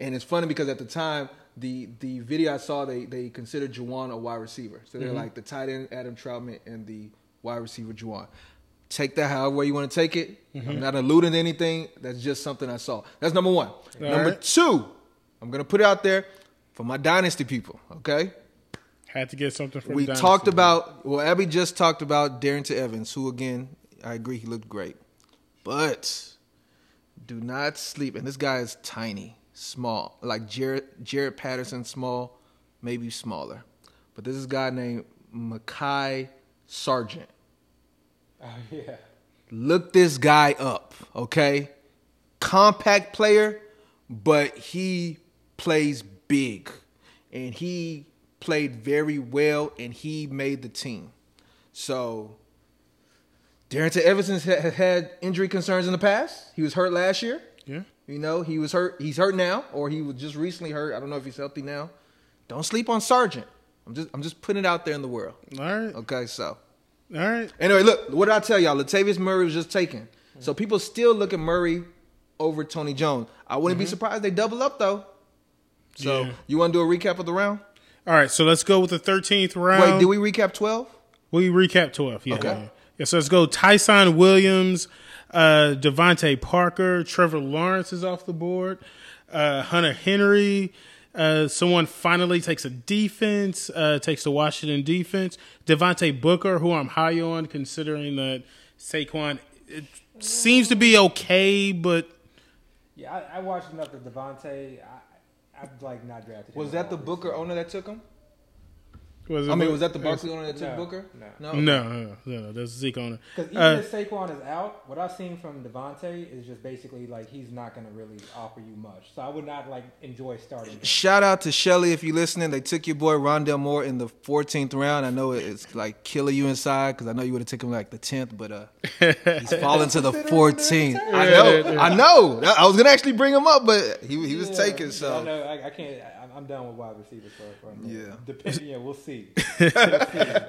[SPEAKER 3] And it's funny because at the time, the the video I saw, they they considered Juwan a wide receiver. So they're mm-hmm. like the tight end Adam Trautman and the wide receiver Juwan. Take that however you want to take it. Mm-hmm. I'm not alluding to anything. That's just something I saw. That's number one. number
[SPEAKER 1] right.
[SPEAKER 3] two, I'm gonna put it out there for my dynasty people. Okay,
[SPEAKER 1] Had to get something for
[SPEAKER 3] we talked about well, Abby just talked about Darrynton Evans, who again I agree he looked great, but do not sleep. And this guy is tiny, small, like Jaret Jaret Patterson, small, maybe smaller. But this is a guy named Mekhi Sargent.
[SPEAKER 2] Oh, yeah.
[SPEAKER 3] Look this guy up, okay? Compact player, but he plays big. And he played very well and he made the team. So Darrynton Evans has has had injury concerns in the past. He was hurt last year.
[SPEAKER 1] Yeah.
[SPEAKER 3] You know, he was hurt. He's hurt now, or he was just recently hurt. I don't know if he's healthy now. Don't sleep on Sargent. I'm just I'm just putting it out there in the world.
[SPEAKER 1] All right.
[SPEAKER 3] Okay, so
[SPEAKER 1] All right.
[SPEAKER 3] Anyway, look, what did I tell y'all? Latavius Murray was just taken. So people still look at Murray over Tony Jones. I wouldn't be mm-hmm. surprised they double up though. So
[SPEAKER 1] Yeah.
[SPEAKER 3] you want to do a recap of the round?
[SPEAKER 1] All right. So let's go with the 13th round.
[SPEAKER 3] Wait, did we recap twelve?
[SPEAKER 1] We recap 12. Yeah.
[SPEAKER 3] Okay.
[SPEAKER 1] Yeah. Yeah, so let's go Ty'Son Williams, uh, DeVante Parker, Trevor Lawrence is off the board, uh, Hunter Henry. Uh, someone finally takes a defense, uh, takes the Washington defense. Devontae Booker, who I'm high on, considering that Saquon it seems to be okay, but
[SPEAKER 2] Yeah, I, I watched enough of Devontae. I, I've like not drafted. him
[SPEAKER 3] Was that the Booker owner that took him?
[SPEAKER 1] Was it
[SPEAKER 3] I mean, was that the
[SPEAKER 1] was-
[SPEAKER 3] Barkley owner that took
[SPEAKER 2] No,
[SPEAKER 3] Booker?
[SPEAKER 2] no.
[SPEAKER 3] no.
[SPEAKER 1] No, no, no, no, that's Zeke owner.
[SPEAKER 2] Because even
[SPEAKER 1] Uh,
[SPEAKER 2] if Saquon is out, what I've seen from Devontae is just basically like he's not going to really offer you much. So I would not like enjoy starting. him.
[SPEAKER 3] Shout out to Shelly if you're listening. They took your boy Rondale Moore in the 14th round. I know it's like killing you inside because I know you would have taken him like the 10th, but uh, he's fallen to the 14th. I know, I know. I was gonna actually bring him up, but he he was
[SPEAKER 2] Yeah,
[SPEAKER 3] taken.
[SPEAKER 2] I
[SPEAKER 3] So
[SPEAKER 2] know I, I can't. I, I'm done with wide receivers for, for a minute.
[SPEAKER 3] Yeah.
[SPEAKER 2] Depending, yeah, we'll see.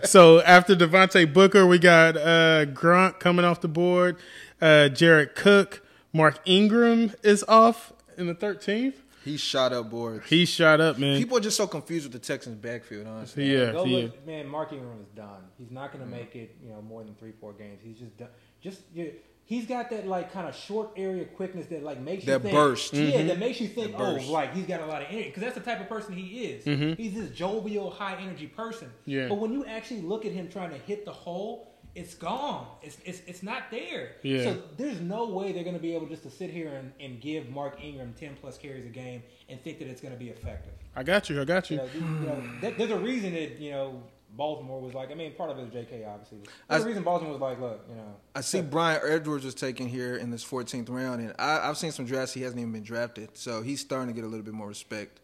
[SPEAKER 1] So after Devontae Booker, we got uh, Gronk coming off the board. Uh, Jared Cook, Mark Ingram is off in the 13th.
[SPEAKER 3] He shot up boards.
[SPEAKER 1] He shot up, man.
[SPEAKER 3] People are just so confused with the Texans backfield, honestly.
[SPEAKER 1] yeah,
[SPEAKER 2] Go
[SPEAKER 1] yeah.
[SPEAKER 2] look, man. Mark Ingram is done. He's not going to make it. You know, more than three, four games. He's just done. Just you he's got that like kind of short area quickness that like makes you think,
[SPEAKER 3] burst.
[SPEAKER 2] Yeah, mm-hmm. that makes you think,
[SPEAKER 3] oh, burst.
[SPEAKER 2] oh, like he's got a lot of energy because that's the type of person he is. Mm-hmm. He's this jovial, high energy person.
[SPEAKER 1] Yeah.
[SPEAKER 2] But when you actually look at him trying to hit the hole, it's gone. It's it's, it's not there.
[SPEAKER 1] Yeah.
[SPEAKER 2] So there's no way they're going to be able just to sit here and, and give Mark Ingram ten plus carries a game and think that it's going to be effective.
[SPEAKER 1] I got you. I got
[SPEAKER 2] You
[SPEAKER 1] you.
[SPEAKER 2] know, these- you know, that, there's a reason that you know Baltimore was like. I mean, part of it is J.K. Obviously.
[SPEAKER 3] I-
[SPEAKER 2] There's a reason Baltimore was like, look, you know,
[SPEAKER 3] I see Bryan Edwards was taken here in this 14th round, and I, I've seen some drafts he hasn't even been drafted, so he's starting to get a little bit more respect.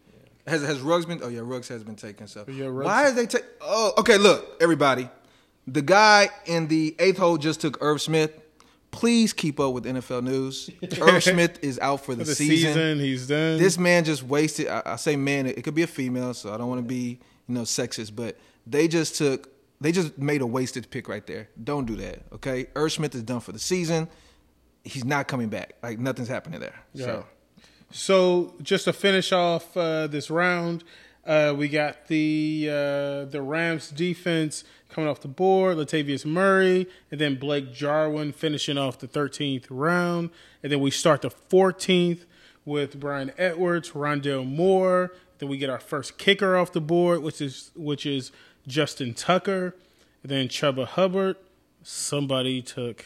[SPEAKER 3] Has has Ruggs been? Oh yeah, Ruggs has been taken. So
[SPEAKER 1] Yeah,
[SPEAKER 3] why is they take? Oh, okay. Look, everybody, the guy in the eighth hole just took Irv Smith. Please keep up with NFL news. Irv Smith is out for the,
[SPEAKER 1] For the
[SPEAKER 3] season.
[SPEAKER 1] season, he's done.
[SPEAKER 3] This man just wasted. I, I say man, it, it could be a female, so I don't want to be you know sexist, but they just took. They just made a wasted pick right there. Don't do that, okay? Irv Smith is done for the season. He's not coming back. Like nothing's happening there.
[SPEAKER 1] Yeah.
[SPEAKER 3] So
[SPEAKER 1] So just to finish off uh, this round, uh, we got the uh, the Rams defense coming off the board, Latavius Murray, and then Blake Jarwin finishing off the 13th round, and then we start the 14th with Bryan Edwards, Rondale Moore. Then we get our first kicker off the board, which is which is Justin Tucker, and then Chuba Hubbard. Somebody took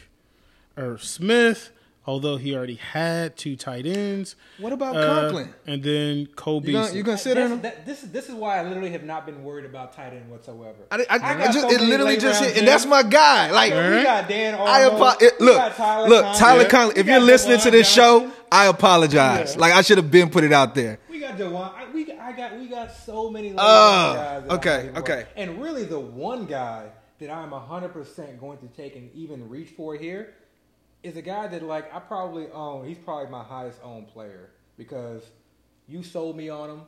[SPEAKER 1] Irv Smith, although he already had two tight ends.
[SPEAKER 3] What about
[SPEAKER 1] Uh,
[SPEAKER 3] Conklin?
[SPEAKER 1] And then Cole
[SPEAKER 3] You gonna,
[SPEAKER 1] Beasley.
[SPEAKER 3] you consider him?
[SPEAKER 2] that- this is this is why I literally have not been worried about tight end whatsoever.
[SPEAKER 3] I, I, I,
[SPEAKER 2] got
[SPEAKER 3] just,
[SPEAKER 2] so
[SPEAKER 3] it literally just hit, and that's my guy. Like,
[SPEAKER 2] We got Dan
[SPEAKER 3] I apo- it, look,
[SPEAKER 2] Tyler
[SPEAKER 3] look,
[SPEAKER 2] Conklin.
[SPEAKER 3] Tyler
[SPEAKER 1] Yeah.
[SPEAKER 3] Conklin. If you're
[SPEAKER 2] got
[SPEAKER 3] listening to this
[SPEAKER 2] Johnson.
[SPEAKER 3] show, I apologize.
[SPEAKER 2] Yeah.
[SPEAKER 3] Like, I should have been put it out there.
[SPEAKER 2] We got Dewan. I, we I got we got so many. late
[SPEAKER 3] Oh,
[SPEAKER 2] round guys that I
[SPEAKER 3] okay, okay.
[SPEAKER 2] And really, the one guy that I'm hundred percent going to take and even reach for here is a guy that like I probably own. He's probably my highest owned player because you sold me on him,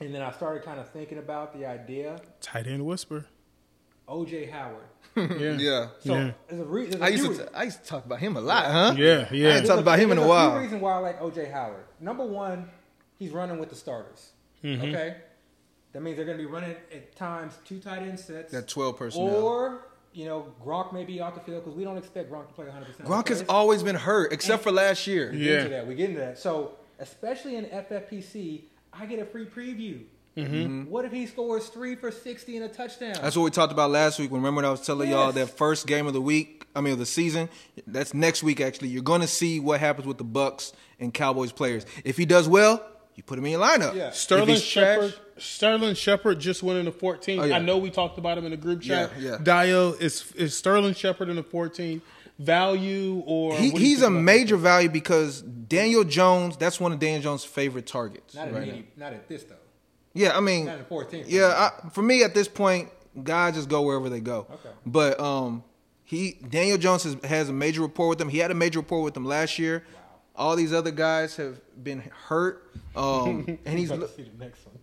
[SPEAKER 2] and then I started kind of thinking about the idea.
[SPEAKER 1] tight end whisper.
[SPEAKER 2] OJ Howard.
[SPEAKER 1] Yeah.
[SPEAKER 3] Yeah.
[SPEAKER 2] So
[SPEAKER 1] Yeah.
[SPEAKER 2] there's a re- there's a
[SPEAKER 3] I used to,
[SPEAKER 2] re-
[SPEAKER 3] I used to talk about him a lot, huh?
[SPEAKER 1] Yeah,
[SPEAKER 3] I
[SPEAKER 1] yeah.
[SPEAKER 3] ain't talked about him in a
[SPEAKER 2] there's
[SPEAKER 3] while.
[SPEAKER 2] few reason why I like OJ Howard. Number one, he's running with the starters.
[SPEAKER 3] Mm-hmm.
[SPEAKER 2] Okay, that means they're going to be running at times two tight end sets.
[SPEAKER 3] That 12 personnel.
[SPEAKER 2] Or you know, Gronk may be off the field because we don't expect Gronk to play 100. percent
[SPEAKER 3] Gronk has always been hurt, except for last year.
[SPEAKER 2] We
[SPEAKER 1] Yeah.
[SPEAKER 2] get into that. We get into that. So especially in FFPC, I get a free preview. Mm-hmm. What if he scores three for 60 and a touchdown?
[SPEAKER 3] That's what we talked about last week. Remember, I was telling y'all that first game of the week. I mean, of the season. That's next week. Actually, you're going to see what happens with the Bucks and Cowboys players. If he does well, you put him in your lineup.
[SPEAKER 2] Yeah.
[SPEAKER 1] Sterling Shepard. Sterling Shepard just went in the 14th.
[SPEAKER 3] Oh, yeah.
[SPEAKER 1] I know we talked about him in the group chat.
[SPEAKER 3] Yeah, yeah.
[SPEAKER 1] Dio is is Sterling Shepard in the 14 Value or
[SPEAKER 3] He,
[SPEAKER 1] what do you
[SPEAKER 3] he's a
[SPEAKER 1] about
[SPEAKER 3] major value because Daniel Jones. That's one of Daniel Jones' favorite targets.
[SPEAKER 2] not, at
[SPEAKER 3] right
[SPEAKER 2] any, not at this though.
[SPEAKER 3] Yeah, I mean,
[SPEAKER 2] Not in the 14th.
[SPEAKER 3] Yeah, I, for me at this point, guys just go wherever they go.
[SPEAKER 2] Okay.
[SPEAKER 3] But um, he Daniel Jones has, has a major rapport with them. He had a major rapport with them last year. All these other guys have been hurt, um, and he's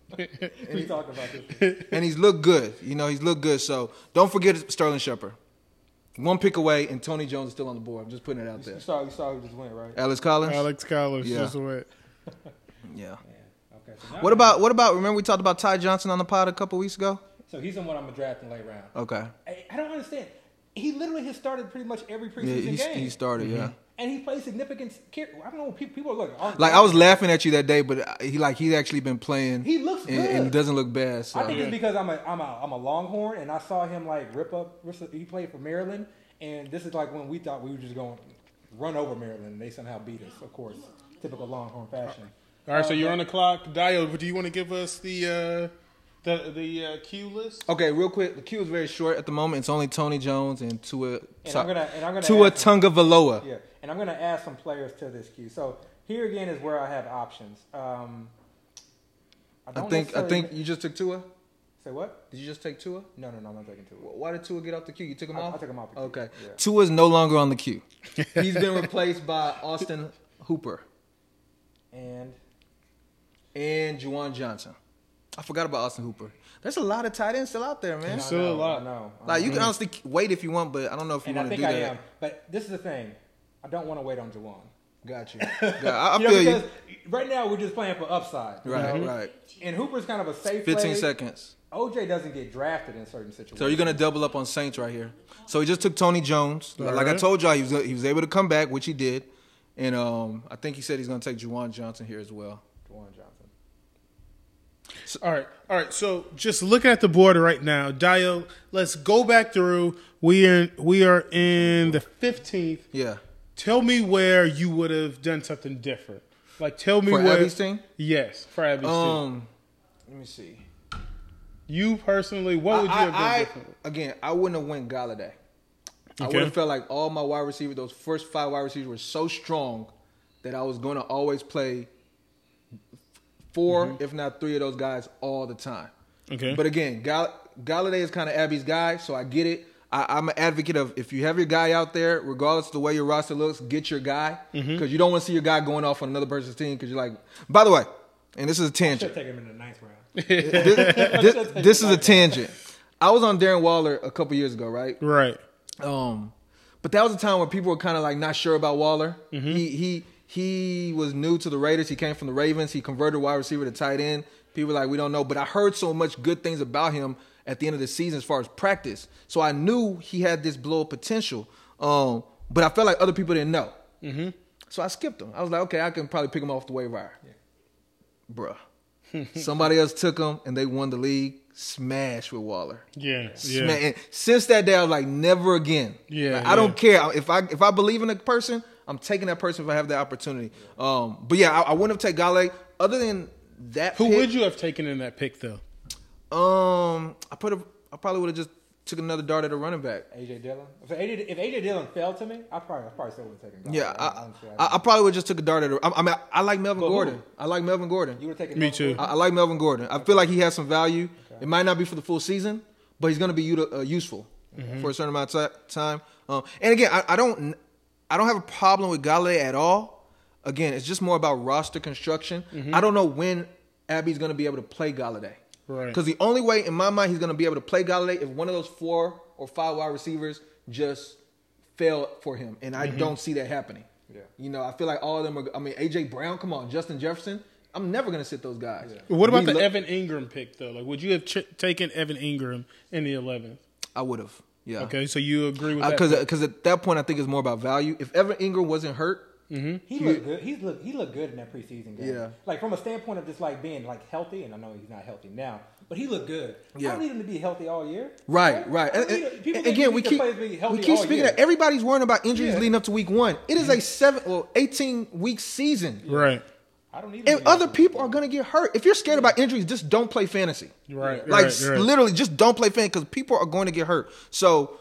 [SPEAKER 2] About
[SPEAKER 3] look-
[SPEAKER 2] to see the next one. we talked about this.
[SPEAKER 3] and he's looked good. You know, he's looked good. So don't forget Sterling Shepard. One pick away, and Tony Jones is still on the board. I'm just putting it out there.
[SPEAKER 2] You saw, you saw who just went right.
[SPEAKER 3] Alex Collins.
[SPEAKER 1] Alex Collins
[SPEAKER 3] Yeah.
[SPEAKER 1] just went.
[SPEAKER 3] Yeah.
[SPEAKER 2] Yeah. Okay. So now
[SPEAKER 3] What about what about? Remember we talked about Ty Johnson on the pod a couple weeks ago.
[SPEAKER 2] So he's the one I'm drafting late round.
[SPEAKER 3] Okay.
[SPEAKER 2] I, I don't understand. He literally has started pretty much every
[SPEAKER 3] Yeah,
[SPEAKER 2] preseason
[SPEAKER 3] he,
[SPEAKER 2] game,
[SPEAKER 3] he started. Yeah. Mm-hmm.
[SPEAKER 2] And he plays significant. care- I don't know. People, people are looking.
[SPEAKER 3] Like I was laughing at you that day, but he like he's actually been playing.
[SPEAKER 2] He looks
[SPEAKER 3] and, and doesn't look bad. So.
[SPEAKER 2] I think it's because I'm a I'm a I'm a Longhorn, and I saw him like rip up. He played for Maryland, and this is like when we thought we were just going to run over Maryland, and they somehow beat us. Of course, typical Longhorn fashion.
[SPEAKER 1] All right, so
[SPEAKER 2] Uh,
[SPEAKER 1] you're on the clock. Dio, do you want to give us the uh, the the uh, queue list?
[SPEAKER 3] Okay, real quick. The queue is very short at the moment. It's only Tony Jones and Tua.
[SPEAKER 2] And I'm gonna and I'm gonna
[SPEAKER 3] Tua
[SPEAKER 2] ask
[SPEAKER 3] Tagovailoa.
[SPEAKER 2] Yeah, and I'm going to add some players to this queue. So here again is where I have options. Um,
[SPEAKER 3] I
[SPEAKER 2] don't
[SPEAKER 3] think I think you just took Tua.
[SPEAKER 2] Say what?
[SPEAKER 3] Did you just take Tua?
[SPEAKER 2] No, no, no, I'm not taking two.
[SPEAKER 3] Why did Tua get off the queue? You took him
[SPEAKER 2] I-
[SPEAKER 3] off.
[SPEAKER 2] I took him off the queue,
[SPEAKER 3] Okay.
[SPEAKER 2] yeah.
[SPEAKER 3] Tua is no longer on the queue. He's been replaced by Austin Hooper
[SPEAKER 2] And
[SPEAKER 3] and Juwan Johnson. I forgot about Austin Hooper. There's a lot of tight ends still out there, man.
[SPEAKER 2] I
[SPEAKER 1] Still
[SPEAKER 2] know,
[SPEAKER 1] a lot.
[SPEAKER 2] I know. I
[SPEAKER 3] Like you can honestly wait if you want, but I don't know if you
[SPEAKER 2] and I
[SPEAKER 3] want to
[SPEAKER 2] think
[SPEAKER 3] do
[SPEAKER 2] I
[SPEAKER 3] that.
[SPEAKER 2] am. But this is the thing. I don't want to wait on Juwan.
[SPEAKER 3] Got you. Got- I, I
[SPEAKER 2] You know,
[SPEAKER 3] feel
[SPEAKER 2] because
[SPEAKER 3] you.
[SPEAKER 2] right now we're just playing for upside.
[SPEAKER 3] Right,
[SPEAKER 2] know?
[SPEAKER 3] right.
[SPEAKER 2] And Hooper's kind of a safe
[SPEAKER 3] 15
[SPEAKER 2] play.
[SPEAKER 3] seconds.
[SPEAKER 2] OJ doesn't get drafted in certain situations.
[SPEAKER 3] So you're gonna double up on Saints right here. So he just took Tony Jones.
[SPEAKER 1] All
[SPEAKER 3] like I told y'all, he was he was able to come back, which he did, and um, I think he said he's gonna take Juwan Johnson here as well.
[SPEAKER 2] Juwan Johnson.
[SPEAKER 1] All right, all right. So just looking at the board right now, Dio. Let's go back through. We are we are in the 15th.
[SPEAKER 3] Yeah,
[SPEAKER 1] Tell me where you would have done something different. Like tell me where.
[SPEAKER 3] for
[SPEAKER 1] where.
[SPEAKER 3] Abby's team.
[SPEAKER 1] Yes, for Abby's team.
[SPEAKER 3] Um, let me see.
[SPEAKER 1] You personally, what would you have done
[SPEAKER 3] I, I-
[SPEAKER 1] differently?
[SPEAKER 3] again, I wouldn't have went Golladay. I would have felt like all my wide receivers, those first five wide receivers, were so strong that I was going to always play 4 if not three of those guys all the time.
[SPEAKER 1] Okay.
[SPEAKER 3] But again, Gall- Golladay is kind of Abby's guy, so I get it. I, I'm an advocate of if you have your guy out there, regardless of the way your roster looks, get your guy because you don't want to see your guy going off on another person's team because you're like. By the way, and this is a
[SPEAKER 2] Should
[SPEAKER 3] tangent.
[SPEAKER 2] take him in the ninth round.
[SPEAKER 3] this, this is a tangent. I was on Darren Waller a couple years ago, right?
[SPEAKER 1] right.
[SPEAKER 3] Um, but that was a time where people were kind of like not sure about Waller. He he he was new to the Raiders. He came from the Ravens. He converted wide receiver to tight end. People were like we don't know, but I heard so much good things about him at the end of the season as far as practice. So I knew he had this blow up potential. Um, but I felt like other people didn't know. Mm-hmm. So I skipped him. I was like, okay, I can probably pick him off the waiver wire. Bruh. Somebody else took him and they won the league. Smash with Waller.
[SPEAKER 1] Yeah.
[SPEAKER 3] Sma-
[SPEAKER 1] Yeah.
[SPEAKER 3] and since that day, I was like, never again.
[SPEAKER 1] Yeah,
[SPEAKER 3] Like, I don't care if I if I believe in a person, I'm taking that person if I have the opportunity. Um, but yeah, I, I wouldn't have taken Gale. Other than that,
[SPEAKER 1] Who
[SPEAKER 3] pick,
[SPEAKER 1] would you have taken in that pick though?
[SPEAKER 3] Um, I put a, I probably would have just took another dart at a running back.
[SPEAKER 2] AJ Dillon. If AJ, if AJ Dillon fell to me, I probably I probably still would have taken.
[SPEAKER 3] Yeah,
[SPEAKER 2] Golladay.
[SPEAKER 3] I,
[SPEAKER 2] Honestly,
[SPEAKER 3] I, I probably would just took a dart at. A, I, I mean, I like Melvin
[SPEAKER 2] But who?
[SPEAKER 3] Gordon. I like Melvin Gordon.
[SPEAKER 2] you would have taken.
[SPEAKER 1] Me
[SPEAKER 2] Melvin
[SPEAKER 1] too.
[SPEAKER 3] I, I like Melvin Gordon. I feel like he has some value. It might not be for the full season, but he's going to be uh, useful for a certain amount of ti- time. Um, and again, I, I don't, I don't have a problem with Gale at all. Again, it's just more about roster construction. I don't know when Abby's going to be able to play Golladay.
[SPEAKER 1] Right.
[SPEAKER 3] Because the only way, in my mind, he's going to be able to play Golladay if one of those four or five wide receivers just fail for him, and I mm-hmm. don't see that happening.
[SPEAKER 2] Yeah.
[SPEAKER 3] You know, I feel like all of them are. I mean, AJ Brown, come on, Justin Jefferson. I'm never going to sit those guys.
[SPEAKER 1] What about
[SPEAKER 3] We
[SPEAKER 1] the
[SPEAKER 3] lo-
[SPEAKER 1] Evan Engram pick though? Like, would you have ch- taken Evan Engram in the eleventh?
[SPEAKER 3] I would have. Yeah.
[SPEAKER 1] Okay, so you agree with uh, that?
[SPEAKER 3] Because because uh, at that point I think it's more about value. If Evan Engram wasn't hurt,
[SPEAKER 2] He looked good. He's look. He looked good in that preseason game.
[SPEAKER 3] Yeah.
[SPEAKER 2] Like from a standpoint of just like being like healthy, and I know he's not healthy now, but he looked good. I don't need him to be healthy all year.
[SPEAKER 3] right, right.
[SPEAKER 2] I
[SPEAKER 3] And-
[SPEAKER 2] need-
[SPEAKER 3] and-
[SPEAKER 2] people
[SPEAKER 3] and again, we keep
[SPEAKER 2] the players to be healthy
[SPEAKER 3] we keep
[SPEAKER 2] all
[SPEAKER 3] speaking
[SPEAKER 2] year.
[SPEAKER 3] that everybody's worrying about injuries
[SPEAKER 2] Yeah.
[SPEAKER 3] leading up to week one. It is a mm-hmm. seven or eighteen week season,
[SPEAKER 1] right,
[SPEAKER 2] I don't need.
[SPEAKER 3] and other people are gonna get hurt. If you're scared about injuries, just don't play fantasy.
[SPEAKER 1] right,
[SPEAKER 3] Like
[SPEAKER 1] right, right.
[SPEAKER 3] literally, just don't play fantasy because people are going to get hurt. So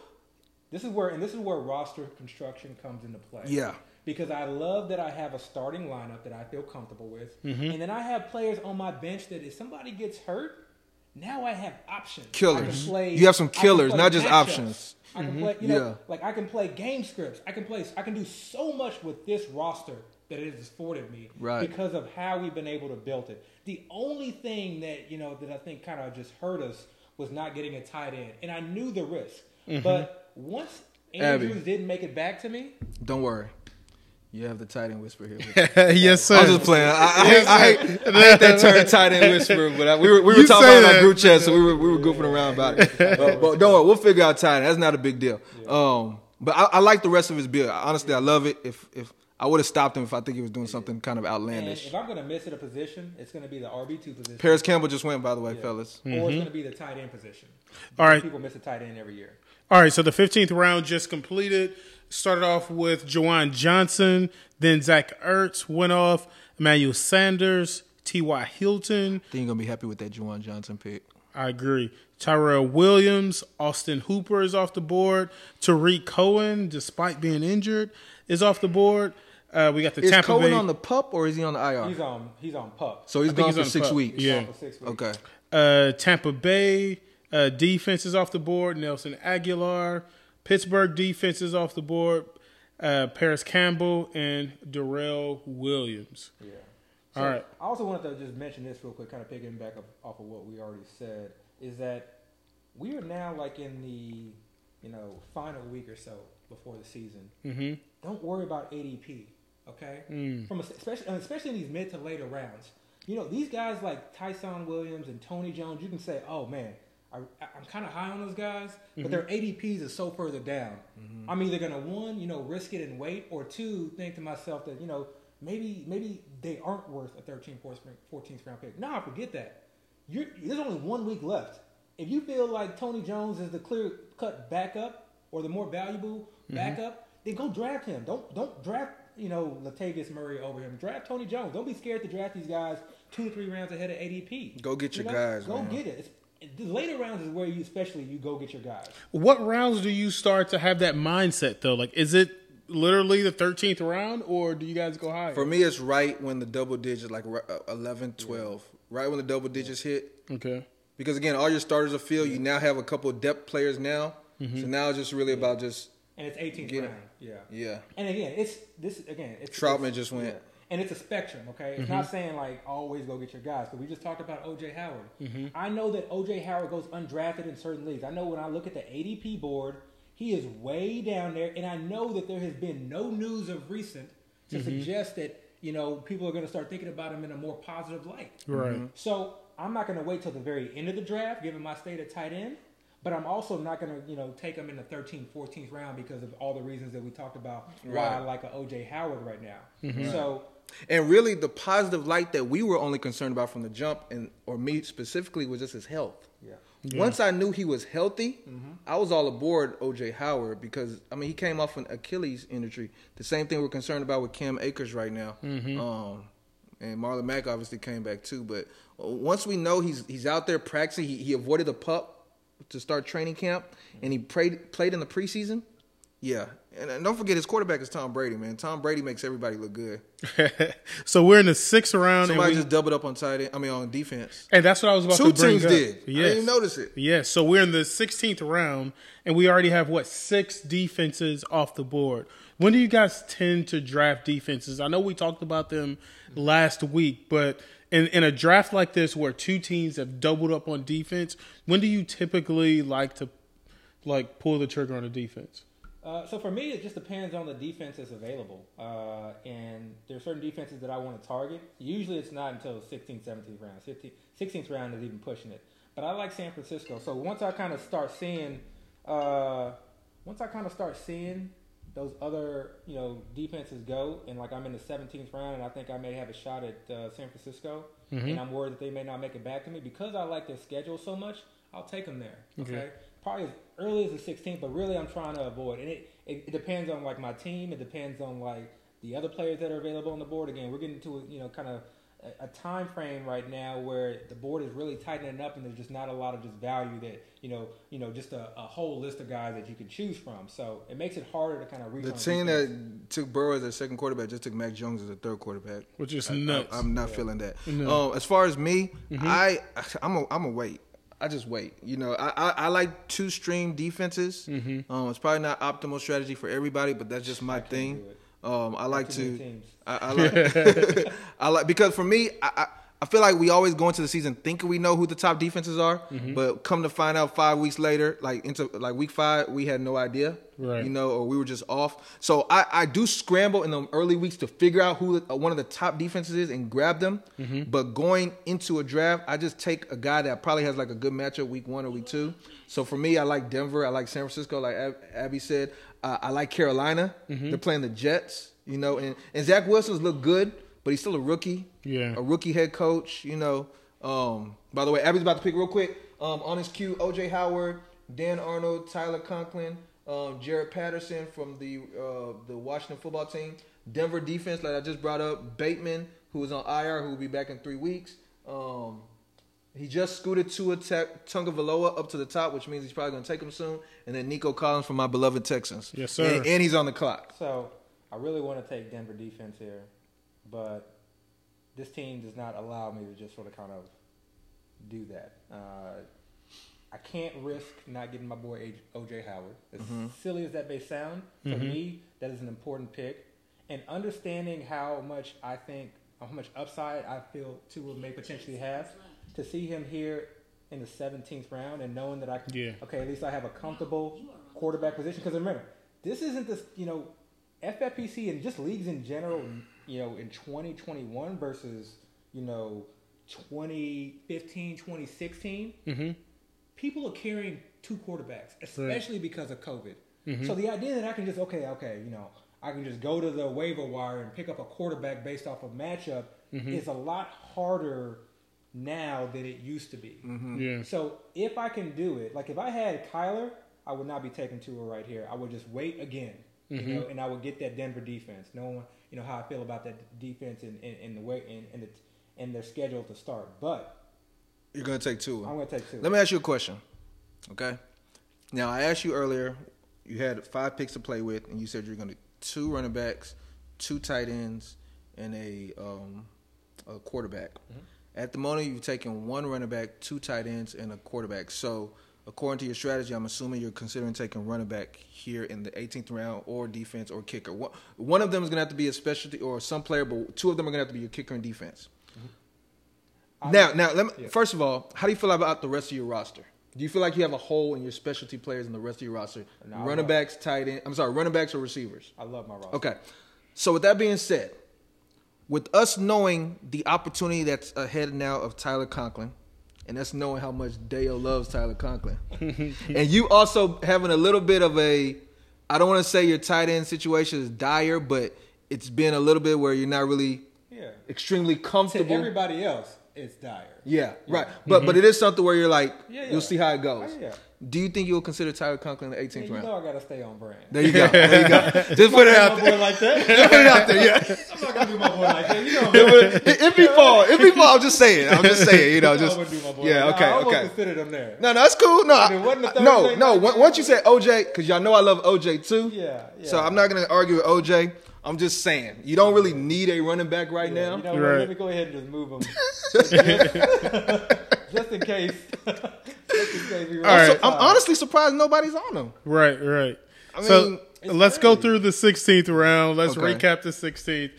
[SPEAKER 2] This is where and this is where roster construction comes into play.
[SPEAKER 3] Yeah.
[SPEAKER 2] Because I love that I have a starting lineup that I feel comfortable with,
[SPEAKER 3] Mm-hmm.
[SPEAKER 2] and then I have players on my bench that if somebody gets hurt, now I have options.
[SPEAKER 3] Killers.
[SPEAKER 2] Mm-hmm. Play,
[SPEAKER 3] You have some killers, not just
[SPEAKER 2] matchups.
[SPEAKER 3] options.
[SPEAKER 2] I can mm-hmm. play, you know,
[SPEAKER 3] Yeah.
[SPEAKER 2] like I can play game scripts. I can play. I can do so much with this roster that it has afforded me
[SPEAKER 3] Right.
[SPEAKER 2] because of how we've been able to build it. The only thing that you know that I think kind of just hurt us was not getting a tight end, and I knew the risk. Mm-hmm. But once
[SPEAKER 3] Abby.
[SPEAKER 2] Andrews didn't make it back to me,
[SPEAKER 3] don't worry, you have the tight end whisper here.
[SPEAKER 1] yes, sir.
[SPEAKER 3] I'm just playing. I, I, hate, I, hate, I hate that term tight end whisper, but I, we were, we were
[SPEAKER 1] You
[SPEAKER 3] talking
[SPEAKER 1] say
[SPEAKER 3] about it
[SPEAKER 1] that.
[SPEAKER 3] on group chat, so we were, we were goofing around about it. Uh, but don't worry, we'll figure out tight end. That's not a big deal. Um, but I, I like the rest of his build. Honestly, I love it. If if I would have stopped him if I think he was doing something kind of
[SPEAKER 2] and
[SPEAKER 3] outlandish.
[SPEAKER 2] if I'm going to miss at a position, it's going to be the RB two position,
[SPEAKER 3] Parris Campbell just went, by the way, fellas.
[SPEAKER 2] or it's going to be the tight end position.
[SPEAKER 1] All right.
[SPEAKER 2] people miss a tight end every year.
[SPEAKER 1] All right, so the 15th round just completed. Started off with Juwan Johnson, then Zach Ertz went off, Emmanuel Sanders, T.Y. Hilton.
[SPEAKER 3] I think you're gonna be happy with that Juwan Johnson pick.
[SPEAKER 1] I agree. Tyrell Williams, Austin Hooper is off the board. Tarik Cohen, despite being injured, is off the board. Uh, we got the
[SPEAKER 3] Is
[SPEAKER 1] Tampa
[SPEAKER 3] Cohen
[SPEAKER 1] Bay.
[SPEAKER 3] on the pup or is he on the IR?
[SPEAKER 2] He's on. He's on pup.
[SPEAKER 3] so he's
[SPEAKER 1] think
[SPEAKER 3] gone
[SPEAKER 1] he's
[SPEAKER 3] for six weeks.
[SPEAKER 1] Yeah.
[SPEAKER 2] He's on for six weeks.
[SPEAKER 3] Okay.
[SPEAKER 1] Uh, Tampa Bay uh, defense is off the board. Nelson Agholor. Pittsburgh defenses off the board. Uh, Parris Campbell and Darrel Williams.
[SPEAKER 2] Yeah.
[SPEAKER 1] All right.
[SPEAKER 2] I also wanted to just mention this real quick, kind of picking back up off of what we already said, is that we are now like in the you know final week or so before the season.
[SPEAKER 1] Mm-hmm.
[SPEAKER 2] Don't worry about ADP, okay?
[SPEAKER 1] Mm.
[SPEAKER 2] From a, especially especially in these mid to later rounds. You know these guys like Ty'Son Williams and Tony Jones. You can say, oh man. I, I'm kind of high on those guys, but mm-hmm. their ADPs is so further down. Mm-hmm. I'm either gonna one, you know, risk it and wait, or two, think to myself that you know maybe maybe they aren't worth a 13th, 14th round pick. Nah, forget that. You're, there's only one week left. If you feel like Tony Jones is the clear cut backup or the more valuable mm-hmm. backup, then go draft him. Don't don't draft you know Latavius Murray over him. Draft Tony Jones. Don't be scared to draft these guys two or three rounds ahead of ADP.
[SPEAKER 3] Go get
[SPEAKER 2] You
[SPEAKER 3] your
[SPEAKER 2] know?
[SPEAKER 3] guys,
[SPEAKER 2] Go
[SPEAKER 3] man.
[SPEAKER 2] get it. It's, the later rounds is where you especially you go get your guys.
[SPEAKER 1] What rounds do you start to have that mindset though? Like, is it literally the 13th round, or do you guys go higher?
[SPEAKER 3] For me, it's right when the double digits, like ri- uh, 11, 12, right when the double digits hit.
[SPEAKER 1] okay.
[SPEAKER 3] Because again, all your starters are filled. You now have a couple of depth players now.
[SPEAKER 1] Mm-hmm.
[SPEAKER 3] So now it's just really about just
[SPEAKER 2] and it's 18th
[SPEAKER 3] Get it.
[SPEAKER 2] round. Yeah.
[SPEAKER 3] yeah.
[SPEAKER 2] And again, it's this again. It's
[SPEAKER 3] Trautman
[SPEAKER 2] it's-
[SPEAKER 3] just went.
[SPEAKER 2] yeah. And it's a spectrum. Okay, it's not mm-hmm. saying like always go get your guys. But we just talked about OJ Howard. Mm-hmm. I know that OJ Howard goes undrafted in certain leagues. I know when I look at the ADP board, he is way down there, and I know that there has been no news of recent to mm-hmm. suggest that you know people are going to start thinking about him in a more positive light.
[SPEAKER 1] Right.
[SPEAKER 2] So I'm not going to wait till the very end of the draft, given my state at tight end. But I'm also not going to, you know, take him in the 13th, 14th round because of all the reasons that we talked about why I like a OJ Howard right now. So
[SPEAKER 3] And really, the positive light that we were only concerned about from the jump, and or me specifically, was just his health.
[SPEAKER 2] yeah,
[SPEAKER 3] Once I knew he was healthy, mm-hmm. I was all aboard OJ Howard because I mean he came off an Achilles injury. The same thing we're concerned about with Cam Akers right now. Mm-hmm. Um, and Marlon Mack obviously came back too. But uh, once we know he's he's out there practicing, he, he avoided the pup to start training camp, mm-hmm. and he played played in the preseason. Yeah, and, and don't forget his quarterback is Tom Brady. Man, Tom Brady makes everybody look good.
[SPEAKER 1] so we're in the sixth round, and,
[SPEAKER 3] Somebody
[SPEAKER 1] we,
[SPEAKER 3] just doubled up on tight end. I mean on defense.
[SPEAKER 1] and that's what I was about
[SPEAKER 3] Two
[SPEAKER 1] to bring
[SPEAKER 3] teams
[SPEAKER 1] up.
[SPEAKER 3] did. I
[SPEAKER 1] Yes.
[SPEAKER 3] didn't notice it.
[SPEAKER 1] Yes. So we're in the 16th round, and we already have what six defenses off the board. When do you guys tend to draft defenses? I know we talked about them last week, but in, in a draft like this where two teams have doubled up on defense, when do you typically like to like pull the trigger on a defense?
[SPEAKER 2] Uh, so for me, it just depends on the defense that's available. Uh, and there are certain defenses that I want to target. Usually it's not until 16th, 17th round. 15th, 16th round is even pushing it. But I like San Francisco. So once I kind of start seeing, uh, once I kind of start seeing those other, you know, defenses go, and like I'm in the 17th round, and I think I may have a shot at uh, San Francisco, and I'm worried that they may not make it back to me because I like their schedule so much. I'll take them there. Okay.
[SPEAKER 1] Okay.
[SPEAKER 2] Probably as early as the 16th, but really I'm trying to avoid. And it, it, it depends on like my team. It depends on like the other players that are available on the board. Again, we're getting to a, you know kind of a, a time frame right now where the board is really tightening up, and there's just not a lot of just value that you know you know just a, a whole list of guys that you can choose from. So it makes it harder to kind of reach.
[SPEAKER 3] The team
[SPEAKER 2] defense.
[SPEAKER 3] that took Burrow as their second quarterback just took Mac Jones as a third quarterback.
[SPEAKER 1] Which is
[SPEAKER 3] I-
[SPEAKER 1] nuts.
[SPEAKER 3] I, am not feeling that.
[SPEAKER 1] No.
[SPEAKER 3] Um, as far as me, I I'm a I'm a wait. I just wait. You know, I I, I like two stream defenses. Um, it's probably not optimal strategy for everybody, but that's just my thing. Um, I like to.
[SPEAKER 2] teams.
[SPEAKER 3] I, I like. I like because for me, I, I feel like we always go into the season thinking we know who the top defenses are, but come to find out five weeks later, like into like week five, we had no idea.
[SPEAKER 1] Right.
[SPEAKER 3] You know, or we were just off. So I, I do scramble in the early weeks to figure out who the, uh, one of the top defenses is and grab them. But going into a draft, I just take a guy that probably has like a good matchup week one or week two. So for me, I like Denver. I like San Francisco. Like Ab- Abby said, uh, I like Carolina. They're playing the Jets. You know, and, and Zach Wilson's look good, but he's still a rookie.
[SPEAKER 1] Yeah.
[SPEAKER 3] A rookie head coach. You know. Um, by the way, Abby's about to pick real quick. Um, on his queue, OJ Howard, Dan Arnold, Tyler Conklin, um, Jaret Patterson from the uh, the Washington football team, Denver defense, like I just brought up, Bateman, who is on IR, who will be back in three weeks. Um, he just scooted Tua Tagovailoa up to the top, which means he's probably going to take him soon. And then Nico Collins from my beloved Texans.
[SPEAKER 1] Yes, sir.
[SPEAKER 3] And, and he's on the clock.
[SPEAKER 2] So I really want to take Denver defense here, but this team does not allow me to just sort of kind of do that. Uh, I can't risk not getting my boy OJ Howard. As silly as that may sound, for me, that is an important pick. And understanding how much I think, how much upside I feel Tua may potentially have, to see him here in the 17th round and knowing that I can,
[SPEAKER 1] Yeah.
[SPEAKER 2] okay, at least I have a comfortable quarterback position. Because remember, this isn't this, you know, FFPC and just leagues in general, you know, in 2021 versus, you know, 2015, 2016,
[SPEAKER 1] Mm-hmm.
[SPEAKER 2] people are carrying two quarterbacks, especially because of COVID. Mm-hmm. So the idea that I can just, okay, okay, you know, I can just go to the waiver wire and pick up a quarterback based off of matchup mm-hmm. is a lot harder now than it used to be. Mm-hmm.
[SPEAKER 1] Yeah.
[SPEAKER 2] So if I can do it, like if I had Kyler, I would not be taking Tua right here. I would just wait again, you know, and I would get that Denver defense, knowing you know how I feel about that defense and, and, and the way and and, the, and their schedule to start. But
[SPEAKER 3] You're going to take two.
[SPEAKER 2] I'm going to take two.
[SPEAKER 3] Let me ask you a question. Okay. Now I asked you earlier. You had five picks to play with, and you said you're going to two running backs, two tight ends, and a, um, a quarterback. At the moment, you've taken one running back, two tight ends, and a quarterback. So, according to your strategy, I'm assuming you're considering taking running back here in the 18th round, or defense, or kicker. One, one of them is going to have to be a specialty or some player, but two of them are going to have to be your kicker and defense. Mm-hmm.
[SPEAKER 2] I-
[SPEAKER 3] Now, now, let me,
[SPEAKER 2] Yeah.
[SPEAKER 3] first of all, how do you feel about the rest of your roster? Do you feel like you have a hole in your specialty players in the rest of your roster?
[SPEAKER 2] No,
[SPEAKER 3] running backs, tight end. I'm sorry, running backs or receivers.
[SPEAKER 2] I love my roster.
[SPEAKER 3] Okay. So with that being said, with us knowing the opportunity that's ahead now of Tyler Conklin, and that's knowing how much Dale loves Tyler Conklin, and you also having a little bit of a, I don't want to say your tight end situation is dire, but it's been a little bit where you're not really
[SPEAKER 2] Yeah.
[SPEAKER 3] extremely
[SPEAKER 2] To
[SPEAKER 3] comfortable.
[SPEAKER 2] everybody else, it's dire.
[SPEAKER 3] Yeah, right. But but it is something where you're like,
[SPEAKER 2] Yeah, yeah.
[SPEAKER 3] you'll see how it goes.
[SPEAKER 2] Oh, yeah.
[SPEAKER 3] Do you think you'll consider Tyler Conklin in the
[SPEAKER 2] Yeah,
[SPEAKER 3] 18th
[SPEAKER 2] you
[SPEAKER 3] round?
[SPEAKER 2] know I gotta stay on brand.
[SPEAKER 3] There you go. There you go. Just put it out there.
[SPEAKER 2] boy like that.
[SPEAKER 3] Just Put it out there. Yeah.
[SPEAKER 2] I'm not gonna do my boy like that. You know
[SPEAKER 3] if he fall, if he fall, I'm just saying. I'm just saying. You know,
[SPEAKER 2] I
[SPEAKER 3] just
[SPEAKER 2] wouldn't do my boy
[SPEAKER 3] yeah. Okay.
[SPEAKER 2] I almost
[SPEAKER 3] Okay.
[SPEAKER 2] considered him there.
[SPEAKER 3] No, no, that's cool. No,
[SPEAKER 2] it wasn't a
[SPEAKER 3] I- no, no. Once you said OJ, because y'all know I love OJ too.
[SPEAKER 2] Yeah, yeah.
[SPEAKER 3] So I'm not gonna argue with OJ. I'm just saying you don't really need a running back right
[SPEAKER 2] Yeah,
[SPEAKER 3] now.
[SPEAKER 2] You know?
[SPEAKER 1] Right.
[SPEAKER 2] Let me go ahead and just move him. just in case. just in case we run
[SPEAKER 1] All right.
[SPEAKER 3] So I'm honestly surprised nobody's on him.
[SPEAKER 1] Right, right.
[SPEAKER 3] I
[SPEAKER 1] so
[SPEAKER 3] mean,
[SPEAKER 2] it's
[SPEAKER 1] let's go through the 16th round. Let's
[SPEAKER 3] Okay.
[SPEAKER 1] recap the 16th.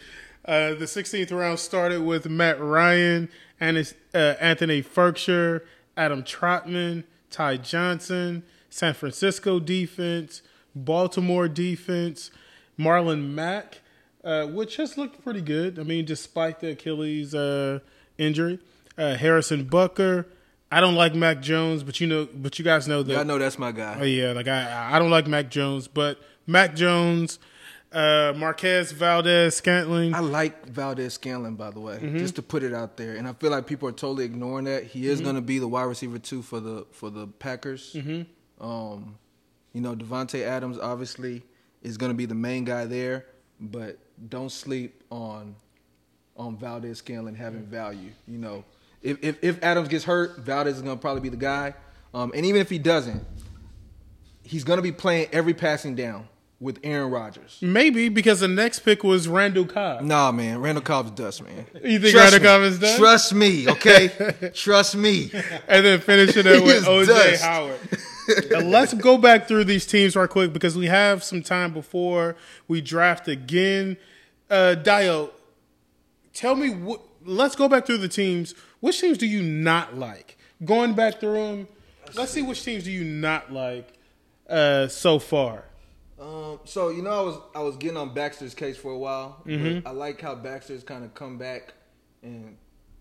[SPEAKER 1] Uh, the 16th round started with Matt Ryan, and uh, Anthony Firkser, Adam Trautman, Ty Johnson, San Francisco defense, Baltimore defense, Marlon Mack, uh, which has looked pretty good. I mean, despite the Achilles uh, injury, uh, Harrison Butker. I don't like Mac Jones, but you know, but you guys know that
[SPEAKER 3] I know that's my
[SPEAKER 1] Oh
[SPEAKER 3] guy.
[SPEAKER 1] yeah, like I I don't like Mac Jones, but Mac Jones, uh, Marquez Valdes-Scantling.
[SPEAKER 3] I like Valdes-Scantling, by the way,
[SPEAKER 1] Mm-hmm.
[SPEAKER 3] just to put it out there, and I feel like people are totally ignoring that. He
[SPEAKER 1] Mm-hmm.
[SPEAKER 3] is going to be the wide receiver two for the for the Packers.
[SPEAKER 1] Mm-hmm.
[SPEAKER 3] Um, you know, Davante Adams obviously is going to be the main guy there, but don't sleep on on Valdes-Scantling having value. You know, if if, if Adams gets hurt, Valdez is going to probably be the guy. Um, and even if he doesn't, he's going to be playing every passing down with Aaron Rodgers.
[SPEAKER 1] Maybe because the next pick was Randall Cobb.
[SPEAKER 3] Nah, man, Randall Cobb's dust, man.
[SPEAKER 1] You think
[SPEAKER 3] Trust
[SPEAKER 1] Randall
[SPEAKER 3] me.
[SPEAKER 1] Cobb is done?
[SPEAKER 3] Trust me, okay? Trust me.
[SPEAKER 1] and then finishing it with OJ. Howard. Let's go back through these teams right quick because we have some time before we draft again. Uh, Dio, tell me what. Let's go back through the teams. Which teams do you not like? Going back through them, let's see which teams do you not like uh, so far.
[SPEAKER 3] Um, so you know, I was I was getting on Baxter's case for a while.
[SPEAKER 1] Mm-hmm.
[SPEAKER 3] I like how Baxter's kind of come back and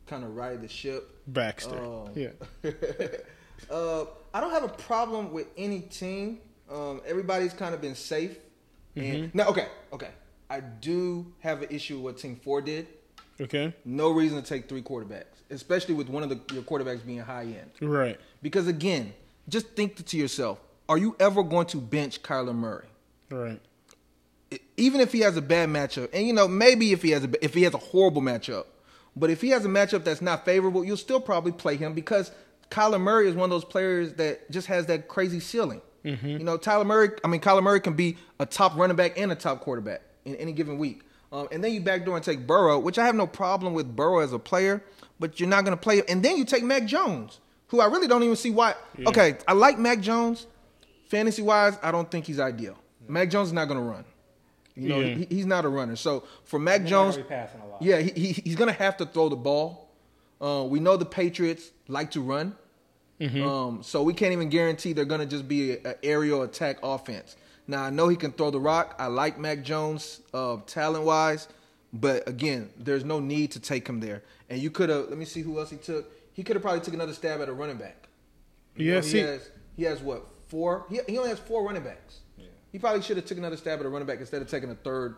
[SPEAKER 3] kind of ride the ship.
[SPEAKER 1] Baxter.
[SPEAKER 3] Oh.
[SPEAKER 1] Yeah.
[SPEAKER 3] Uh, I don't have a problem with any team. Um, everybody's kind of been safe.
[SPEAKER 1] Mm-hmm.
[SPEAKER 3] And now, okay, okay, I do have an issue with what Team Four did.
[SPEAKER 1] Okay.
[SPEAKER 3] No reason to take three quarterbacks, especially with one of the, your quarterbacks being high end.
[SPEAKER 1] Right.
[SPEAKER 3] Because again, just think to yourself: Are you ever going to bench Kyler Murray?
[SPEAKER 1] Right.
[SPEAKER 3] even if he has a bad matchup, and you know maybe if he has a if he has a horrible matchup, but if he has a matchup that's not favorable, you'll still probably play him because Kyler Murray is one of those players that just has that crazy ceiling. You know, Tyler Murray. I mean, Kyler Murray can be a top running back and a top quarterback in any given week. Um, and then you backdoor and take Burrow, which I have no problem with Burrow as a player, but you're not going to play him. And then you take Mac Jones, who I really don't even see why. Okay, I like Mac Jones. Fantasy wise, I don't think he's ideal. Mac Jones is not going to run. You know,
[SPEAKER 1] Yeah.
[SPEAKER 3] he, he's not a runner. So for Mac Jones,
[SPEAKER 2] passing a lot.
[SPEAKER 3] yeah, he, he, he's going to have to throw the ball. Uh, we know the Patriots like to run, um, so we can't even guarantee they're going to just be an aerial attack offense. Now I know he can throw the rock. I like Mac Jones uh, talent wise, but again, there's no need to take him there. And you could have. Let me see who else he took. He could have probably took another stab at a running back. You
[SPEAKER 1] Yeah,
[SPEAKER 3] know,
[SPEAKER 1] see-
[SPEAKER 3] he has he has what four? He, he only has four running backs. He probably should have took another stab at a running back instead of taking a third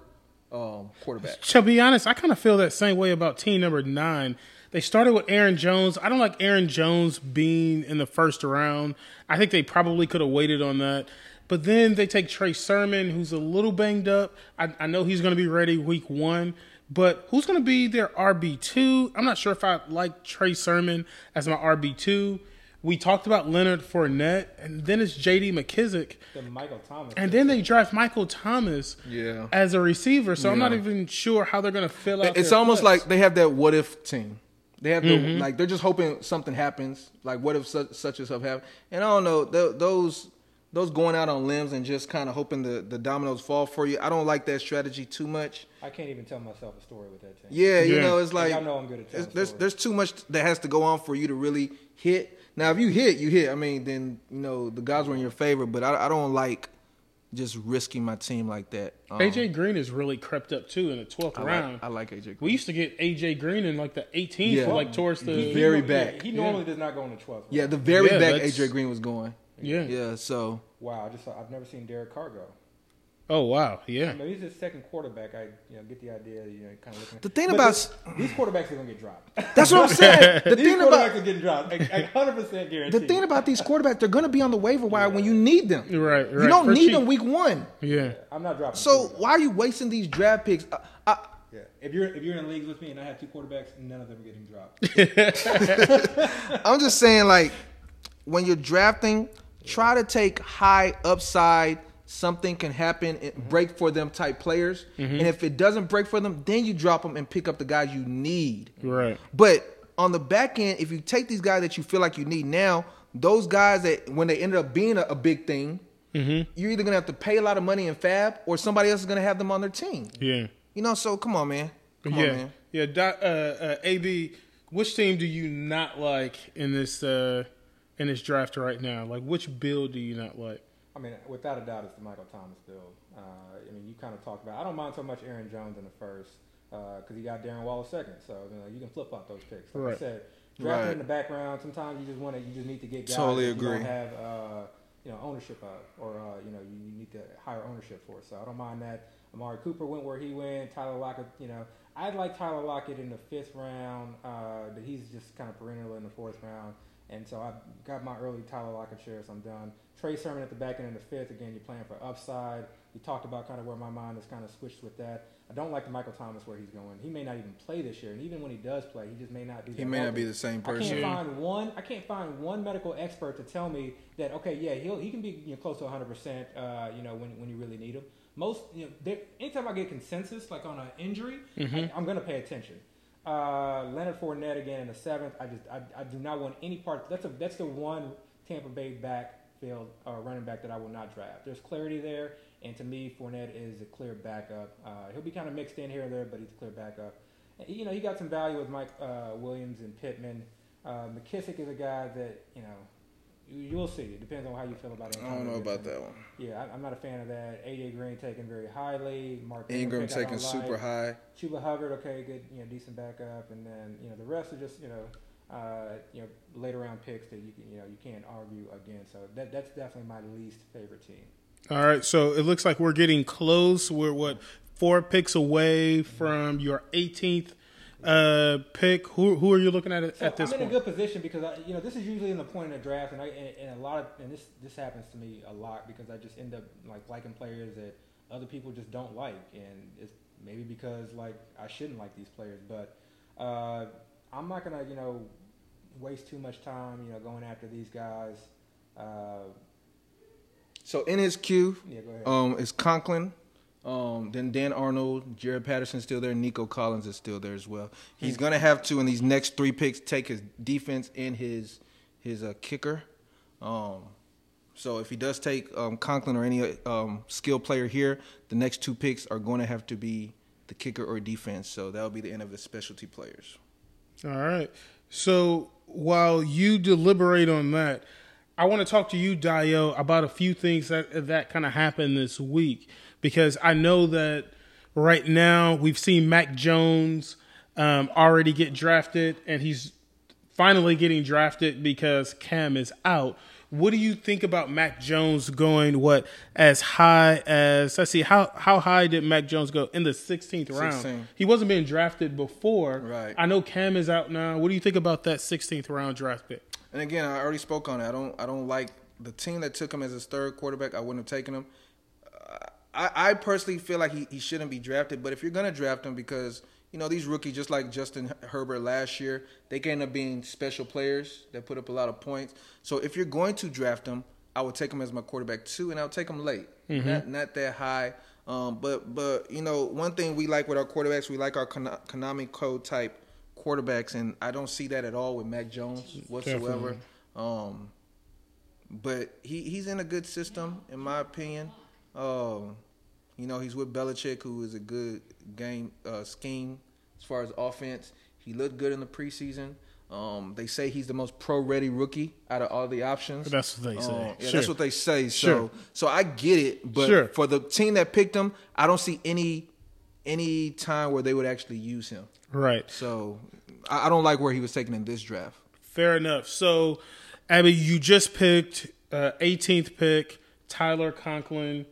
[SPEAKER 3] um, quarterback.
[SPEAKER 1] To be honest, I kind of feel that same way about team number nine. They started with Aaron Jones. I don't like Aaron Jones being in the first round. I think they probably could have waited on that. But then they take Trey Sermon, who's a little banged up. I, I know he's going to be ready week one, but who's going to be their RB2? I'm not sure if I like Trey Sermon as my RB2 we talked about Leonard Fournette, and then it's J.D. McKissic,
[SPEAKER 2] The Michael Thomas.
[SPEAKER 1] and then they draft Michael Thomas
[SPEAKER 3] Yeah.
[SPEAKER 1] as a receiver. So I'm not even sure how they're going to fill out.
[SPEAKER 3] It's
[SPEAKER 1] their
[SPEAKER 3] almost
[SPEAKER 1] flex.
[SPEAKER 3] like they have that what if team. They have the
[SPEAKER 1] Mm-hmm.
[SPEAKER 3] like they're just hoping something happens. Like what if such, such and stuff happen? And I don't know th- those those going out on limbs and just kind of hoping the the dominoes fall for you. I don't like that strategy too much.
[SPEAKER 2] I can't even tell myself a story with that team.
[SPEAKER 3] Yeah, you know it's like
[SPEAKER 2] Y'all know I'm good at telling
[SPEAKER 3] there's there's too much that has to go on for you to really hit. Now if you hit, you hit. I mean, then you know the guys were in your favor, but I, I don't like just risking my team like that. Um,
[SPEAKER 1] AJ Green has really crept up too in the 12th
[SPEAKER 3] I
[SPEAKER 1] round.
[SPEAKER 3] like, I like AJ. Green.
[SPEAKER 1] we used to get AJ Green in like the 18th,
[SPEAKER 3] Yeah.
[SPEAKER 1] like towards the
[SPEAKER 3] He very
[SPEAKER 2] He-
[SPEAKER 3] back.
[SPEAKER 2] He normally does not go in the 12th.
[SPEAKER 3] yeah, the very
[SPEAKER 1] Yeah,
[SPEAKER 3] back AJ Green was going.
[SPEAKER 1] yeah.
[SPEAKER 3] Yeah, so
[SPEAKER 2] Wow, I just I've never seen Derek Carr go.
[SPEAKER 1] Oh wow, yeah.
[SPEAKER 2] I mean, he's his second quarterback. I you know get the idea. You know, kind of looking.
[SPEAKER 3] The thing
[SPEAKER 2] But
[SPEAKER 3] about-
[SPEAKER 2] this- these quarterbacks are gonna get dropped.
[SPEAKER 3] that's what I'm saying. The
[SPEAKER 2] these
[SPEAKER 3] thing
[SPEAKER 2] quarterbacks
[SPEAKER 3] about
[SPEAKER 2] are getting dropped. I hundred percent guarantee.
[SPEAKER 3] the thing about these quarterbacks, they're going to be on the waiver wire when you need them.
[SPEAKER 1] Right, right.
[SPEAKER 3] You don't
[SPEAKER 1] For
[SPEAKER 3] need
[SPEAKER 1] cheap.
[SPEAKER 3] them week one.
[SPEAKER 1] Yeah.
[SPEAKER 2] I'm not dropping.
[SPEAKER 3] So why are you wasting these draft picks? I, I,
[SPEAKER 2] Yeah. If you're if you're in leagues with me and I have two quarterbacks, none of them are getting dropped.
[SPEAKER 3] I'm just saying, like, when you're drafting, try to take high upside. Something can happen, and break for them type players, and if it doesn't break for them, then you drop them and pick up the guys you need.
[SPEAKER 1] Right.
[SPEAKER 3] But on the back end, if you take these guys that you feel like you need now, those guys that when they ended up being a, a big thing, you're either gonna have to pay a lot of money in FAAB, or somebody else is gonna have them on their team.
[SPEAKER 1] Yeah.
[SPEAKER 3] You know, so come on, man. Come
[SPEAKER 1] yeah.
[SPEAKER 3] on, man.
[SPEAKER 1] Yeah. Doc, uh, uh, AB, which team do you not like in this uh, in this draft right now? Like, which build do you not like?
[SPEAKER 2] I mean, without a doubt, it's the Michael Thomas build. Uh, I mean, you kind of talked about. I don't mind so much Aaron Jones in the first because he got Darren Waller second. So you, know, you can flip flop those picks. Like
[SPEAKER 1] Right.
[SPEAKER 2] I said, drafting
[SPEAKER 3] Right.
[SPEAKER 2] in the background. Sometimes you just want to. You just need to get guys
[SPEAKER 3] Totally
[SPEAKER 2] that you
[SPEAKER 3] agree.
[SPEAKER 2] don't have uh, you know ownership of, or uh, you know you need to hire ownership for. So I don't mind that. Amari Cooper went where he went. Tyler Lockett, you know, I'd like Tyler Lockett in the fifth round, uh, but he's just kind of perennial in the fourth round. And so I got my early Tyler Lockett shares. I'm done. Trey Sermon at the back end in the fifth. Again, you're playing for upside. We talked about kind of where my mind is kind of switched with that. I don't like the Michael Thomas where he's going. He may not even play this year, and even when he does play, he just may not do.
[SPEAKER 3] He
[SPEAKER 2] that
[SPEAKER 3] may not be the same person.
[SPEAKER 2] I
[SPEAKER 3] person.
[SPEAKER 2] can't find one. I can't find one medical expert to tell me that okay, yeah, he'll he can be you know, close to 100. percent uh, You know when when you really need him. Most you know, anytime I get consensus like on an injury, I, I'm going to pay attention. Uh, Leonard Fournette again in the seventh. I just I, I do not want any part. That's a that's the one Tampa Bay backfield uh, running back that I will not draft. There's clarity there, and to me, Fournette is a clear backup. Uh, he'll be kind of mixed in here and there, but he's a clear backup. You know, he got some value with Mike uh, Williams and Pittman. Uh, McKissic is a guy that you know you, you'll see. It depends on how you feel about it.
[SPEAKER 3] I don't know about that one.
[SPEAKER 2] Yeah, I, I'm not a fan of that. AJ Green taken very highly. Mark
[SPEAKER 3] Ingram
[SPEAKER 2] pick I
[SPEAKER 3] taking super
[SPEAKER 2] like.
[SPEAKER 3] high.
[SPEAKER 2] Chuba Hubbard, okay, good, you know, decent backup, and then you know the rest are just you know, uh, you know, later round picks that you can you know you can't argue against. So that that's definitely my least favorite team.
[SPEAKER 1] All right, so it looks like we're getting close. We're what four picks away from your 18th uh, pick. Who who are you looking at at
[SPEAKER 2] So
[SPEAKER 1] this point.
[SPEAKER 2] I'm in a good position because I, you know this is usually in the point in the draft, and I and, and a lot of and this this happens to me a lot because I just end up like liking players that other people just don't like, and it's maybe because like I shouldn't like these players, but uh, I'm not gonna you know waste too much time you know going after these guys. Uh,
[SPEAKER 3] So in his queue,
[SPEAKER 2] yeah, go ahead.
[SPEAKER 3] um, is Conklin. Um, then Dan Arnold, Jaret Patterson still there. Nico Collins is still there as well. He's gonna have to in these next three picks take his defense and his his uh, kicker. Um, so if he does take um, Conklin or any um, skill player here, the next two picks are going to have to be the kicker or defense. So that'll be the end of his specialty players.
[SPEAKER 1] All right. So while you deliberate on that, I want to talk to you, Dio, about a few things that that kind of happened this week because I know that right now we've seen Mac Jones um, already get drafted, and he's finally getting drafted because Cam is out. What do you think about Mac Jones going what as high as let's see how how high did Mac Jones go in the 16th round?
[SPEAKER 3] 16.
[SPEAKER 1] He wasn't being drafted before.
[SPEAKER 3] Right.
[SPEAKER 1] I know Cam is out now. What do you think about that 16th round draft pick?
[SPEAKER 3] And again, I already spoke on it. I don't. I don't like the team that took him as his third quarterback. I wouldn't have taken him. I, I personally feel like he, he shouldn't be drafted. But if you're gonna draft him because you know, these rookies, just like Justin Herbert last year, they can end up being special players that put up a lot of points. So if you're going to draft them, I would take them as my quarterback too, and I'll take them late, not not that high. Um, but but you know, one thing we like with our quarterbacks, we like our Kon- Konami code type quarterbacks, and I don't see that at all with Mac Jones whatsoever. Um, but he, he's in a good system, in my opinion. Um, you know, he's with Belichick, who is a good game uh, scheme as far as offense. He looked good in the preseason. Um, they say he's the most pro-ready rookie out of all the options.
[SPEAKER 1] That's what they say.
[SPEAKER 3] Um, yeah,
[SPEAKER 1] Sure.
[SPEAKER 3] that's what they say. So,
[SPEAKER 1] Sure.
[SPEAKER 3] so I get it, but
[SPEAKER 1] Sure.
[SPEAKER 3] for the team that picked him, I don't see any any time where they would actually use him.
[SPEAKER 1] Right.
[SPEAKER 3] So, I, I don't like where he was taken in this draft.
[SPEAKER 1] Fair enough. So, Abby, you just picked uh, 18th pick Tyler Conklin.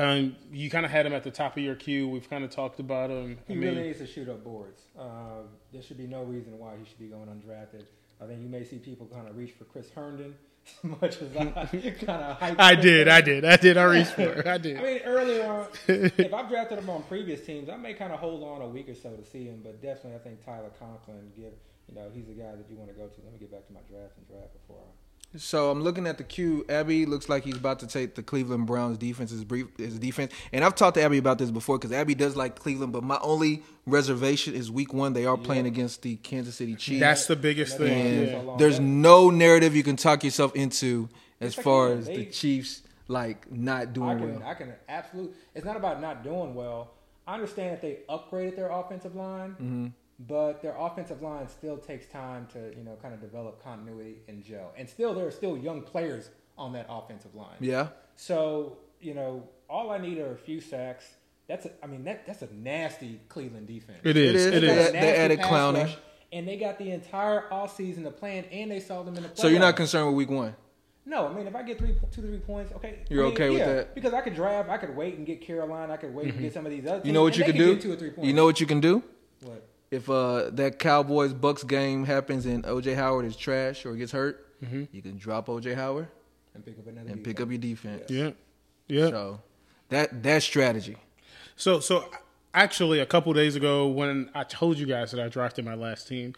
[SPEAKER 1] Um, you kind of had him at the top of your queue. We've kind of talked about him. I
[SPEAKER 2] He
[SPEAKER 1] mean,
[SPEAKER 2] really needs to shoot up boards. Um, there should be no reason why he should be going undrafted. I think you may see people kind of reach for Chris Herndon as much as I kind of hyped
[SPEAKER 1] I did, I did, I did. I reached for it. I did.
[SPEAKER 2] I mean, earlier on, if I've drafted him on previous teams, I may kind of hold on a week or so to see him. But definitely, I think Tyler Conklin, give you know, he's the guy that you want to go to. Let me get back to my draft and draft before I.
[SPEAKER 3] So I'm looking at the queue. Abby looks like he's about to take the Cleveland Browns defense, his brief, his defense. And I've talked to Abby about this before because Abby does like Cleveland, but my only reservation is Week One. They are playing against the Kansas City Chiefs,
[SPEAKER 1] That's the biggest
[SPEAKER 2] That's
[SPEAKER 1] thing.
[SPEAKER 2] why-
[SPEAKER 3] and
[SPEAKER 2] so
[SPEAKER 3] there's no narrative you can talk yourself into as
[SPEAKER 2] Yes,
[SPEAKER 3] far as the Chiefs like not
[SPEAKER 2] I
[SPEAKER 3] doing
[SPEAKER 2] can,
[SPEAKER 3] well.
[SPEAKER 2] I can absolutely. It's not about not doing well. I understand that they upgraded their offensive line,
[SPEAKER 3] Mm-hmm.
[SPEAKER 2] But their offensive line still takes time to you know kind of develop continuity and gel. And still, there are still young players on that offensive line.
[SPEAKER 3] Yeah,
[SPEAKER 2] So you know, all I need are a few sacks. That's a, I mean that that's a nasty Cleveland defense.
[SPEAKER 1] It is.
[SPEAKER 3] is.
[SPEAKER 1] It
[SPEAKER 3] They
[SPEAKER 1] is.
[SPEAKER 3] got- they added
[SPEAKER 2] pass
[SPEAKER 3] Clowney.
[SPEAKER 2] rush, and they got the entire offseason to plan, and they saw them in the playoffs.
[SPEAKER 3] so you're not concerned with Week One.
[SPEAKER 2] No, I mean if I get three, two to three points, okay.
[SPEAKER 3] You're
[SPEAKER 2] I mean,
[SPEAKER 3] okay with that?
[SPEAKER 2] because I could draft, I could wait and get Carolina, I could wait and get some of these other.
[SPEAKER 3] Mm-hmm. You know what you
[SPEAKER 2] and
[SPEAKER 3] can do?
[SPEAKER 2] Get two or three points.
[SPEAKER 3] You know what you can do?
[SPEAKER 2] what?
[SPEAKER 3] If uh, that Cowboys Bucks game happens and OJ Howard is trash or gets hurt,
[SPEAKER 1] Mm-hmm.
[SPEAKER 3] you can drop OJ Howard
[SPEAKER 2] And pick up another.
[SPEAKER 3] and
[SPEAKER 2] defense.
[SPEAKER 3] pick up your defense.
[SPEAKER 1] Yeah. Yeah.
[SPEAKER 3] So that that strategy.
[SPEAKER 1] So, so actually, a couple days ago, when I told you guys that I drafted my last team,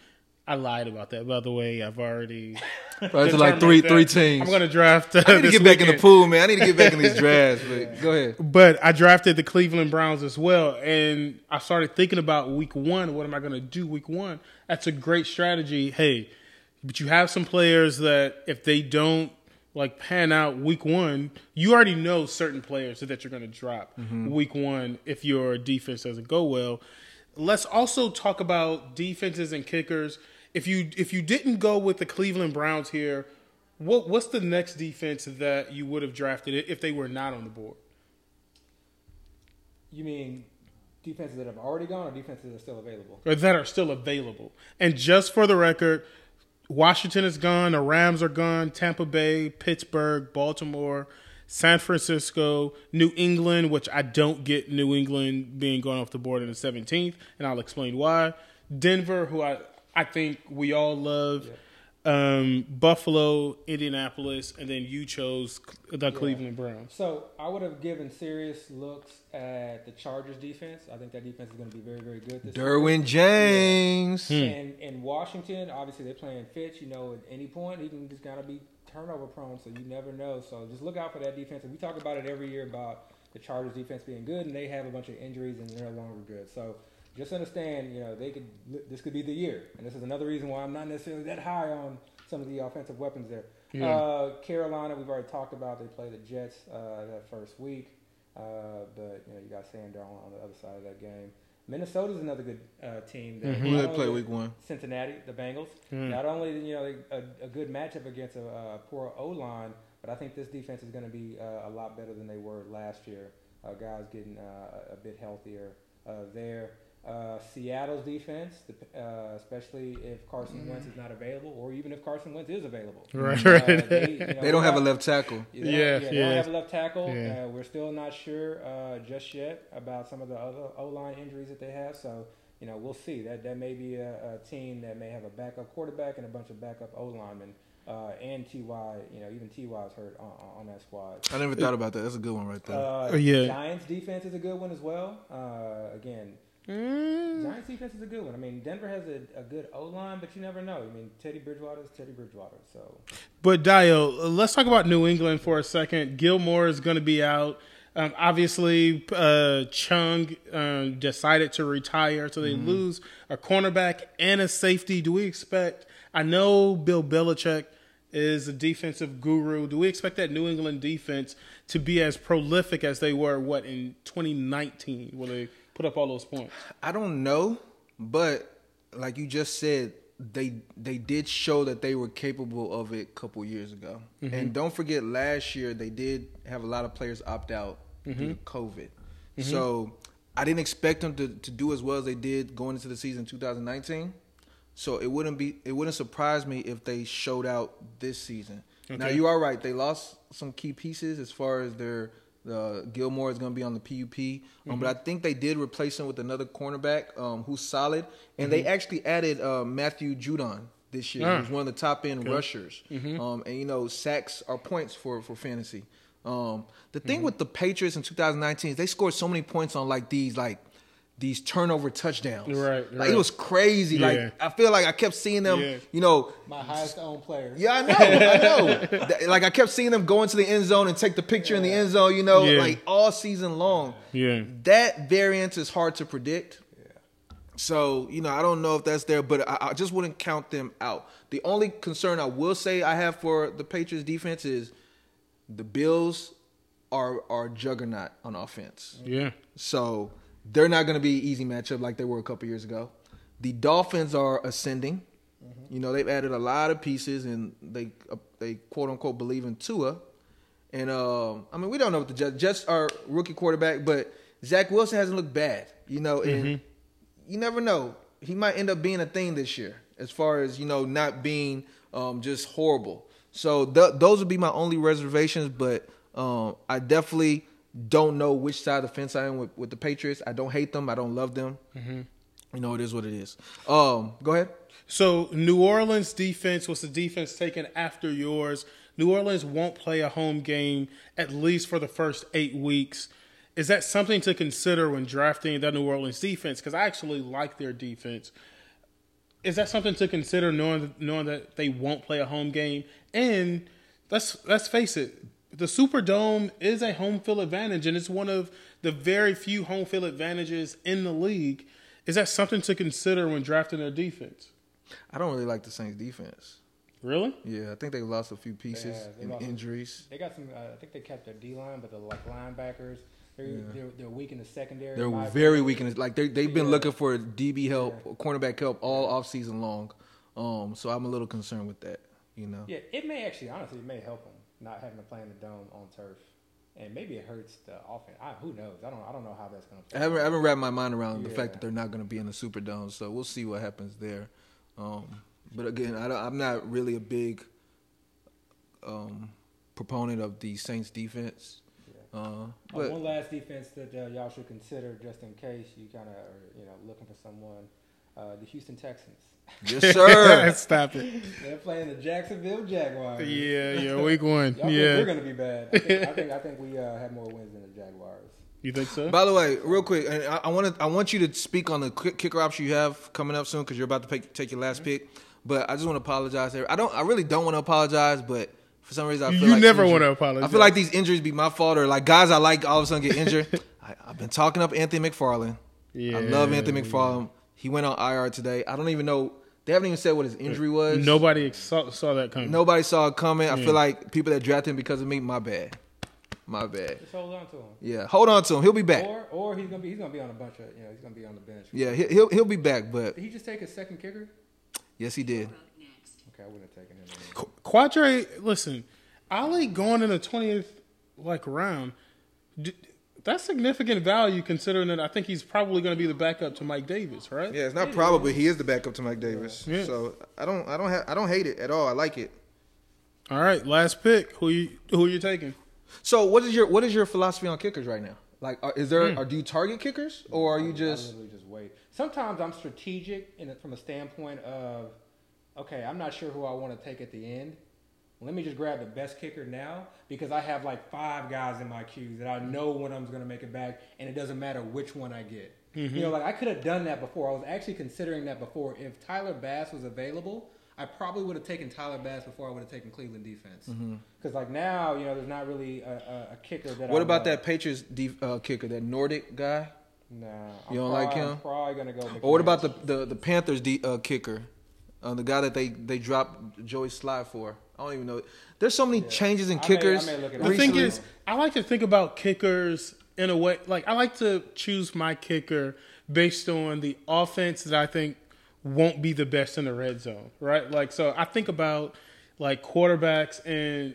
[SPEAKER 1] I lied about that. By the way, I've already
[SPEAKER 3] to like three three teams.
[SPEAKER 1] I'm going to draft. Uh,
[SPEAKER 3] I need to get back in the pool, man. I need to get back in these drafts. But go ahead.
[SPEAKER 1] But I drafted the Cleveland Browns as well, and I started thinking about Week One. What am I going to do Week One? That's a great strategy. Hey, but you have some players that if they don't like pan out Week One, you already know certain players that you're going to drop Week One if your defense doesn't go well. Let's also talk about defenses and kickers. If you if you didn't go with the Cleveland Browns here, what what's the next defense that you would have drafted if they were not on the board?
[SPEAKER 2] You mean defenses that have already gone, or defenses that are still available?
[SPEAKER 1] or that are still available. And just for the record, Washington is gone, the Rams are gone, Tampa Bay, Pittsburgh, Baltimore, San Francisco, New England, which I don't get New England being gone off the board in the 17th, and I'll explain why. Denver, who I I think we all love. Um, Buffalo, Indianapolis, and then you chose the Cleveland Browns.
[SPEAKER 2] So I would have given serious looks at the Chargers defense. I think that defense is going to be very, very good. This year.
[SPEAKER 3] Derwin James.
[SPEAKER 2] And in Washington, obviously they're playing Fitch. You know, at any point he can just kind of be turnover prone, so you never know. So just look out for that defense. And we talk about it every year about the Chargers defense being good, and they have a bunch of injuries and they're no longer good. So just understand, you know, they could this could be the year, and this is another reason why I'm not necessarily that high on some of the offensive weapons there.
[SPEAKER 1] Yeah.
[SPEAKER 2] Uh, Carolina, we've already talked about. They play the Jets uh, that first week, uh, but you know you got Sam Darnold on the other side of that game. Minnesota's another good uh, team. That
[SPEAKER 3] Who
[SPEAKER 2] not
[SPEAKER 3] they play week one?
[SPEAKER 2] Cincinnati, the Bengals. Not only you know a, a good matchup against a, uh poor O line, but I think this defense is going to be uh, a lot better than they were last year. Uh, guys getting uh, a bit healthier uh, there. Uh, Seattle's defense, uh, especially if Carson Wentz is not available, or even if Carson Wentz is available.
[SPEAKER 1] Right,
[SPEAKER 2] Uh,
[SPEAKER 1] right.
[SPEAKER 2] they, you know,
[SPEAKER 3] They don't have a left tackle.
[SPEAKER 2] yeah, they don't-
[SPEAKER 1] Yeah,
[SPEAKER 2] yeah, they don't have a left tackle.
[SPEAKER 1] Yeah.
[SPEAKER 2] Uh, we're still not sure uh, just yet about some of the other O line injuries that they have. So you know, we'll see. That that may be a, a team that may have a backup quarterback and a bunch of backup O linemen. Uh, and Ty, you know, even Ty is hurt on, on- on that squad.
[SPEAKER 3] I never thought about that. That's a good one right there.
[SPEAKER 2] Uh,
[SPEAKER 1] Oh, yeah.
[SPEAKER 2] Giants defense is a good one as well. Uh, again,
[SPEAKER 1] Mm.
[SPEAKER 2] Giants defense is a good one. I mean, Denver has a, a good O line, but you never know. I mean, Teddy Bridgewater is Teddy Bridgewater. So
[SPEAKER 1] But Dio, let's talk about New England for a second. Gilmore is going to be out. Um, obviously, uh, Chung um, decided to retire, so they lose a cornerback and a safety. Do we expect? I know Bill Belichick is a defensive guru. Do we expect that New England defense to be as prolific as they were? What in 2019, where they put up all those points?
[SPEAKER 3] I don't know, but like you just said, they they did show that they were capable of it a couple years ago. Mm-hmm. And don't forget, last year they did have a lot of players opt out due to mm-hmm. COVID. Mm-hmm. So I didn't expect them to, to do as well as they did going into the season 2019. So it wouldn't be it wouldn't surprise me if they showed out this season. Now you are right; they lost some key pieces as far as their uh, Gilmore is going to be on the PUP, um, but I think they did replace him with another cornerback um, who's solid, and they actually added uh, Matthew Judon this year,
[SPEAKER 1] Ah.
[SPEAKER 3] who's one of the top end rushers. Um, and you know, sacks are points for for fantasy. Um, the thing with the Patriots in 2019 is they scored so many points on like these like these turnover touchdowns.
[SPEAKER 1] Right,
[SPEAKER 3] Like
[SPEAKER 1] right.
[SPEAKER 3] it was crazy.
[SPEAKER 1] Yeah.
[SPEAKER 3] Like I feel like I kept seeing them.
[SPEAKER 1] Yeah.
[SPEAKER 3] You know,
[SPEAKER 2] my highest owned player.
[SPEAKER 3] yeah, I know, I know. Like I kept seeing them go into the end zone and take the picture in the end zone. You know,
[SPEAKER 1] Yeah.
[SPEAKER 3] like all season long.
[SPEAKER 1] Yeah.
[SPEAKER 3] That variance is hard to predict. So you know, I don't know if that's there, but I, I just wouldn't count them out. The only concern I will say I have for the Patriots defense is the Bills are are juggernaut on offense.
[SPEAKER 1] Yeah.
[SPEAKER 3] So they're not going to be an easy matchup like they were a couple years ago. The Dolphins are ascending. You know they've added a lot of pieces, and they uh, they quote unquote believe in Tua. And um, I mean we don't know what the Jets, Jets are rookie quarterback, but Zach Wilson hasn't looked bad. You know, and you never know he might end up being a thing this year as far as you know not being um, just horrible. So th- those would be my only reservations, but um, I definitely don't know which side of the fence I am with, with the Patriots. I don't hate them. I don't love them. You know, it is what it is. Um, go ahead.
[SPEAKER 1] So New Orleans defense was the defense taken after yours. New Orleans won't play a home game at least for the first eight weeks. Is that something to consider when drafting that New Orleans defense? Because I actually like their defense. Is that something to consider knowing knowing that they won't play a home game? And let's let's face it, the Superdome is a home field advantage, and it's one of the very few home field advantages in the league. Is that something to consider when drafting their defense?
[SPEAKER 3] I don't really like the Saints defense.
[SPEAKER 1] Really?
[SPEAKER 3] Yeah, I think they lost a few pieces
[SPEAKER 2] Yeah, they
[SPEAKER 3] in
[SPEAKER 2] lost-
[SPEAKER 3] injuries.
[SPEAKER 2] They got some. Uh, I think they kept their D line, but the like linebackers, they're, they're they're weak in the secondary.
[SPEAKER 3] They're
[SPEAKER 2] in
[SPEAKER 3] very
[SPEAKER 2] opinion.
[SPEAKER 3] weak in it. Like they they've been
[SPEAKER 2] Yeah.
[SPEAKER 3] looking for DB help, cornerback help all off season long. Um, so I'm a little concerned with that. You know.
[SPEAKER 2] Yeah, it may actually, honestly, it may help them not having to play in the dome on turf, and maybe it hurts the offense. I, who knows? I don't. I don't know how that's going to.
[SPEAKER 3] I haven't, I haven't wrapped my mind around the fact that they're not going to be in the Superdome, so we'll see what happens there. Um, but again, I don't, I'm not really a big um, proponent of the Saints defense. Uh,
[SPEAKER 2] Oh,
[SPEAKER 3] but
[SPEAKER 2] one last defense that uh, y'all should consider, just in case you kind of are, you know, looking for someone. Uh, the Houston Texans.
[SPEAKER 3] yes, sir.
[SPEAKER 1] Stop it.
[SPEAKER 2] They're playing the Jacksonville Jaguars.
[SPEAKER 1] Yeah, yeah, week one.
[SPEAKER 2] Y'all
[SPEAKER 1] Yeah.
[SPEAKER 2] we're going to be bad. I think, I think, I think we uh, have more wins than the Jaguars.
[SPEAKER 1] You think so?
[SPEAKER 3] By the way, real quick, and I, I want to I want you to speak on the quick kicker option you have coming up soon because you're about to pick, take your last pick. But I just want to apologize. I don't. I really don't want to apologize, but for some reason I feel
[SPEAKER 1] You
[SPEAKER 3] like
[SPEAKER 1] never
[SPEAKER 3] injury-
[SPEAKER 1] wanna apologize.
[SPEAKER 3] I feel like these injuries be my fault, or like guys I like all of a sudden get injured. I, I've been talking up Anthony McFarland.
[SPEAKER 1] Yeah,
[SPEAKER 3] I love Anthony McFarland. He went on IR today. I don't even know. They haven't even said what his injury was.
[SPEAKER 1] Nobody saw, saw that coming.
[SPEAKER 3] Nobody saw it coming. I feel like people that drafted him because of me. My bad. My bad.
[SPEAKER 2] Just hold on to him.
[SPEAKER 3] Yeah, hold on to him. He'll be back.
[SPEAKER 2] Or, or he's gonna be he's gonna be on a bunch of you know he's gonna be on the bench.
[SPEAKER 3] Yeah, he- he'll he'll be back. But
[SPEAKER 2] Did he just take a second kicker?
[SPEAKER 3] yes, he did.
[SPEAKER 2] Okay, I wouldn't have taken him.
[SPEAKER 1] Qu- Qadree, listen, Ali going in the twentieth like round. D- that's significant value considering that I think he's probably going to be the backup to Mike Davis, right?
[SPEAKER 3] Yeah, it's not probably he is the backup to Mike Davis.
[SPEAKER 1] Yeah.
[SPEAKER 3] So I don't I don't ha- I don't hate it at all. I like it.
[SPEAKER 1] All right, last pick. Who you who you taking?
[SPEAKER 3] So what is your what is your philosophy on kickers right now? Like, are, is there hmm. are do you target kickers or are you
[SPEAKER 2] I
[SPEAKER 3] just
[SPEAKER 2] literally just wait. Sometimes I'm strategic in it from a standpoint of, okay, I'm not sure who I want to take at the end. Let me just grab the best kicker now because I have like five guys in my queue that I know when I'm going to make it back, and it doesn't matter which one I get. You know, like I could have done that before. I was actually considering that before. If Tyler Bass was available, I probably would have taken Tyler Bass before I would have taken Cleveland defense. Because like now, you know, there's not really a, a, a kicker that.
[SPEAKER 3] What
[SPEAKER 2] I
[SPEAKER 3] about
[SPEAKER 2] love.
[SPEAKER 3] that Patriots def- uh, kicker, that Nordin guy?
[SPEAKER 2] Nah,
[SPEAKER 3] You don't like him?
[SPEAKER 2] I'm probably gonna go.
[SPEAKER 3] Or what about the the, the Panthers de- uh, kicker, uh, the guy that they they dropped Joey Slye for? I don't even know. There's so many changes in
[SPEAKER 2] I may- I
[SPEAKER 3] kickers.
[SPEAKER 2] may
[SPEAKER 1] The
[SPEAKER 2] up.
[SPEAKER 1] thing is, I like to think about kickers in a way. Like I like to choose my kicker based on the offense that I think won't be the best in the red zone. Right? Like so, I think about like quarterbacks and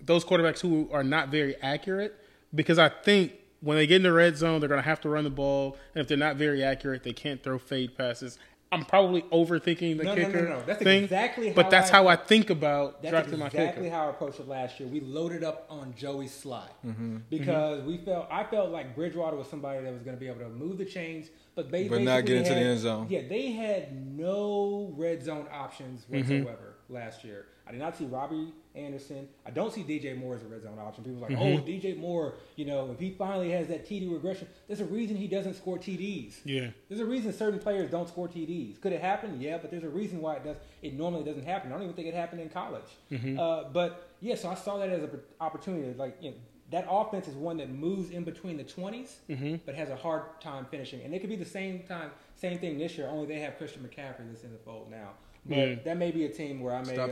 [SPEAKER 1] those quarterbacks who are not very accurate because I think when they get in the red zone, they're going to have to run the ball, and if they're not very accurate, they can't throw fade passes. I'm probably overthinking the
[SPEAKER 2] No, no, no,
[SPEAKER 1] kicker
[SPEAKER 2] no. That's
[SPEAKER 1] thing,
[SPEAKER 2] exactly
[SPEAKER 1] but that's
[SPEAKER 2] I-
[SPEAKER 1] how I think about
[SPEAKER 2] That's
[SPEAKER 1] drafting my
[SPEAKER 2] exactly
[SPEAKER 1] kicker.
[SPEAKER 2] how I approached it last year. We loaded up on Joey Slye
[SPEAKER 3] Mm-hmm.
[SPEAKER 2] because we felt I felt like Bridgewater was somebody that was going to be able to move the chains, but they
[SPEAKER 3] But not get into the end zone.
[SPEAKER 2] Yeah, they had no red zone options
[SPEAKER 3] Mm-hmm.
[SPEAKER 2] whatsoever last year. I did not see Robby Anderson. I don't see DJ Moore as a red zone option. People are like,
[SPEAKER 3] Mm-hmm.
[SPEAKER 2] oh, DJ Moore, you know, if he finally has that TD regression, there's a reason he doesn't score TDs.
[SPEAKER 1] Yeah.
[SPEAKER 2] There's a reason certain players don't score TDs. Could it happen? Yeah, but there's a reason why it does. It normally doesn't happen. I don't even think it happened in college. Uh, but yeah, so I saw that as an opportunity. Like you know, that offense is one that moves in between the 20s, but has a hard time finishing. And it could be the same time, same thing this year. Only they have Christian McCaffrey that's in the fold now. But
[SPEAKER 1] Yeah.
[SPEAKER 2] that may be a team where I may,
[SPEAKER 3] Stop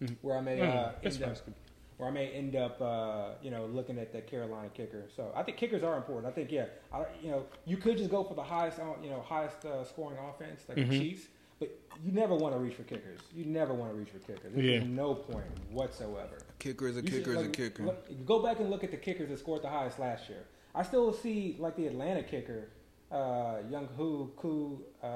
[SPEAKER 3] it.
[SPEAKER 2] uh, where I may
[SPEAKER 1] No, no,
[SPEAKER 2] uh, end
[SPEAKER 1] fine.
[SPEAKER 2] up where I may end up, uh, you know, looking at the Carolina kicker. So I think kickers are important. I think, yeah, I, you know, you could just go for the highest, you know, highest uh, scoring offense like
[SPEAKER 1] Mm-hmm.
[SPEAKER 2] the Chiefs, but you never want to reach for kickers. You never want to reach for kickers. There's
[SPEAKER 1] Yeah.
[SPEAKER 2] no point whatsoever.
[SPEAKER 3] kicker is a
[SPEAKER 2] You should,
[SPEAKER 3] kicker is a kicker.
[SPEAKER 2] look- go back and look at the kickers that scored the highest last year. I still see like the Atlanta kicker, uh, Young Hu Ku. Uh,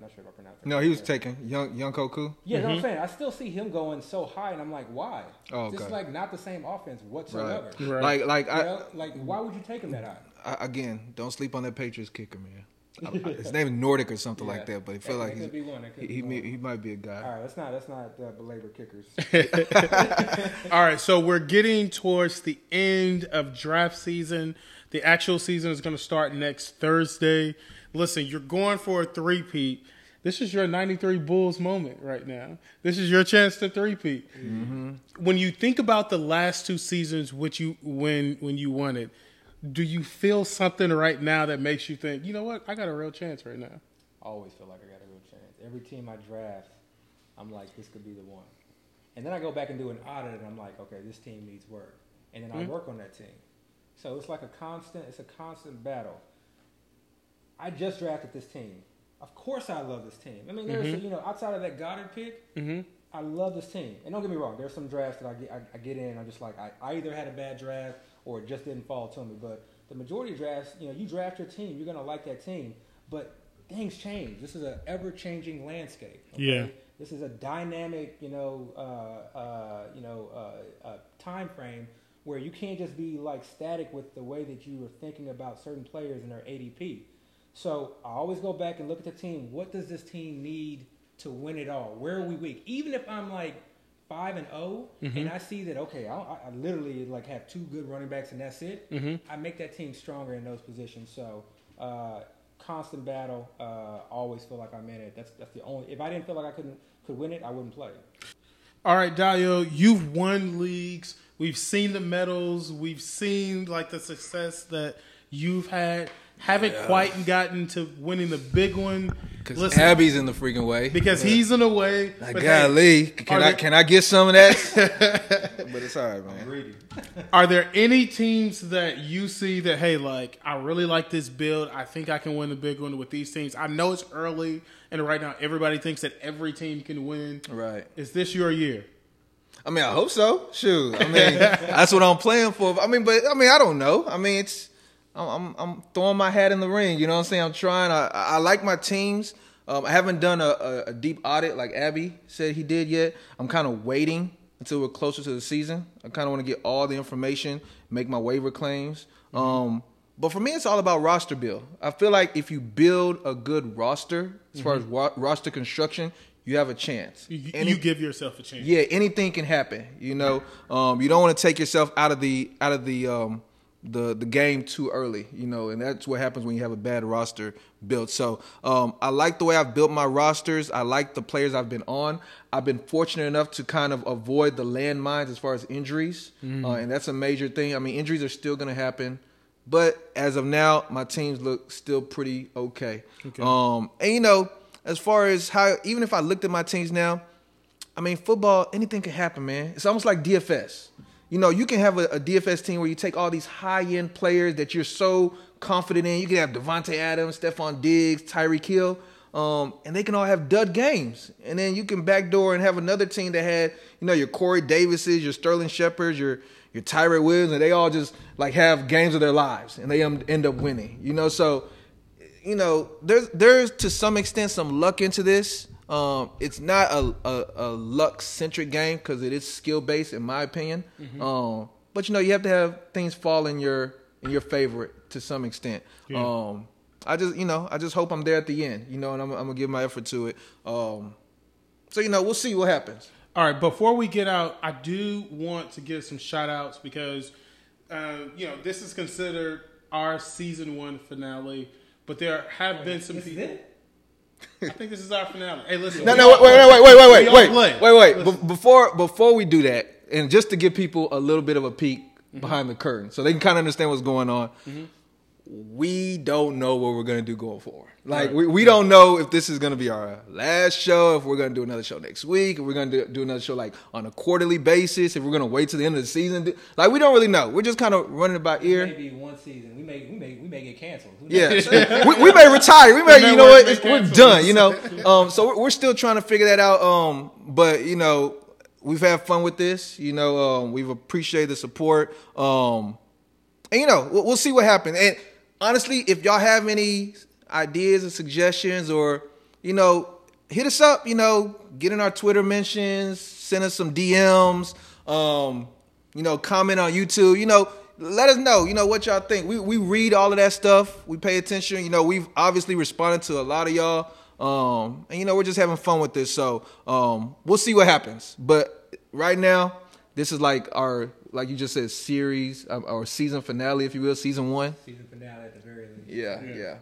[SPEAKER 2] not sure if I pronounced it.
[SPEAKER 3] No, he was
[SPEAKER 2] right.
[SPEAKER 3] taking young young Koku.
[SPEAKER 2] Yeah, you know what I'm saying. I still see him going so high, and I'm like, why?
[SPEAKER 3] Oh,
[SPEAKER 2] It's
[SPEAKER 3] okay.
[SPEAKER 2] like not the same offense whatsoever.
[SPEAKER 3] Right.
[SPEAKER 1] Right.
[SPEAKER 3] Like like
[SPEAKER 2] You
[SPEAKER 3] I,
[SPEAKER 2] know, like why would you take him that high?
[SPEAKER 3] I again don't sleep on that Patriots kicker, man. I- I- His name is Nordin or something like that, but I feel
[SPEAKER 2] That-
[SPEAKER 3] like
[SPEAKER 2] that
[SPEAKER 3] he's,
[SPEAKER 2] could be one. Could
[SPEAKER 3] he
[SPEAKER 2] be
[SPEAKER 3] he,
[SPEAKER 2] one.
[SPEAKER 3] may, he might be a guy.
[SPEAKER 2] All right, let's not let's not uh, belabor kickers.
[SPEAKER 1] All right, so we're getting towards the end of draft season. The actual season is going to start next Thursday. Listen, you're going for a three-peat. This is your 93 Bulls moment right now. This is your chance to three-peat. Mm-hmm. When you think about the last two seasons which you when when you won it, do you feel something right now that makes you think, you know what, I got a real chance right now?
[SPEAKER 2] I always feel like I got a real chance. Every team I draft, I'm like, this could be the one. And then I go back and do an audit, and I'm like, okay, this team needs work. And then I mm-hmm. work on that team. So it's like a constant, it's a constant battle. I just drafted this team. Of course, I love this team. I mean, there's you know outside of that Goedert pick,
[SPEAKER 1] Mhm.
[SPEAKER 2] I love this team. And don't get me wrong, there's some drafts that I get, I, I get in, I'm just like, I, I either had a bad draft or it just didn't fall to me. But the majority of drafts, you know, you draft your team, you're gonna like that team. But things change. This is an ever-changing landscape.
[SPEAKER 1] Yeah.
[SPEAKER 2] This is a dynamic, you know, uh, uh, you know, uh, uh, time frame where you can't just be like static with the way that you were thinking about certain players and their ADP. So I always go back and look at the team. What does this team need to win it all? Where are we weak? Even if I'm like five and 0 and I see that okay, I, I literally like have two good running backs and that's it. I make that team stronger in those positions. So uh, constant battle. Uh, always feel like I'm in it. That's that's the only. If I didn't feel like I couldn't could win it, I wouldn't play.
[SPEAKER 1] All right, Dio, you've won leagues. We've seen the medals. We've seen like the success that you've had. Haven't quite gotten to winning the big one.
[SPEAKER 3] Because Abby's in the freaking way.
[SPEAKER 1] because he's in the way.
[SPEAKER 3] Like,
[SPEAKER 1] but hey,
[SPEAKER 3] can I
[SPEAKER 1] there-
[SPEAKER 3] can I get some of that? but it's all right, man.
[SPEAKER 2] Greedy.
[SPEAKER 1] Are there any teams that you see that hey, like I really like this build. I think I can win the big one with these teams. I know it's early, and right now everybody thinks that every team can win.
[SPEAKER 3] Right.
[SPEAKER 1] Is this your year?
[SPEAKER 3] I mean, I hope so. Shoot, I mean, that's what I'm playing for. I mean, but I mean, I don't know. I mean, it's I'm I'm, throwing my hat in the ring. You know what I'm saying? I'm trying. I I like my teams. Um, I haven't done a, a, a deep audit like Abby said he did yet. I'm kind of waiting until we're closer to the season. I kind of want to get all the information, make my waiver claims. Um, but for me, it's all about roster build. I feel like if you build a good roster, as far as wa- roster construction, you have a chance.
[SPEAKER 1] You,
[SPEAKER 3] Any-
[SPEAKER 1] you give yourself a chance.
[SPEAKER 3] yeah, anything can happen. You know, um, you don't want to take yourself out of the out of the um, the the game too early, you know, and that's what happens when you have a bad roster built. So um, I like the way I've built my rosters. I like the players I've been on. I've been fortunate enough to kind of avoid the landmines as far as injuries, uh, and that's a major thing. I mean, injuries are still going to happen, but as of now, my teams look still pretty okay.
[SPEAKER 1] Okay.
[SPEAKER 3] Um, and you know, as far as how, even if I looked at my teams now, I mean, football, anything can happen, man. It's almost like DFS. You know, you can have a, a DFS team where you take all these high end players that you're so confident in. You can have Davante Adams, Stefon Diggs, Tyreek Hill, um, and they can all have dud games. And then you can backdoor and have another team that had, you know, your Corey Davises, your Sterling Shepards, your your Tyrell Williams, and they all just like have games of their lives, and they end up winning. You know, so you know, there's there's to some extent some luck into this. Um, it's not a a, a luck centric game because it is skill based, in my opinion. Um, but you know, you have to have things fall in your in your favor to some extent.
[SPEAKER 1] Yeah.
[SPEAKER 3] Um, I just you know I just hope I'm there at the end. You know, and I'm, I'm gonna give my effort to it. Um, so you know, we'll see what happens.
[SPEAKER 1] All right, before we get out, I do want to give some shout outs because, uh, you know, this is considered our season one finale, but there have been some people. I think this is our finale. Hey, listen.
[SPEAKER 3] No, no,
[SPEAKER 1] all-
[SPEAKER 3] wait, wait, wait, wait, wait, wait, wait, wait, wait. Be- before before we do that, and just to give people a little bit of a peek
[SPEAKER 1] Mm-hmm.
[SPEAKER 3] behind the curtain, so they can kind of understand what's going on. We don't know what we're gonna do going forward. Like
[SPEAKER 1] Right.
[SPEAKER 3] we, we don't know if this is gonna be our last show, if we're gonna do another show next week, if we're gonna do, do another show like on a quarterly basis, if we're gonna wait to the end of the season. Like we don't really know. We're just kind of running it by ear.
[SPEAKER 2] Maybe one season. We may we may we may get canceled.
[SPEAKER 3] Yeah, we, we may retire. We may,
[SPEAKER 1] may
[SPEAKER 3] you know what? It's, we're done. You know, um, so we're, we're still trying to figure that out. Um, but you know, we've had fun with this. You know, um, we've appreciated the support. Um, and you know, we'll, we'll see what happens. And honestly, if y'all have any ideas or suggestions, or you know, hit us up. You know, get in our Twitter mentions, send us some DMs. Um, you know, comment on YouTube. You know, let us know. You know what y'all think. We we read all of that stuff. We pay attention. You know, we've obviously responded to a lot of y'all. Um, and you know, we're just having fun with this. So um, we'll see what happens. But right now, this is like our like you just said series um, or season finale, if you will, season one.
[SPEAKER 2] Season finale at the very least.
[SPEAKER 3] Yeah,
[SPEAKER 1] Yeah.
[SPEAKER 3] yeah.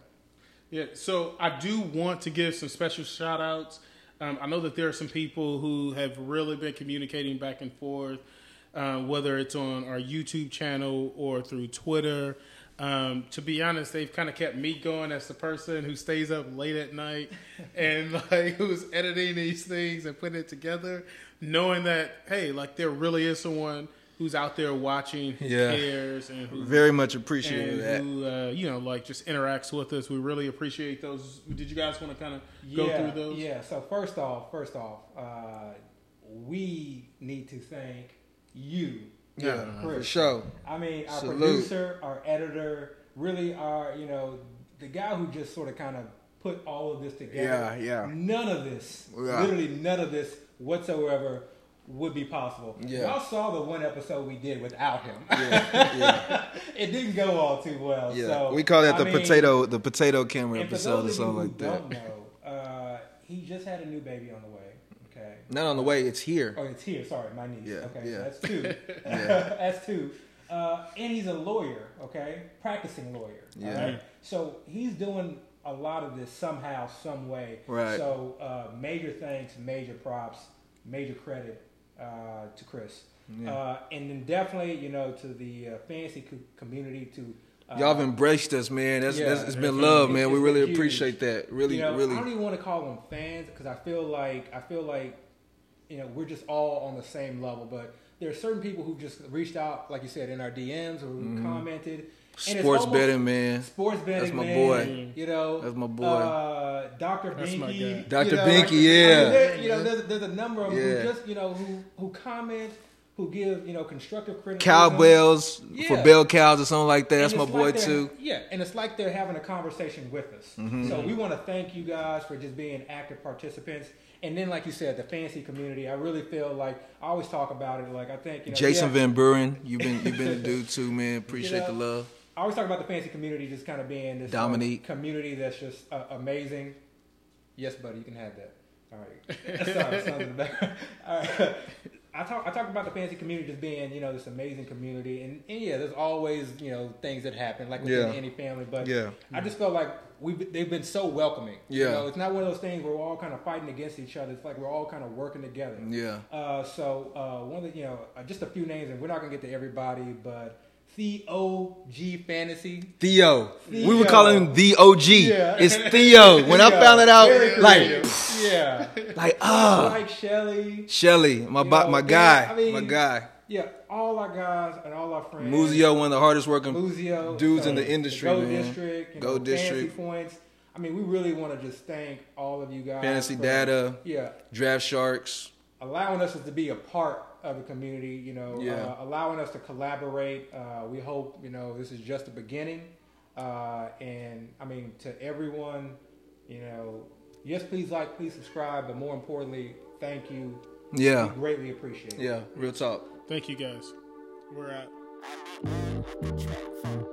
[SPEAKER 1] Yeah, so I do want to give some special shout outs. Um, I know that there are some people who have really been communicating back and forth, uh, whether it's on our YouTube channel or through Twitter. Um, to be honest, they've kind of kept me going as the person who stays up late at night and like who's editing these things and putting it together, knowing that hey, like there really is someone who's out there watching, who
[SPEAKER 3] Yeah.
[SPEAKER 1] cares, and who
[SPEAKER 3] Very much appreciated
[SPEAKER 1] and
[SPEAKER 3] that.
[SPEAKER 1] who uh, you know like just interacts with us. We really appreciate those. Did you guys want to kind of go
[SPEAKER 2] yeah,
[SPEAKER 1] through those?
[SPEAKER 2] Yeah. So first off, first off, uh, we need to thank you.
[SPEAKER 3] Yeah,
[SPEAKER 2] Chris.
[SPEAKER 3] for sure.
[SPEAKER 2] I mean, our
[SPEAKER 3] Salute.
[SPEAKER 2] producer, our editor, really our, you know, the guy who just sort of kind of put all of this together.
[SPEAKER 3] Yeah, yeah.
[SPEAKER 2] None of this,
[SPEAKER 3] Yeah.
[SPEAKER 2] literally none of this whatsoever would be possible.
[SPEAKER 3] Yeah.
[SPEAKER 2] Y'all saw the one episode we did without him.
[SPEAKER 3] Yeah, yeah,
[SPEAKER 2] it didn't go all too well.
[SPEAKER 3] yeah.
[SPEAKER 2] So,
[SPEAKER 3] we call that
[SPEAKER 2] I
[SPEAKER 3] the
[SPEAKER 2] mean,
[SPEAKER 3] potato, the potato camera episode or
[SPEAKER 2] those of you
[SPEAKER 3] something like that.
[SPEAKER 2] know, uh, he just had a new baby on the way. Okay.
[SPEAKER 3] Not on the way, it's here.
[SPEAKER 2] Oh, it's here. Sorry, my niece.
[SPEAKER 3] Yeah,
[SPEAKER 2] okay,
[SPEAKER 3] yeah.
[SPEAKER 2] that's two.
[SPEAKER 3] Yeah.
[SPEAKER 2] that's two. Uh, and he's a lawyer. Okay, practicing lawyer.
[SPEAKER 3] Yeah.
[SPEAKER 2] all right? So he's doing a lot of this somehow, some way.
[SPEAKER 3] Right.
[SPEAKER 2] So uh, major thanks, major props, major credit uh, to Chris.
[SPEAKER 3] Yeah.
[SPEAKER 2] Uh, and then definitely, you know, to the uh, fantasy co- community to. Uh,
[SPEAKER 3] Y'all have embraced us, man. That's,
[SPEAKER 2] yeah,
[SPEAKER 3] that's it's been love, man. We really appreciate that. Really,
[SPEAKER 2] you know,
[SPEAKER 3] really.
[SPEAKER 2] I don't even want to call them fans because I feel like I feel like you know we're just all on the same level. But there are certain people who just reached out, like you said, in our DMs or who commented. And.
[SPEAKER 3] Sports
[SPEAKER 2] almost-
[SPEAKER 3] betting, man.
[SPEAKER 2] Sports betting,
[SPEAKER 3] That's my
[SPEAKER 2] man,
[SPEAKER 3] boy.
[SPEAKER 2] You know,
[SPEAKER 3] That's my boy.
[SPEAKER 2] Uh, Doctor
[SPEAKER 1] That's
[SPEAKER 2] Binky.
[SPEAKER 3] Dr.
[SPEAKER 2] you know,
[SPEAKER 3] Binky,
[SPEAKER 2] like- I mean,
[SPEAKER 3] yeah.
[SPEAKER 2] there- you know, there's, there's a number of
[SPEAKER 3] Yeah.
[SPEAKER 2] who just you know who who comment, who give you know constructive criticism.
[SPEAKER 3] Cowbells for bell cows or something like that. That's my boy
[SPEAKER 2] like
[SPEAKER 3] too.
[SPEAKER 2] Yeah, and it's like they're having a conversation with us.
[SPEAKER 3] Mm-hmm.
[SPEAKER 2] So we want to thank you guys for just being active participants. And then, like you said, the fancy community. I really feel like I always talk about it. Like I think you know,
[SPEAKER 3] Jason
[SPEAKER 2] yeah,
[SPEAKER 3] Van Buren, you've been you've been a dude too, man. Appreciate the
[SPEAKER 2] You know,
[SPEAKER 3] love.
[SPEAKER 2] I always talk about the fantasy community just kind of being this
[SPEAKER 3] Dominique.
[SPEAKER 2] community that's just uh, amazing. Yes, buddy, you can have that. All right. Sorry, son's in. All right. I talk I talk about the fantasy community just being you know this amazing community, and, and yeah, there's always you know things that happen like within
[SPEAKER 3] Yeah.
[SPEAKER 2] any family, but
[SPEAKER 3] Yeah.
[SPEAKER 2] I just felt like we they've been so welcoming. you
[SPEAKER 3] Yeah.
[SPEAKER 2] know, it's not one of those things where we're all kind of fighting against each other. It's like we're all kind of working together.
[SPEAKER 3] Yeah.
[SPEAKER 2] Uh, so uh, one of the you know uh, just a few names, and we're not gonna get to everybody, but Theo G Fantasy.
[SPEAKER 3] Theo. We
[SPEAKER 2] were
[SPEAKER 3] calling call him the OG.
[SPEAKER 2] Yeah.
[SPEAKER 3] It's Theo. When I found it out,
[SPEAKER 2] very
[SPEAKER 3] like,
[SPEAKER 2] creative. yeah,
[SPEAKER 3] like ah,
[SPEAKER 2] like Shelly.
[SPEAKER 3] Shelly, my
[SPEAKER 2] You
[SPEAKER 3] bo-
[SPEAKER 2] know,
[SPEAKER 3] my
[SPEAKER 2] yeah,
[SPEAKER 3] guy,
[SPEAKER 2] I mean,
[SPEAKER 3] my guy.
[SPEAKER 2] Yeah, all our guys and all our friends.
[SPEAKER 3] Muzio, one of the hardest working
[SPEAKER 2] Muzio,
[SPEAKER 3] dudes in the industry,
[SPEAKER 2] Go
[SPEAKER 3] man.
[SPEAKER 2] District, you
[SPEAKER 3] Go
[SPEAKER 2] know,
[SPEAKER 3] District.
[SPEAKER 2] Fantasy points. I mean, we really want to just thank all of you guys.
[SPEAKER 3] Fantasy
[SPEAKER 2] for,
[SPEAKER 3] Data.
[SPEAKER 2] Yeah,
[SPEAKER 3] Draft Sharks.
[SPEAKER 2] allowing us to be a part of the community. You know,
[SPEAKER 3] Yeah.
[SPEAKER 2] uh, allowing us to collaborate. Uh, we hope you know this is just the beginning. Uh, and I mean, to everyone, you know, yes, please like, please subscribe, but more importantly, thank you.
[SPEAKER 3] Yeah.
[SPEAKER 2] We greatly appreciate it.
[SPEAKER 3] Yeah, real talk.
[SPEAKER 1] Thank you guys. We're out.
[SPEAKER 6] Track from